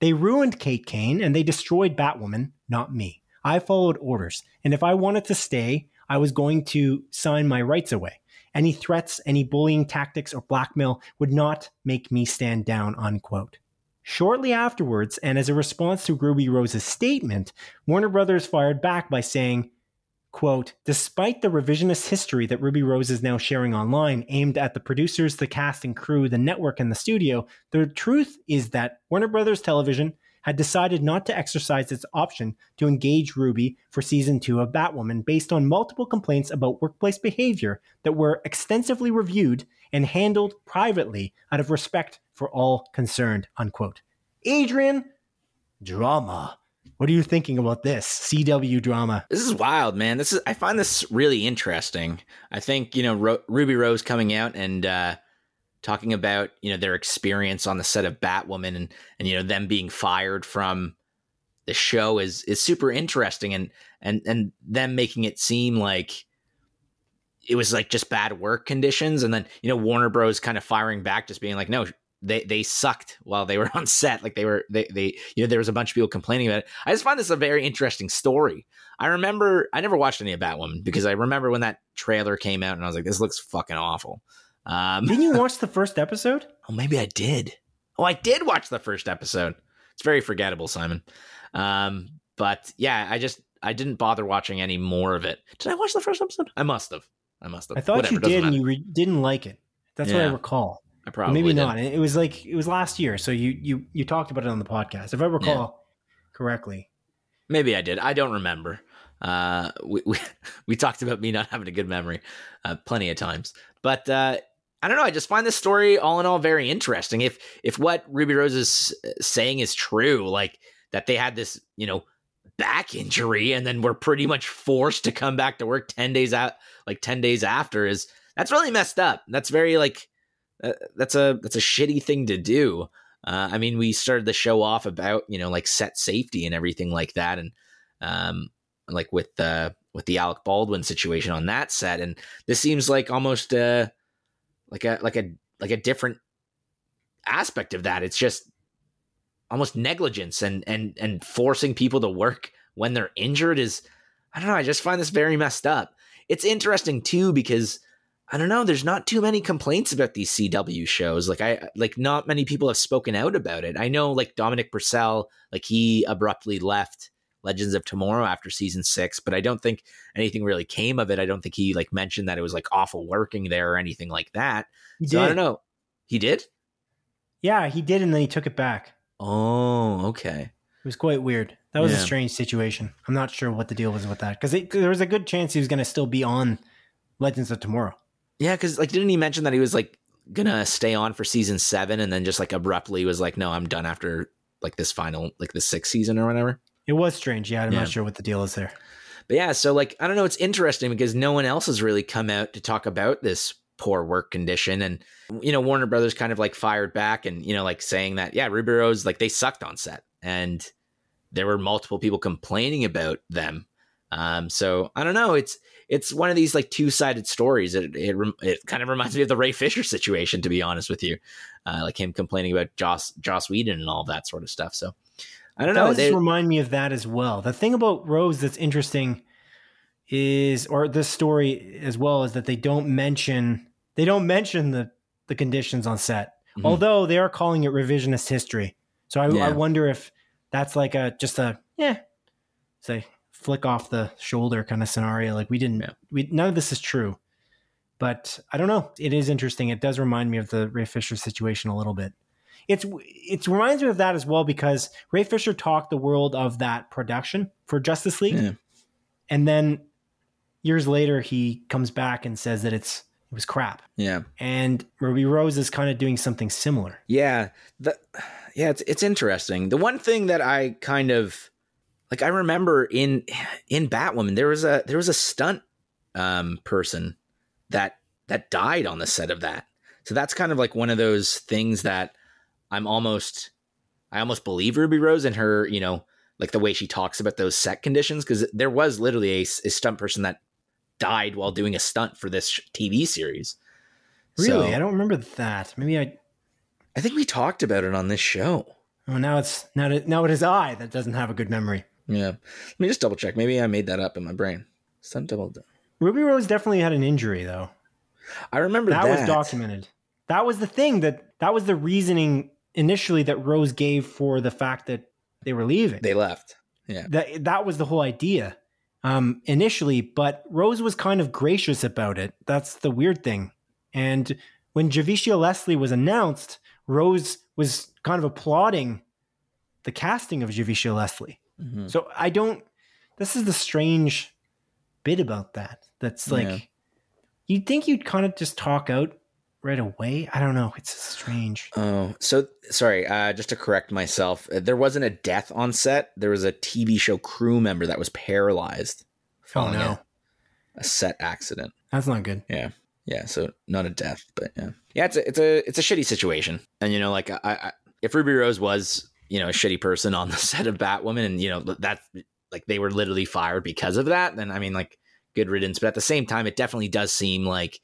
They ruined Kate Kane and they destroyed Batwoman, not me. I followed orders, and if I wanted to stay, I was going to sign my rights away. Any threats, any bullying tactics, or blackmail would not make me stand down, unquote. Shortly afterwards, and as a response to Ruby Rose's statement, Warner Brothers fired back by saying, quote, despite the revisionist history that Ruby Rose is now sharing online aimed at the producers, the cast and crew, the network, and the studio, the truth is that Warner Brothers Television had decided not to exercise its option to engage Ruby for season two of Batwoman based on multiple complaints about workplace behavior that were extensively reviewed and handled privately out of respect for all concerned, unquote. Adrian, drama. What are you thinking about this CW drama? This is wild, man. This is I find this really interesting. I think you know Ro- Ruby Rose coming out and uh, talking about you know their experience on the set of Batwoman and and you know them being fired from the show is is super interesting and and and them making it seem like it was like just bad work conditions and then you know Warner Bros kind of firing back just being like no they they sucked while they were on set. Like they were they they you know there was a bunch of people complaining about it. I just find this a very interesting story. I remember i never watched any of batwoman because i remember when that trailer came out and i was like this looks fucking awful. Um Didn't you watch the first episode? oh maybe i did. Oh i did watch the first episode. It's very forgettable simon. Um but yeah i just i didn't bother watching any more of it. Did i watch the first episode? I must have. I must have. I thought Whatever, you did, and you re- didn't like it. That's what I recall. I probably maybe did. not. It was like it was last year, so you you you talked about it on the podcast, if I recall correctly. Maybe I did. I don't remember. Uh, we, we we talked about me not having a good memory, uh, plenty of times. But uh, I don't know. I just find this story all in all very interesting. If if what Ruby Rose is saying is true, like that they had this, you know, back injury and then were pretty much forced to come back to work ten days out, like ten days after, is that's really messed up. That's very like that's a that's a shitty thing to do. Uh, I mean, we started the show off about you know like set safety and everything like that, and um, like with the with the Alec Baldwin situation on that set, and this seems like almost uh like a like a like a different aspect of that. It's just almost negligence and and and forcing people to work when they're injured is I don't know. I just find this very messed up. It's interesting too because I don't know. There's not too many complaints about these CW shows. Like I like not many people have spoken out about it. I know like Dominic Purcell, like he abruptly left Legends of Tomorrow after season six, but I don't think anything really came of it. I don't think he like mentioned that it was like awful working there or anything like that. He so I don't know. He did? Yeah, he did, and then he took it back. Oh, okay. It was quite weird. That was a strange situation. I'm not sure what the deal was with that because there was a good chance he was going to still be on Legends of Tomorrow. Yeah, because like, didn't he mention that he was like gonna stay on for season seven, and then just like abruptly was like, no, I'm done after like this final, like the sixth season or whatever. It was strange. Yeah, I'm Yeah. not sure what the deal is there. But yeah, so like I don't know, it's interesting because no one else has really come out to talk about this poor work condition and you know Warner Brothers kind of like fired back and you know like saying that yeah, Ruby Rose like they sucked on set and there were multiple people complaining about them. Um so I don't know, it's it's one of these like two-sided stories. It it, it kind of reminds me of the Ray Fisher situation to be honest with you. Uh, like him complaining about Joss Joss Whedon and all that sort of stuff. So I don't That know. does They, remind me of that as well. The thing about Rose that's interesting is, or this story as well, is that they don't mention they don't mention the the conditions on set, Mhm. although they are calling it revisionist history. So I, Yeah. I wonder if that's like a just a yeah, say flick off the shoulder kind of scenario. Like we didn't, Yeah. we none of this is true. But I don't know. It is interesting. It does remind me of the Ray Fisher situation a little bit. It's it reminds me of that as well because Ray Fisher talked the world of that production for Justice League, Yeah. and then years later he comes back and says that it's it was crap. yeah. And Ruby Rose is kind of doing something similar. Yeah, the yeah, it's it's interesting. The one thing that I kind of like I remember in in Batwoman there was a there was a stunt um person that that died on the set of that. So that's kind of like one of those things that I'm almost I almost believe Ruby Rose and her, you know, like the way she talks about those set conditions because there was literally a, a stunt person that died while doing a stunt for this TV series. Really, So- I don't remember that. Maybe I. I think we talked about it on this show. Oh, now it's now it, now it is I that doesn't have a good memory. Yeah. Let me just double check. Maybe I made that up in my brain. Stunt double. Ruby Rose definitely had an injury though. I remember that, that. was documented. That was the thing that that was the reasoning initially that Rose gave for the fact that they were leaving. They left. Yeah. that that was the whole idea um, initially, but Rose was kind of gracious about it. That's the weird thing. And when Javicia Leslie was announced, Rose was kind of applauding the casting of Javicia Leslie. Mhm. So I don't. This is the strange bit about that. That's like Yeah. you'd think you'd kind of just talk out right away. I don't know. It's strange. Oh, so sorry. Uh, just to correct myself, uh, there wasn't a death on set. There was a TV show crew member that was paralyzed Oh no, a, a set accident. that's not good. Yeah, yeah. So not a death, but yeah, yeah. It's a it's a it's a shitty situation, and you know, like I, I if Ruby Rose was you know a shitty person on the set of Batwoman, and you know that like they were literally fired because of that, then I mean, like good riddance. But at the same time, it definitely does seem like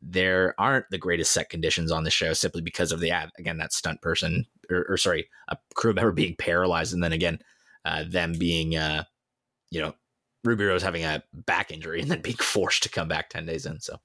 there aren't the greatest set conditions on the show simply because of the ad again that stunt person or, or sorry a crew member being paralyzed and then again uh, them being uh, you know Ruby Rose having a back injury and then being forced to come back 10 days in. So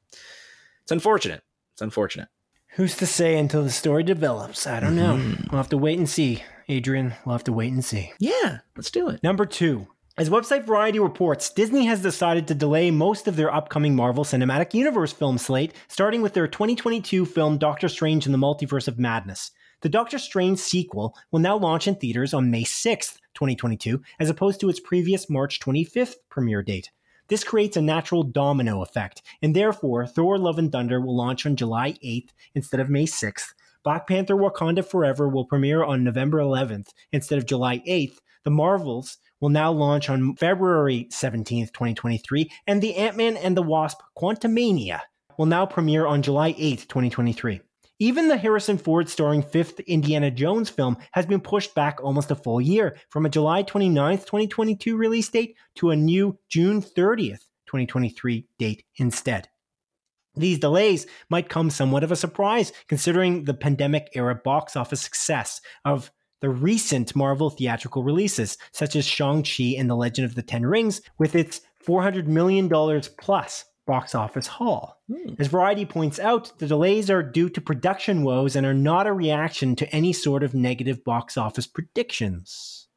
it's unfortunate. It's unfortunate. Who's to say until the story develops? I don't know. We'll have to wait and see, Adrian. We'll have to wait and see. Yeah, let's do it. Number two. As website Variety reports, Disney has decided to delay most of their upcoming Marvel Cinematic Universe film slate, starting with their 2022 film Doctor Strange in the Multiverse of Madness. The Doctor Strange sequel will now launch in theaters on May 6th, 2022, as opposed to its previous March 25th premiere date. This creates a natural domino effect, and therefore Thor Love and Thunder will launch on July 8th instead of May 6th. Black Panther Wakanda Forever will premiere on November 11th instead of July 8th. The Marvels will now launch on February 17th, 2023, and The Ant-Man and the Wasp Quantumania will now premiere on July 8th, 2023. Even the Harrison Ford starring fifth Indiana Jones film has been pushed back almost a full year from a July 29th, 2022 release date to a new June 30th, 2023 date instead. These delays might come somewhat of a surprise considering the pandemic era box office success of the recent Marvel theatrical releases, such as Shang-Chi and The Legend of the Ten Rings, with its $400 million plus box office haul. Hmm. As Variety points out, the delays are due to production woes and are not a reaction to any sort of negative box office predictions.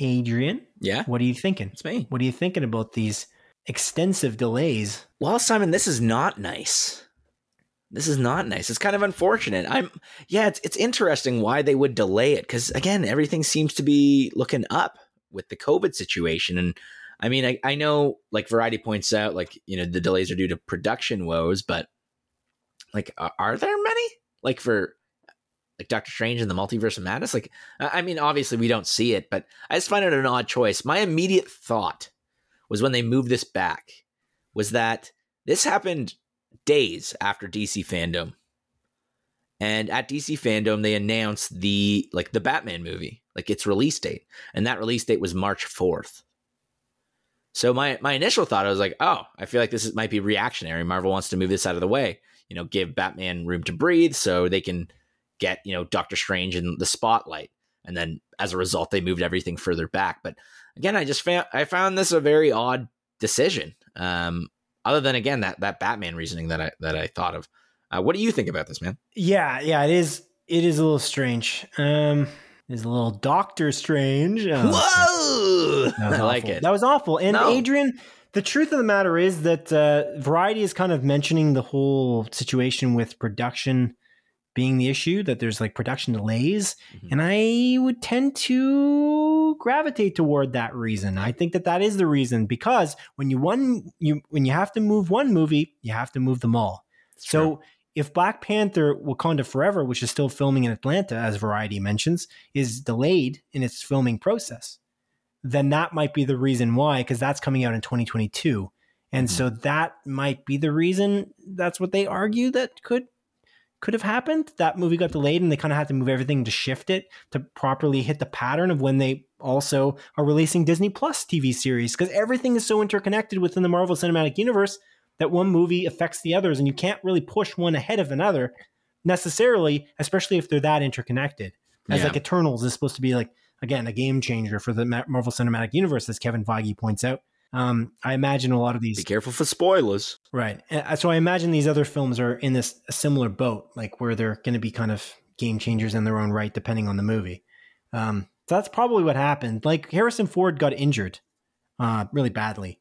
Adrian, Yeah, what are you thinking? it's me. What are you thinking about these extensive delays? Well, Simon, this is not nice. this is not nice. It's kind of unfortunate. I'm yeah, it's it's interesting why they would delay it because again, everything seems to be looking up with the COVID situation. And I mean, I, I know like Variety points out, like, you know, the delays are due to production woes, but like, are there many? Like for like Doctor Strange and the Multiverse of Madness? Like, I mean, obviously we don't see it, but I just find it an odd choice. My immediate thought was when they moved this back was that this happened days after DC fandom. And at DC fandom, they announced the like the Batman movie, like its release date. And that release date was March 4th. So my my initial thought I was like, oh, I feel like this is, might be reactionary. Marvel wants to move this out of the way, you know, give Batman room to breathe so they can get, you know, Doctor Strange in the spotlight. And then as a result, they moved everything further back. But again, I just found I found this a very odd decision. Um, other than again that that Batman reasoning that I that I thought of. Uh, what do you think about this, man? Yeah, yeah, it is. It is a little strange. Um, is a little Doctor Strange. Oh, Whoa! I like it. That was awful. And no. Adrian, the truth of the matter is that uh, Variety is kind of mentioning the whole situation with production being the issue that there's like production delays mm-hmm. and i would tend to gravitate toward that reason i think that that is the reason because when you one you when you have to move one movie you have to move them all That's so true. if black panther wakanda forever which is still filming in atlanta as variety mentions is delayed in its filming process then that might be the reason why because that's coming out in 2022 and mm-hmm. so that might be the reason that's what they argue that could could have happened. That movie got delayed and they kind of had to move everything to shift it to properly hit the pattern of when they also are releasing Disney Plus TV series because everything is so interconnected within the Marvel Cinematic Universe that one movie affects the others and you can't really push one ahead of another necessarily, especially if they're that interconnected. As yeah. like Eternals is supposed to be like again a game changer for the Marvel Cinematic Universe as Kevin Feige points out. Um, I imagine a lot of these. Be careful for spoilers. Right. Uh, so I imagine these other films are in this similar boat, like where they're going to be kind of game changers in their own right, depending on the movie. Um, so that's probably what happened. Like Harrison Ford got injured uh, really badly.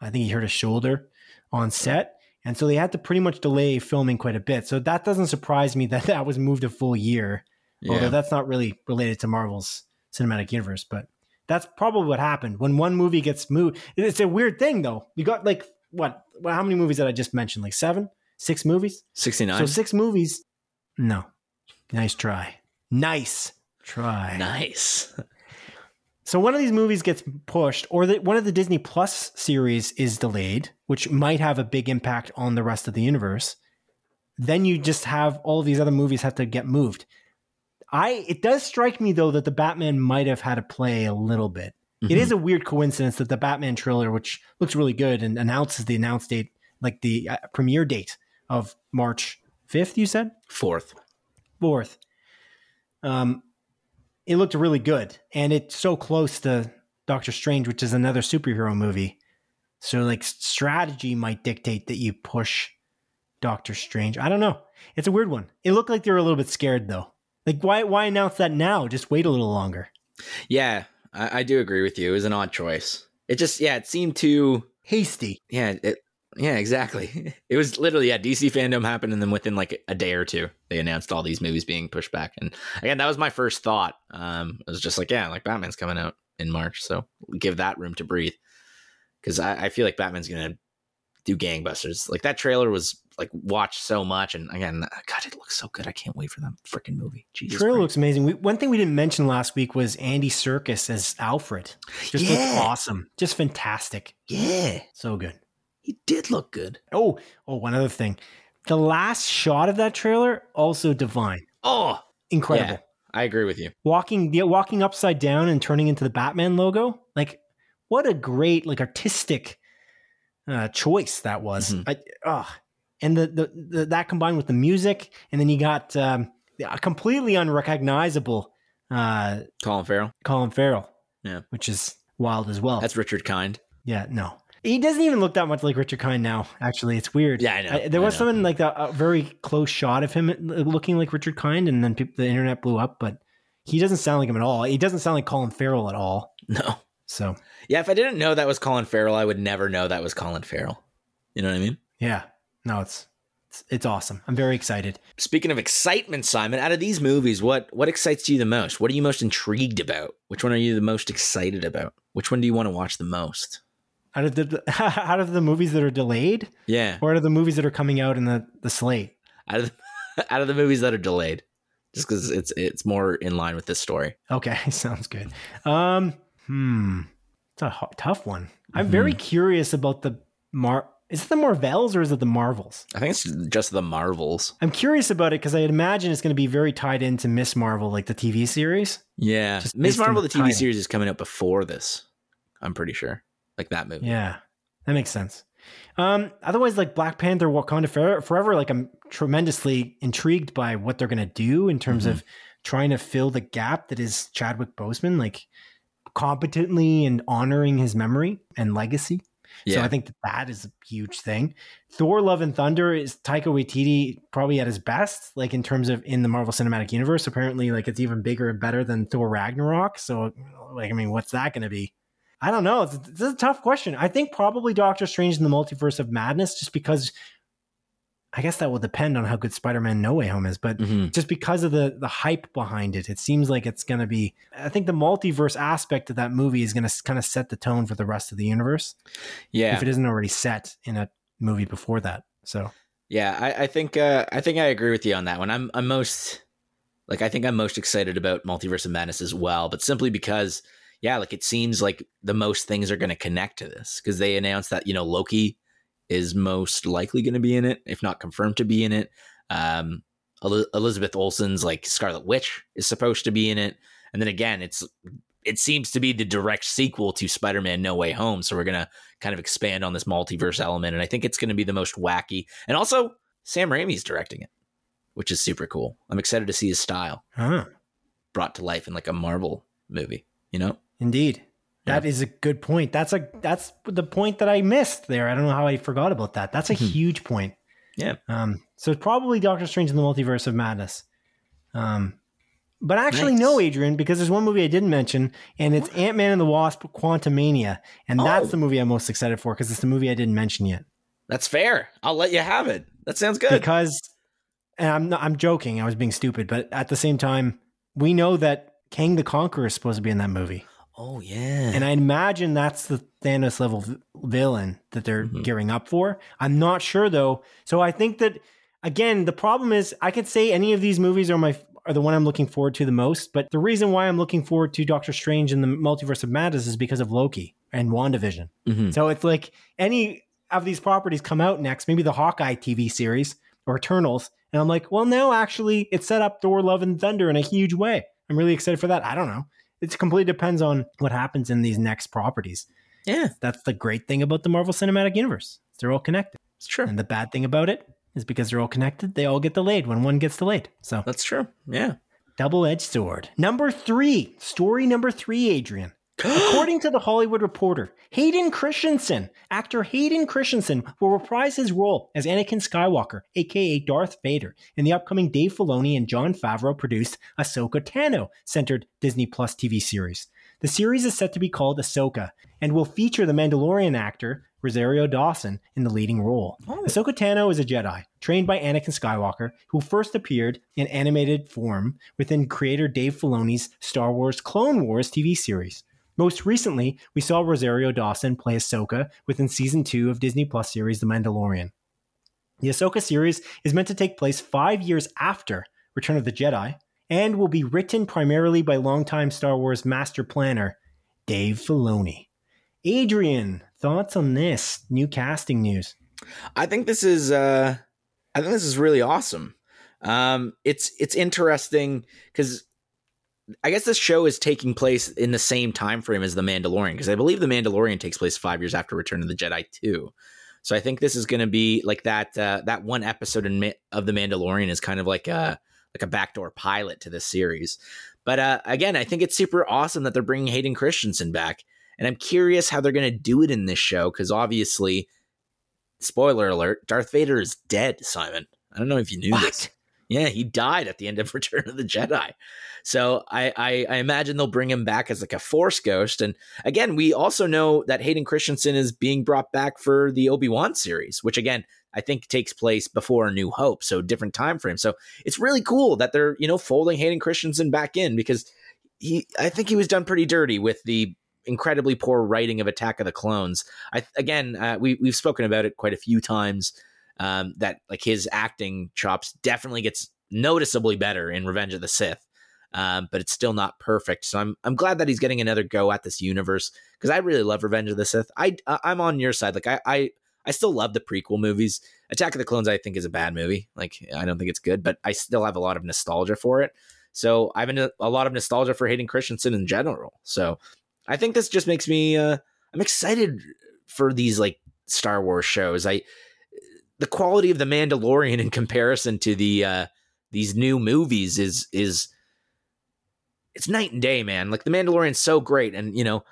I think he hurt his shoulder on set. And so they had to pretty much delay filming quite a bit. So that doesn't surprise me that that was moved a full year, yeah. although that's not really related to Marvel's cinematic universe. But that's probably what happened when one movie gets moved. It's a weird thing though. You got like what? Well, how many movies did I just mention? Like seven, six movies, sixty nine. So six movies. No, nice try. Nice try. Nice. so one of these movies gets pushed, or that one of the Disney Plus series is delayed, which might have a big impact on the rest of the universe. Then you just have all these other movies have to get moved. I it does strike me though that the Batman might have had to play a little bit. Mm-hmm. It is a weird coincidence that the Batman trailer, which looks really good and announces the announce date, like the uh, premiere date of March fifth, you said fourth, fourth. Um, it looked really good, and it's so close to Doctor Strange, which is another superhero movie. So like strategy might dictate that you push Doctor Strange. I don't know. It's a weird one. It looked like they were a little bit scared though. Like, why why announce that now? Just wait a little longer. Yeah, I, I do agree with you. It was an odd choice. It just yeah, it seemed too hasty. Yeah, it yeah, exactly. It was literally yeah, DC fandom happened, and then within like a day or two, they announced all these movies being pushed back. And again, that was my first thought. Um, it was just like yeah, like Batman's coming out in March, so give that room to breathe. Because I, I feel like Batman's gonna do gangbusters. Like that trailer was like watched so much, and again, uh, God, it looks so good. I can't wait for that freaking movie. Jesus, trailer Christ. looks amazing. We, one thing we didn't mention last week was Andy Serkis as Alfred. Just yeah. awesome, just fantastic. Yeah, so good. He did look good. Oh, oh, one other thing, the last shot of that trailer also divine. Oh, incredible. Yeah, I agree with you. Walking, yeah, walking upside down and turning into the Batman logo, like what a great like artistic uh, choice that was. Mm-hmm. I, oh, and the, the, the, that combined with the music, and then you got um, a completely unrecognizable uh, Colin Farrell. Colin Farrell, yeah, which is wild as well. That's Richard Kind. Yeah, no, he doesn't even look that much like Richard Kind now. Actually, it's weird. Yeah, I know. I, there was something like a, a, very close shot of him looking like Richard Kind, and then people, the internet blew up. But he doesn't sound like him at all. He doesn't sound like Colin Farrell at all. No. So yeah, if I didn't know that was Colin Farrell, I would never know that was Colin Farrell. You know what I mean? Yeah. No, it's It's, it's awesome. I'm very excited. Speaking of excitement, Simon, out of these movies, what what excites you the most? What are you most intrigued about? Which one are you the most excited about? Which one do you want to watch the most? Out of the out of the movies that are delayed, Yeah, or out of the movies that are coming out in the the slate. out of the, out of the movies that are delayed, just because it's it's more in line with this story. Okay, sounds good. Um, hmm, it's a tough one. I'm very curious about the Mar. Is it the Marvels or is it the Marvels? I think it's just the Marvels. I'm curious about it because I imagine it's going to be very tied into Miss Marvel, like the TV series. Yeah, Just Miss Marvel, the TV title. series, is coming out before this. I'm pretty sure, like that movie. Yeah, that makes sense. Um, otherwise, like Black Panther, Wakanda Forever, Forever, like I'm tremendously intrigued by what they're going to do in terms Mhm. of trying to fill the gap that is Chadwick Boseman, like competently and honoring his memory and legacy. Yeah, So I think that that is a huge thing. Thor: Love and Thunder is Taika Waititi probably at his best, like in terms of in the Marvel Cinematic Universe. Apparently, like it's even bigger and better than Thor Ragnarok. So, like, I mean, what's that going to be? I don't know. It's, it's a tough question. I think probably Doctor Strange in the Multiverse of Madness, just because. I guess that will depend on how good Spider-Man No Way Home is, but Mhm. just because of the the hype behind it, it seems like it's going to be. I think the multiverse aspect of that movie is going to kind of set the tone for the rest of the universe yeah, if it isn't already set in a movie before that. So Yeah, I, I think uh, I think I agree with you on that one. I'm I'm most like I think I'm most excited about Multiverse of Madness as well, but simply because yeah, like it seems like the most things are going to connect to this because they announced that you know Loki is most likely going to be in it, if not confirmed to be in it. Um, El- Elizabeth Olsen's like Scarlet Witch is supposed to be in it, and then again, it's it seems to be the direct sequel to Spider-Man No Way Home, so we're gonna kind of expand on this multiverse element, and I think it's going to be the most wacky. And also, Sam Raimi's directing it, which is super cool. I'm excited to see his style huh, brought to life in like a Marvel movie. You know? indeed. That is a good point. That's a that's the point that I missed there. I don't know how I forgot about that. That's a Mhm. huge point. Yeah. Um. So it's probably Doctor Strange in the Multiverse of Madness. Um. But actually, Nice. no, Adrian, because there's one movie I didn't mention, and it's Ant Man and the Wasp: Quantumania, and that's Oh. the movie I'm most excited for because it's the movie I didn't mention yet. That's fair. I'll let you have it. That sounds good. because and I'm not, I'm joking. I was being stupid, but at the same time, we know that Kang the Conqueror is supposed to be in that movie, oh yeah. and I imagine that's the Thanos level v- villain that they're Mhm. gearing up for. I'm not sure though, so I think that again, the problem is I could say any of these movies are my are the one I'm looking forward to the most, but the reason why I'm looking forward to Doctor Strange in the Multiverse of Madness is because of Loki and WandaVision. Mhm. So it's like any of these properties come out next, maybe the Hawkeye TV series or Eternals. And I'm like, well, now actually it set up Thor, Love, and Thunder in a huge way. I'm really excited for that. I don't know. It completely depends on what happens in these next properties. yeah, That's the great thing about the Marvel Cinematic Universe. They're all connected. it's true. And the bad thing about it is because they're all connected, they all get delayed when one gets delayed. So That's true. Yeah. double edged sword. Number three, story number three, Adrian. According to the Hollywood Reporter, Hayden Christensen, actor Hayden Christensen, will reprise his role as Anakin Skywalker, aka Darth Vader, in the upcoming Dave Filoni and Jon Favreau produced Ahsoka Tano centered Disney Plus TV series. The series is set to be called Ahsoka and will feature the Mandalorian actor Rosario Dawson in the leading role. Oh. Ahsoka Tano is a Jedi trained by Anakin Skywalker, who first appeared in animated form within creator Dave Filoni's Star Wars Clone Wars TV series. Most recently, we saw Rosario Dawson play Ahsoka within season two of Disney Plus series The Mandalorian. The Ahsoka series is meant to take place five years after Return of the Jedi and will be written primarily by longtime Star Wars master planner Dave Filoni. Adrian, thoughts on this new casting news? I think this is uh I think this is really awesome. Um it's it's interesting cuz I guess this show is taking place in the same time frame as The Mandalorian because I believe The Mandalorian takes place 5 years after Return of the Jedi too. So I think this is going to be like that uh, that one episode in of The Mandalorian is kind of like a like a backdoor pilot to this series. But uh, again, I think it's super awesome that they're bringing Hayden Christensen back. And I'm curious how they're going to do it in this show because obviously spoiler alert, Darth Vader is dead, Simon. I don't know if you knew this. Yeah, he died at the end of Return of the Jedi. So I, I, I imagine they'll bring him back as like a Force ghost. And again, we also know that Hayden Christensen is being brought back for the Obi Wan series, which again, I think takes place before A New Hope, so different time frame. So it's really cool that they're you know folding Hayden Christensen back in because he I think he was done pretty dirty with the incredibly poor writing of Attack of the Clones. I again uh, we we've spoken about it quite a few times um, that like his acting chops definitely gets noticeably better in Revenge of the Sith. Um, but it's still not perfect. So I'm I'm glad that he's getting another go at this universe because I really love Revenge of the Sith. I I'm on your side. Like I I I still love the prequel movies. Attack of the Clones I think is a bad movie. Like I don't think it's good, but I still have a lot of nostalgia for it. So I have a, a lot of nostalgia for Hayden Christensen in general. So I think this just makes me uh, I'm excited for these like Star Wars shows. I the quality of the Mandalorian in comparison to the uh, these new movies is is it's night and day, man. Like the Mandalorian's so great, and you know,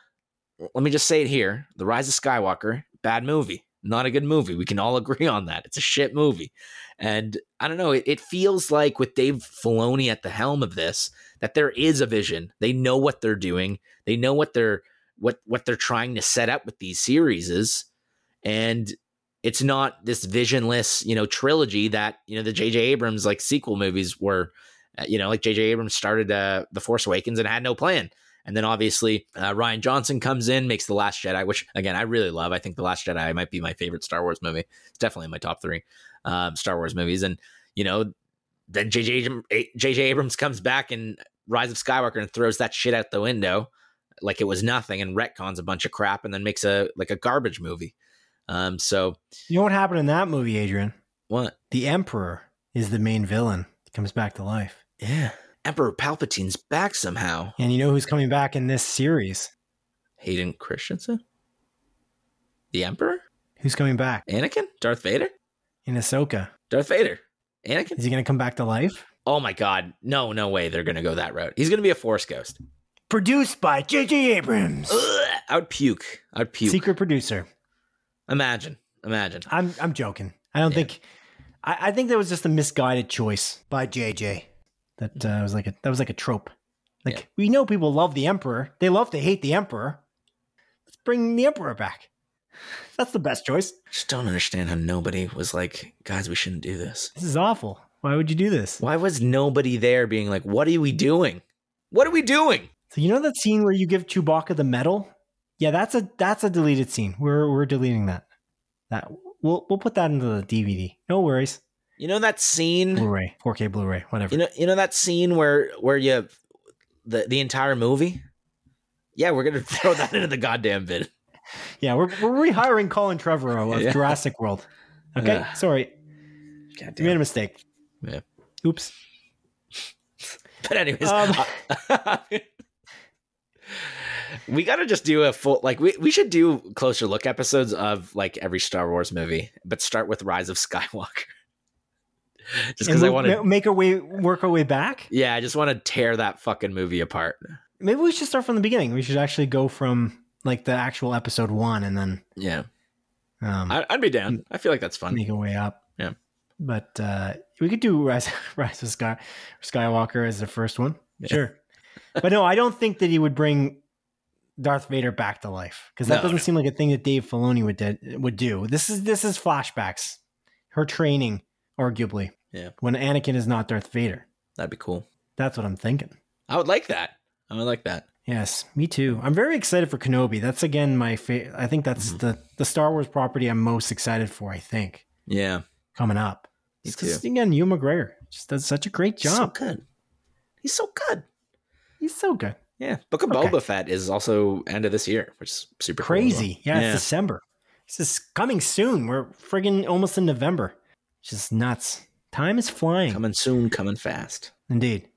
let me just say it here: The Rise of Skywalker, bad movie, not a good movie. We can all agree on that. It's a shit movie, and I don't know. It, it feels like with Dave Filoni at the helm of this, that there is a vision. They know what they're doing. They know what they're what what they're trying to set up with these series is, and it's not this visionless, you know, trilogy that you know the J.J. Abrams like sequel movies were uh, you know, like J.J. Abrams started uh, The Force Awakens and had no plan. And then obviously uh, Rian Johnson comes in, makes The Last Jedi, which again I really love. I think The Last Jedi might be my favorite Star Wars movie. It's definitely in my top three um, Star Wars movies. And you know, then J.J. J.J. Abrams comes back in Rise of Skywalker and throws that shit out the window like it was nothing and retcons a bunch of crap and then makes a like a garbage movie. Um, so you know what happened in that movie, Adrian? What? The Emperor is the main villain. He comes back to life. Yeah. Emperor Palpatine's back somehow. And you know who's coming back in this series? Hayden Christensen? The Emperor? Who's coming back? Anakin? Darth Vader? In Ahsoka. Darth Vader. Anakin? Is he going to come back to life? Oh my god. No, no way they're going to go that route. He's going to be a Force ghost. Produced by J.J. Abrams. Ugh, I would puke. I would puke. Secret producer. Imagine. Imagine. I'm I'm joking. I don't yeah. think I, I think that was just a misguided choice by JJ. That uh, was like a that was like a trope. Like yeah. we know people love the emperor. They love to hate the emperor. Let's bring the emperor back. That's the best choice. Just don't understand how nobody was like, guys, we shouldn't do this. This is awful. Why would you do this? Why was nobody there being like, what are we doing? What are we doing? So you know that scene where you give Chewbacca the medal? Yeah, that's a that's a deleted scene. We're we're deleting that. That we'll we'll put that into the DVD. No worries. You know that scene, Blu-ray, 4K Blu-ray, whatever. You know, you know that scene where where you the the entire movie. Yeah, we're gonna throw that into the goddamn vid. Yeah, we're we're rehiring Colin Trevorrow of yeah. Jurassic World. Okay, uh, sorry, you made a mistake. Yeah. Oops. But anyways, um, we got to just do a full like we, we should do closer look episodes of like every Star Wars movie, but start with Rise of Skywalker. just because I want to make our way work our way back. Yeah, I just want to tear that fucking movie apart. Maybe we should start from the beginning. We should actually go from like the actual episode one, and then yeah, um, I, would be down. I feel like that's fun. Make a way up. Yeah, but uh, we could do Rise, Rise of Sky, Skywalker as the first one. Yeah. Sure, but no, I don't think that he would bring Darth Vader back to life because that no, doesn't no. seem like a thing that Dave Filoni would de- would do. This is this is flashbacks, her training, arguably. Yeah, when Anakin is not Darth Vader. That'd be cool. That's what I'm thinking. I would like that. I would like that. Yes, me too. I'm very excited for Kenobi. That's again my favorite. I think that's mm-hmm. the the Star Wars property I'm most excited for. I think. Yeah, coming up. Because again, Ewan McGregor just does such a great job. so good. He's so good. He's so good. Yeah, Book of okay. Boba Fett is also end of this year, which is super crazy. Cool well. Yeah, yeah, it's December. This is coming soon. We're friggin' almost in November. It's just nuts. Time is flying. Coming soon, coming fast. Indeed.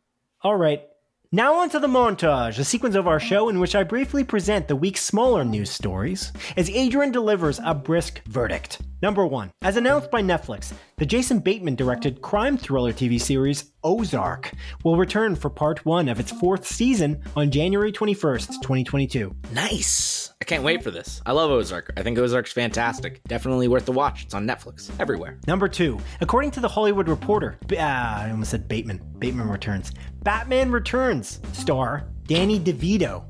All right. Now on to the montage, a sequence of our show in which I briefly present the week's smaller news stories, as Adrian delivers a brisk verdict. Number 1. As announced by Netflix, the Jason Bateman directed crime thriller TV series Ozark will return for part 1 of its fourth season on January 21st, 2022. Nice! I can't wait for this. I love Ozark. I think Ozark's fantastic. Definitely worth the watch. It's on Netflix, everywhere. Number 2. According to The Hollywood Reporter, ah, I almost said Bateman. Bateman returns. Batman Returns star Danny DeVito,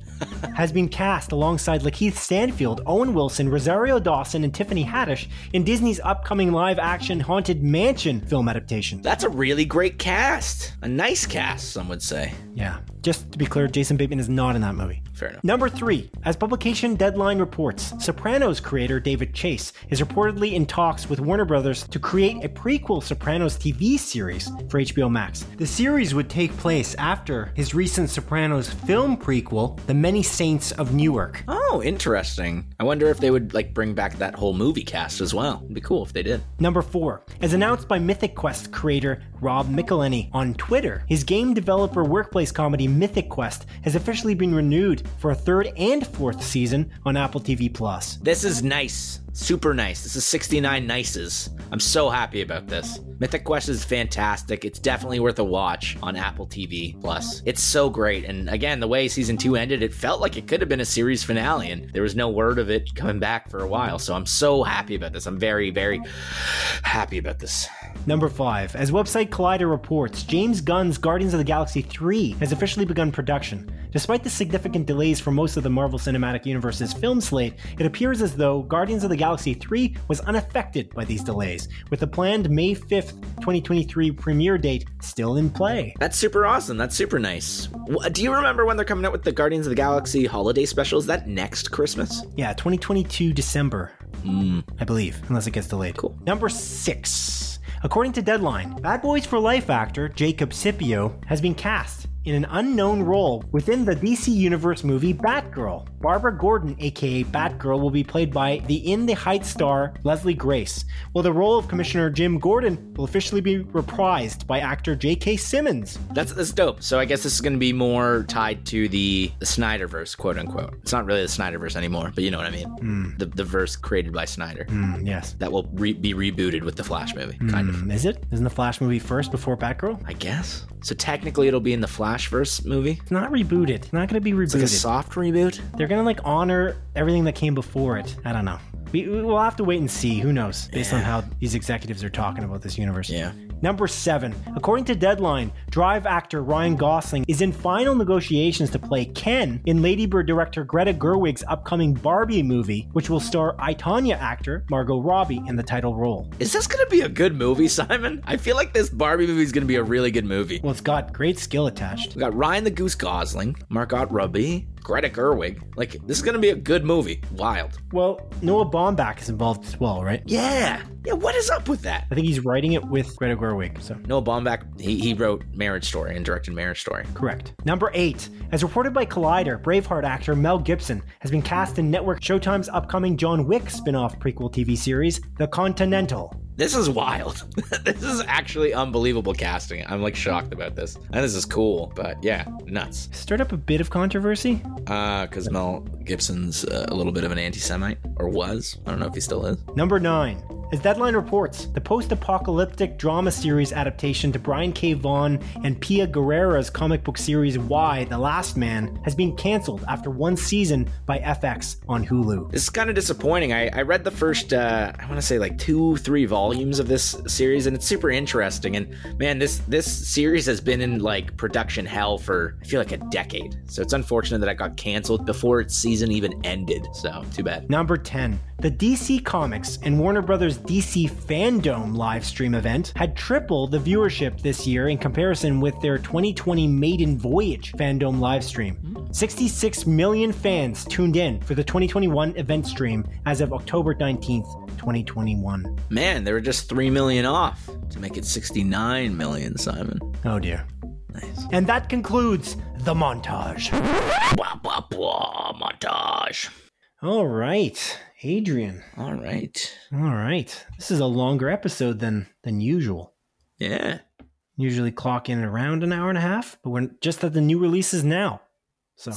has been cast alongside LaKeith Stanfield, Owen Wilson, Rosario Dawson, and Tiffany Haddish in Disney's upcoming live action Haunted Mansion film adaptation. That's a really great cast. A nice cast, some would say. Yeah. Just to be clear, Jason Bateman is not in that movie. Fair enough. Number three, as publication Deadline reports, Sopranos creator David Chase is reportedly in talks with Warner Brothers to create a prequel Sopranos TV series for HBO Max. The series would take place after his recent Sopranos film prequel, The Many Saints of Newark. Oh, interesting. I wonder if they would like bring back that whole movie cast as well. It'd be cool if they did. Number four, as announced by Mythic Quest creator Rob McElhenney on Twitter, his game developer workplace comedy Mythic Quest has officially been renewed for a third and fourth season on Apple TV Plus. This is nice. Super nice. This is 69 nices. I'm so happy about this. Mythic Quest is fantastic. It's definitely worth a watch on Apple TV Plus. It's so great. And again, the way season two ended, it felt like it could have been a series finale, and there was no word of it coming back for a while. So I'm so happy about this. I'm very, very happy about this. Number 5. As website Collider reports, James Gunn's Guardians of the Galaxy 3 has officially begun production. Despite the significant delays for most of the Marvel Cinematic Universe's film slate, it appears as though Guardians of the Galaxy 3 was unaffected by these delays, with the planned May 5th, 2023 premiere date still in play. That's super awesome. That's super nice. Do you remember when they're coming out with the Guardians of the Galaxy holiday specials? That next Christmas? Yeah, 2022 December, Mm. I believe, unless it gets delayed. Cool. Number 6. According to Deadline, Bad Boys for Life actor Jacob Scipio has been cast in an unknown role within the DC Universe movie Batgirl. Barbara Gordon, aka Batgirl, will be played by the In the Heights star Leslie Grace, while the role of Commissioner Jim Gordon will officially be reprised by actor J.K. Simmons. That's that's dope. So I guess this is going to be more tied to the, the Snyderverse, quote unquote. It's not really the Snyderverse anymore, but you know what I mean. The the verse created by Snyder Hmm, yes. that will re- be rebooted with the Flash movie, kind of. Hmm, is it? Isn't the Flash movie first before Batgirl? I guess. So technically, it'll be in the Flashverse movie. It's not rebooted. It's not going to be rebooted. It's like a soft reboot. They're gonna like honor everything that came before it. I don't know. We, we'll have to wait and see. Who knows? Based on how these executives are talking about this universe. Yeah. Number seven. According to Deadline, Drive actor Ryan Gosling is in final negotiations to play Ken in Lady Bird director Greta Gerwig's upcoming Barbie movie, which will star I, Tonya actor Margot Robbie in the title role. Is this going to be a good movie, Simon? I feel like this Barbie movie is going to be a really good movie. Well, it's got great skill attached. We got Ryan the Goose Gosling, Margot Robbie, Greta Gerwig. Like, this is going to be a good movie. Wild. Well, Noah Baumbach is involved as well, right? Yeah. Yeah, what is up with that? I think he's writing it with Greta Gerwig. So Noah Baumbach, he, he wrote Marriage Story and directed Marriage Story. Correct. Number eight. As reported by Collider, Braveheart actor Mel Gibson has been cast in network Showtime's upcoming John Wick spin off prequel TV series, The Continental. This is wild. this is actually unbelievable casting. I'm like shocked about this. And this is cool, but yeah, nuts. Stirred up a bit of controversy. Uh, because Mel Gibson's uh, a little bit of an anti Semite, or was. I don't know if he still is. Number nine. As Deadline reports, the post apocalyptic drama series adaptation to Brian K. Vaughan and Pia Guerrera's comic book series Y: The Last Man, has been cancelled after one season by FX on Hulu. This is kind of disappointing. I, I read the first, uh, I want to say like two, three volumes of this series, and it's super interesting. And man, this this series has been in like production hell for I feel like a decade. So it's unfortunate that it got canceled before its season even ended. So too bad. Number 10. The DC Comics and Warner Brothers DC Fandom live stream event had triple the viewership this year in comparison with their 2020 Maiden Voyage fandom live stream. 66 million fans tuned in for the 2021 event stream as of October 19th, 2021. Man, they were just three million off to make it sixty-nine million. Simon, Oh dear. nice. And that concludes the montage. Blah blah blah. Montage. All right, Adrian. All right. All right. This is a longer episode than than usual. Yeah. usually clock in around an hour and a half, but we're just at the new releases now. So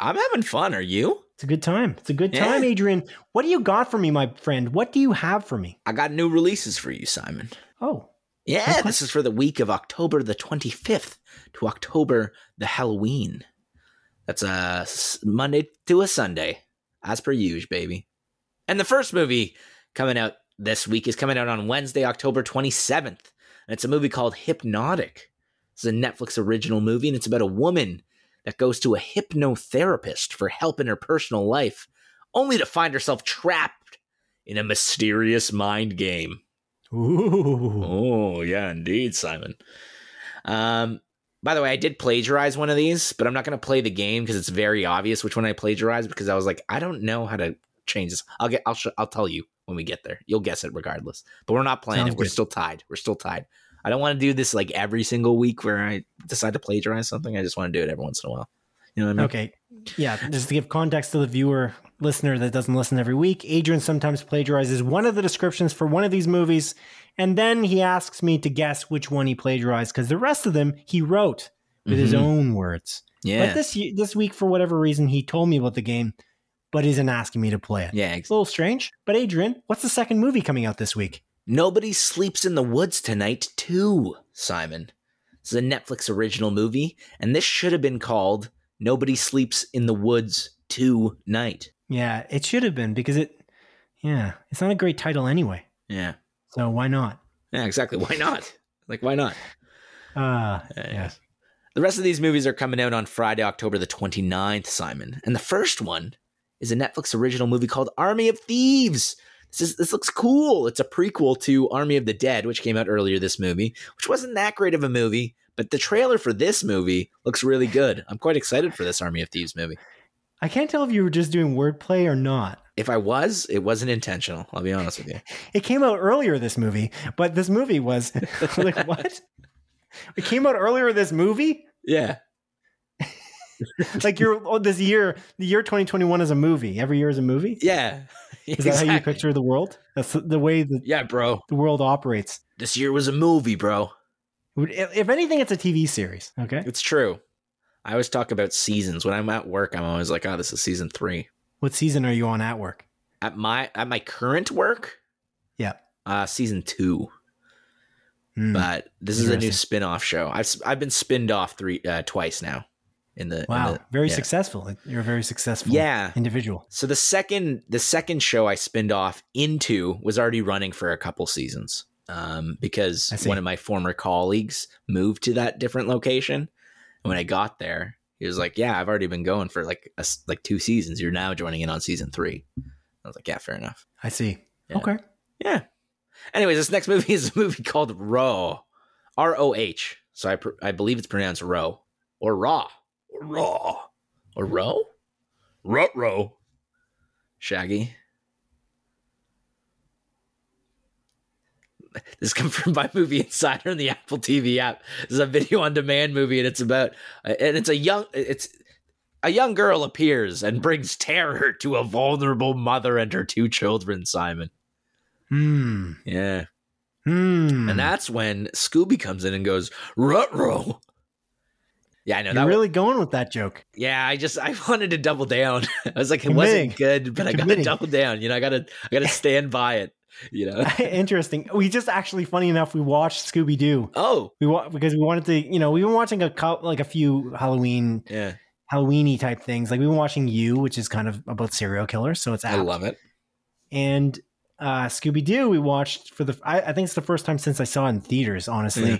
I'm having fun. Are you? It's a good time. It's a good Yeah. time, Adrian. What do you got for me, my friend? What do you have for me? I got new releases for you, Simon. Oh, Yeah, Okay. this is for the week of October the 25th to October the Halloween. That's a Monday to a Sunday, as per usual, baby. And the first movie coming out this week is coming out on Wednesday, October 27th. And it's a movie called Hypnotic. It's a Netflix original movie, and it's about a woman that goes to a hypnotherapist for help in her personal life, only to find herself trapped in a mysterious mind game. Ooh. Oh, yeah, indeed, Simon. Um, by the way, I did plagiarize one of these, but I'm not going to play the game because it's very obvious which one I plagiarized because I was like, I don't know how to change this. I'll get, I'll, sh- I'll tell you when we get there. You'll guess it regardless. But we're not playing Sounds it. We're still tied. We're still tied. I don't want to do this like every single week where I decide to plagiarize something. I just want to do it every once in a while. You know what I mean? Okay. Yeah, just to give context to the viewer listener that doesn't listen every week, Adrian sometimes plagiarizes one of the descriptions for one of these movies, and then he asks me to guess which one he plagiarized because the rest of them he wrote with his Mhm. own words. Yeah. But this this week, for whatever reason, he told me about the game, but isn't asking me to play it. yeah. It's a little strange. But Adrian, what's the second movie coming out this week? Nobody Sleeps in the Woods Tonight, too, Simon. This is a Netflix original movie, and this should have been called Nobody Sleeps in the Woods Tonight. Yeah, it should have been because it. Yeah, it's not a great title anyway. Yeah. So why not? Yeah, exactly. Why not? Like, why not? Uh, yes. yeah. The rest of these movies are coming out on Friday, October the 29th, Simon. And the first one is a Netflix original movie called Army of Thieves. This is this looks cool. It's a prequel to Army of the Dead, which came out earlier this movie, which wasn't that great of a movie, but the trailer for this movie looks really good. I'm quite excited for this Army of Thieves movie. I can't tell if you were just doing wordplay or not. If I was, it wasn't intentional. I'll be honest with you. It came out earlier this movie, but this movie was like what? It came out earlier this movie? Yeah. Like you're oh, this year, the year 2021 is a movie. Every year is a movie. Yeah. Is that how you picture the world? That's the- way the Yeah, bro. the world operates. This year was a movie, bro. If anything, it's a TV series. Okay. It's true. I always talk about seasons. When I'm at work, I'm always like, oh, this is season three. What season are you on at work? At my at my current work, Yeah. uh, season two. Hmm. But this is a new spin-off show. I've I've been spinned off three uh, twice now. In the in wow, the- very yeah. successful. You're a very successful Yeah. individual. So the second the second show I spinned off into was already running for a couple seasons. Um, because one of my former colleagues moved to that different location. And when I got there, he was like, "Yeah, I've already been going for like a like two seasons. You're now joining in on season three. I was like, "Yeah, fair enough." I see. Yeah. Okay. Yeah. Anyways, this next movie is a movie called Row, R O H. So I pr- I believe it's pronounced Row or Raw Raw or Row, Rut Row. Shaggy. This comes from my movie Insider in the Apple TV app. This is a video on demand movie, and it's about and it's a young it's a young girl appears and brings terror to a vulnerable mother and her two children. Simon. Hmm. Yeah. Hmm. And that's when Scooby comes in and goes, Rutro. Yeah, I know You're that. really going with that joke. yeah, I just I wanted to double down. I was like, it Committing. wasn't good, but I gotta double down. You know, I gotta I gotta stand by it. You know. Interesting. We just actually, funny enough, we watched Scooby Doo. Oh, We wa- because we wanted to, you know, we've been watching a cou- like a few Halloween yeah. Halloweeny type things. Like we've been watching You, which is kind of about serial killers, so it's I love it. And uh, Scooby Doo, we watched for the. I, I think it's the first time since I saw it in theaters. Honestly, Yeah.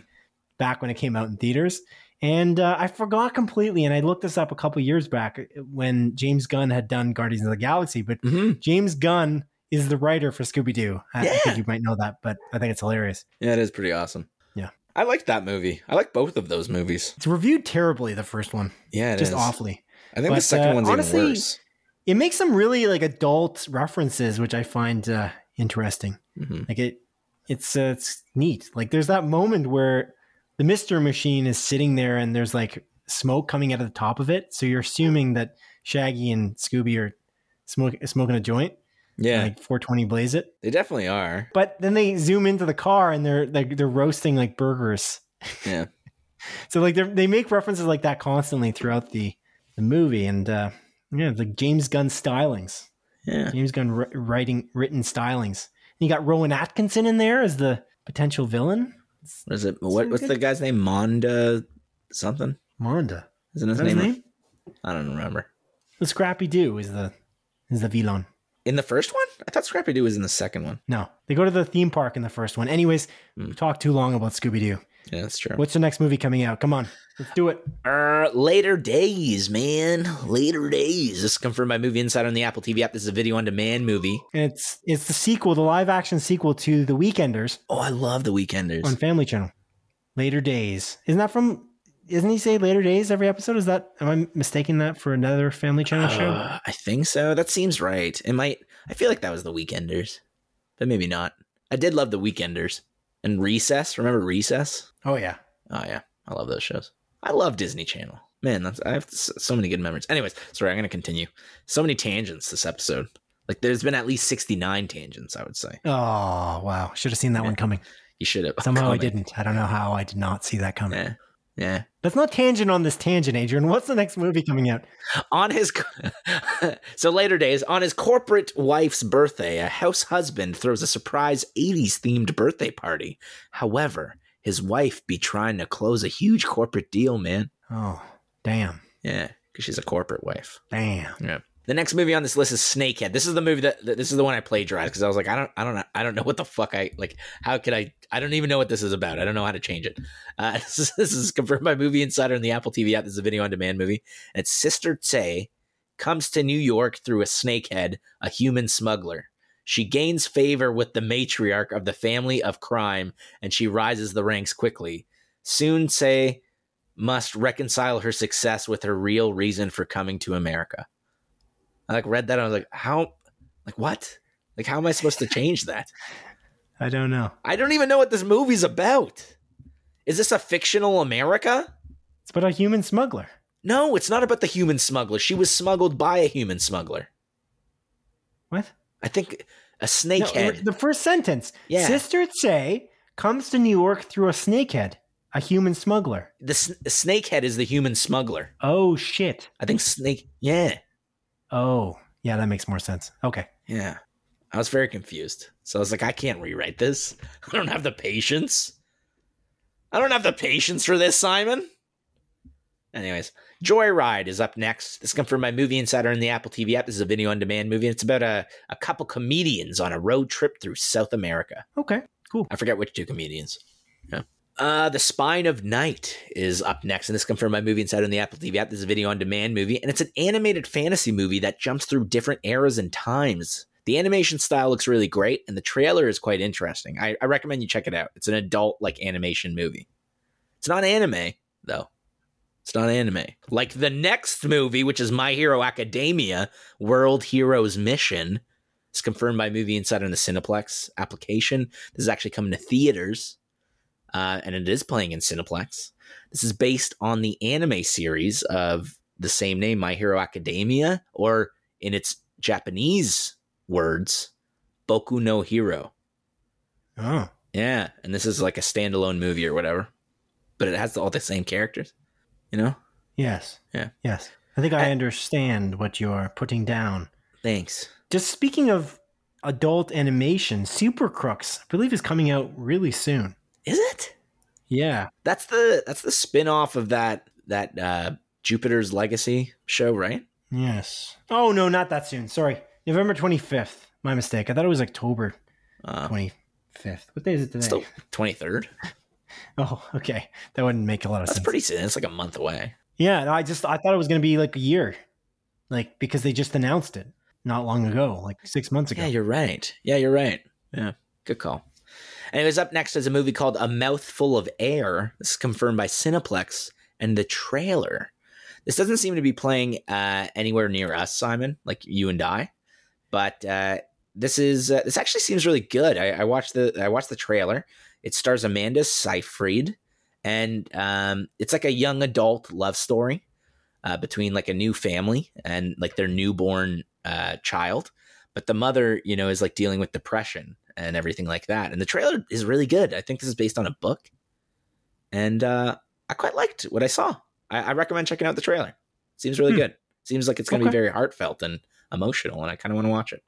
back when it came out in theaters, and uh, I forgot completely. And I looked this up a couple years back when James Gunn had done Guardians of the Galaxy. But hmm James Gunn is the writer for Scooby Doo. I, I Yeah. think you might know that, but I think it's hilarious. Yeah, it is pretty awesome. Yeah. I like that movie. I like both of those movies. It's reviewed terribly. The first one, Yeah, it just is. awfully. I think But, the second uh, one's honestly- even worse. It makes some really like adult references, which I find uh, interesting. hmm Like it, it's uh, it's neat. Like there's that moment where the Mystery Machine is sitting there, and there's like smoke coming out of the top of it. So you're assuming that Shaggy and Scooby are smoke, smoking a joint, Yeah, like 420 blaze it. they definitely are. But then they zoom into the car, and they're like they're roasting like burgers. Yeah. So like they they make references like that constantly throughout the the movie, and uh, yeah, like James Gunn stylings. Yeah. James Gunn ri- writing written stylings. And you got Rowan Atkinson in there as the potential villain. What is it? What, what's good. the guy's name? Monda something? Monda. Isn't his Is that his name? name? I don't remember. The Scrappy Doo is the is the villain. In the first one? I thought Scrappy Doo was in the second one. No, they go to the theme park in the first one. Anyways, hmm. we talked too long about Scooby Doo. Yeah, that's true. What's the next movie coming out? Come on, let's do it. Uh, later days, man. Later days. This is confirmed by Movie Insider on the Apple TV app. This is a video on demand movie. And it's it's the sequel, the live action sequel to The Weekenders Oh, I love The Weekenders. on Family Channel. Later Days. Isn't that from? Isn't he say Later Days every episode? Is that? Am I mistaking that for another Family Channel show? Uh, I think so. That seems right. It might. I feel like that was The Weekenders, but maybe not. I did love The Weekenders and Recess. Remember Recess? Oh yeah. Oh yeah, I love those shows. I love Disney Channel. Man, that's I have so many good memories. Anyways, sorry, I'm gonna continue. So many tangents this episode. Like, there's been at least 69 tangents. I would say Oh wow. Should have seen that one coming. you should have. Somehow I didn't. I don't know how I did not see that coming. Yeah, yeah. Let's not tangent on this tangent, Adrian. What's the next movie coming out? on his so later days on his corporate wife's birthday a house husband throws a surprise 80s themed birthday party however his wife be trying to close a huge corporate deal man Oh, damn. yeah because she's a corporate wife Damn. yeah the next movie on this list is Snakehead. This is the movie that this is the one I plagiarized because I was like, I don't, I don't, I don't know what the fuck I like. How could I? I don't even know what this is about. I don't know how to change it. Uh, this, is, this is confirmed by Movie Insider and the Apple TV app. This is a video on demand movie. And Sister Tse comes to New York through a snakehead, a human smuggler. She gains favor with the matriarch of the family of crime, and she rises the ranks quickly. Soon Tse must reconcile her success with her real reason for coming to America. I like read that. And I was like, how? Like what? Like how am I supposed to change that? I don't know. I don't even know what this movie's about. Is this a fictional America? It's about a human smuggler. No, it's not about the human smuggler. She was smuggled by a human smuggler. What? I think a No, snakehead. the first sentence. Yeah. Sister Tse comes to New York through a snakehead, a human smuggler. the s- snakehead is the human smuggler. Oh shit. I think snake. Yeah, Oh, yeah, that makes more sense. Okay. yeah. I was very confused. So I was like, I can't rewrite this. I don't have the patience. I don't have the patience for this, Simon. Anyways, Joyride is up next. This comes from my Movie Insider in the Apple TV app. This is a video on demand movie. It's about a, a couple comedians on a road trip through South America. Okay. Cool. I forget which two comedians. Yeah. Uh, the Spine of Night is up next, and this comes from my movie inside on the Apple TV app. This is a video on demand movie, and it's an animated fantasy movie that jumps through different eras and times. The animation style looks really great, and the trailer is quite interesting. I, I recommend you check it out. It's an adult like animation movie. It's not anime though. It's not anime. Like the next movie, which is My Hero Academia: World Heroes Mission. It's confirmed by Movie Insider in the Cineplex application. This is actually coming to theaters, uh, and it is playing in Cineplex. This is based on the anime series of the same name, My Hero Academia, or in its Japanese words, Boku no Hero. Oh. Yeah, and this is like a standalone movie or whatever, but it has all the same characters. You know? Yes. Yeah. Yes. I think I I- understand what you're putting down. Thanks. Just speaking of adult animation, Super Crooks, I believe, is coming out really soon. Is it? Yeah. That's the that's the spin-off of that that uh Jupiter's Legacy show, right? Yes. Oh, no, not that soon. Sorry. November 25th. My mistake. I thought it was October Uh, 25th. What day is it today? still 23rd. Oh, okay. That wouldn't make a lot of That's sense. pretty soon. It's like a month away. Yeah, no, I just I thought it was going to be like a year. Like because they just announced it not long ago, like 6 months ago. Yeah, you're right. Yeah, you're right. Yeah, good call. Anyways, up next is a movie called A Mouthful of Air. This is confirmed by Cineplex and the trailer. This doesn't seem to be playing uh, anywhere near us, Simon, like you and I. But uh, this is uh, this actually seems really good. I, I watched the I watched the trailer. It stars Amanda Seyfried, and um, it's like a young adult love story uh, between like a new family and like their newborn uh, child. But the mother, you know, is like dealing with depression and everything like that. And the trailer is really good. I think this is based on a book, and uh, I quite liked what I saw. I, I recommend checking out the trailer. Seems really Hmm. good. Seems like it's going to Okay. be very heartfelt and emotional, and I kind of want to watch it.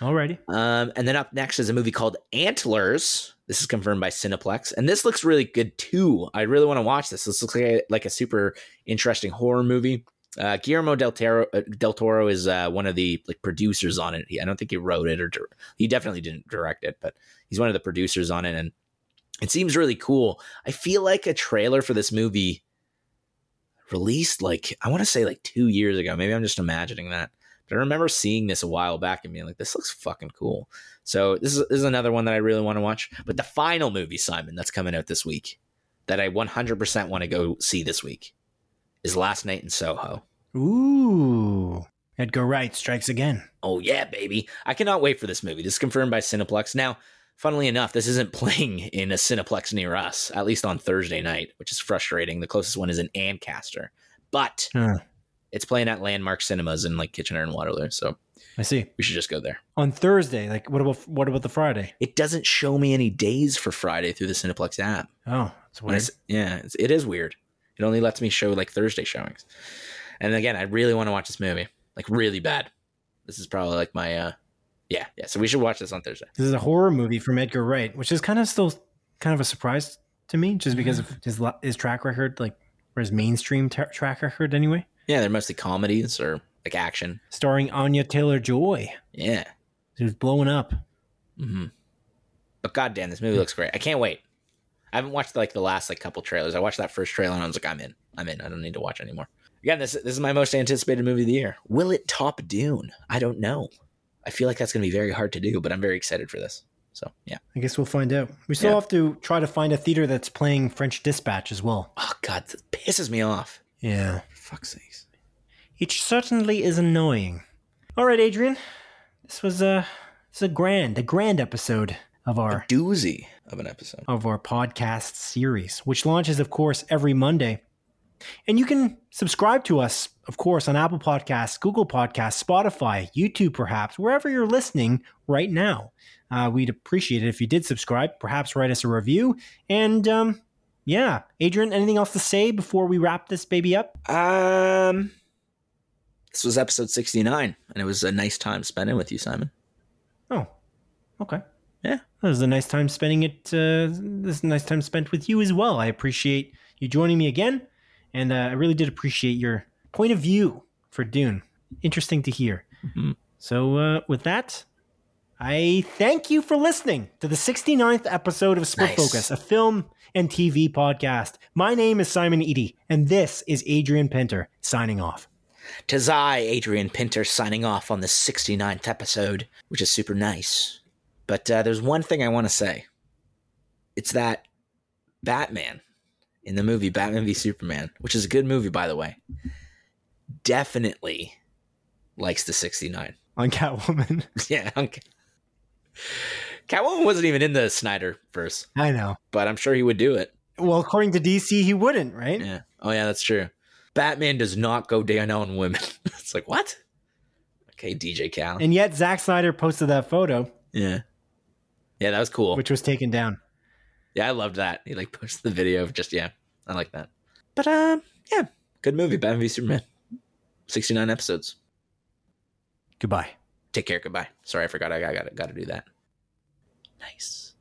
Alrighty. Um, and then up next is a movie called Antlers. This is confirmed by Cineplex, and this looks really good too. I really want to watch this. This looks like a, like a super interesting horror movie. Uh, Guillermo del Toro, uh, del Toro is uh, one of the like producers on it. He, I don't think he wrote it or he definitely didn't direct it, but he's one of the producers on it. And It seems really cool. I feel like a trailer for this movie released like I want to say like two years ago. Maybe I'm just imagining that. But I remember seeing this a while back and being like, this looks fucking cool. So this is, this is another one that I really want to watch. But the final movie, Simon, that's coming out this week that I 100% want to go see this week is Last Night in Soho. Ooh. Edgar Wright strikes again. Oh yeah, baby! I cannot wait for this movie. This is confirmed by Cineplex. Now, funnily enough, this isn't playing in a Cineplex near us, at least on Thursday night, which is frustrating. The closest one is in Ancaster, but Huh. it's playing at Landmark Cinemas in like Kitchener and Waterloo. So I see. we should just go there. On Thursday, like what about what about the Friday? It doesn't show me any days for Friday through the Cineplex app. Oh, it's weird. it's, yeah, it's, it is weird. It only lets me show like Thursday showings. And again, I really want to watch this movie, like really bad. This is probably like my uh, yeah, yeah. So we should watch this on Thursday. This is a horror movie from Edgar Wright, which is kind of still kind of a surprise to me, just because of his his track record, like or his mainstream tra- track record anyway. Yeah, they're mostly comedies or like action. Starring Anya Taylor Joy, Yeah. who's blowing up. hmm But goddamn, this movie looks great. I can't wait. I haven't watched like the last like couple trailers. I watched that first trailer and I was like, I'm in. I'm in. I don't need to watch anymore. Again, this this is my most anticipated movie of the year. Will it top Dune? I don't know. I feel like that's going to be very hard to do, but I'm very excited for this. So yeah. I guess we'll find out. We still Yeah. have to try to find a theater that's playing French Dispatch as well. Oh god, this pisses me off. Yeah. For fuck's sakes. It certainly is annoying. All right, Adrian. This was uh, a it's a grand, a grand episode of our Doozy of an episode. of our podcast series, which launches, of course, every Monday. And you can subscribe to us, of course, on Apple Podcasts, Google Podcasts, Spotify, YouTube, perhaps, wherever you're listening right now. Uh, we'd appreciate it if you did subscribe. Perhaps write us a review. And um, yeah, Adrian, anything else to say before we wrap this baby up? Um, this was episode 69, and it was a nice time spending with you, Simon. Oh, okay. Yeah. It was a nice time spending it. Uh, this is a nice time spent with you as well. I appreciate you joining me again, and uh, I really did appreciate your point of view for Dune. Interesting to hear. Mhm. So, uh, with that, I thank you for listening to the 69th episode of Split Nice. Focus, a film and TV podcast. My name is Simon Eady, and this is Adrian Pinter signing off. Tis I, Adrian Pinter, signing off on the 69th episode, which is super nice. But uh, there's one thing I want to say. It's that Batman in the movie Batman v Superman, which is a good movie, by the way, definitely likes the 69. On Catwoman. yeah. Okay. Catwoman wasn't even in the Snyder verse, I know. but I'm sure he would do it. Well, according to DC, he wouldn't, right? Yeah. Oh, yeah, that's true. Batman does not go down on women. it's like, what? Okay, DJ Cal. And yet, Zack Snyder posted that photo, Yeah. Yeah, that was cool. which was taken down. yeah, I loved that. He like posted the video of just yeah, I like that. But um, yeah, good movie, Batman v Superman. Sixty nine episodes. Goodbye. Take care. Goodbye. Sorry, I forgot. I got got to do that. Nice.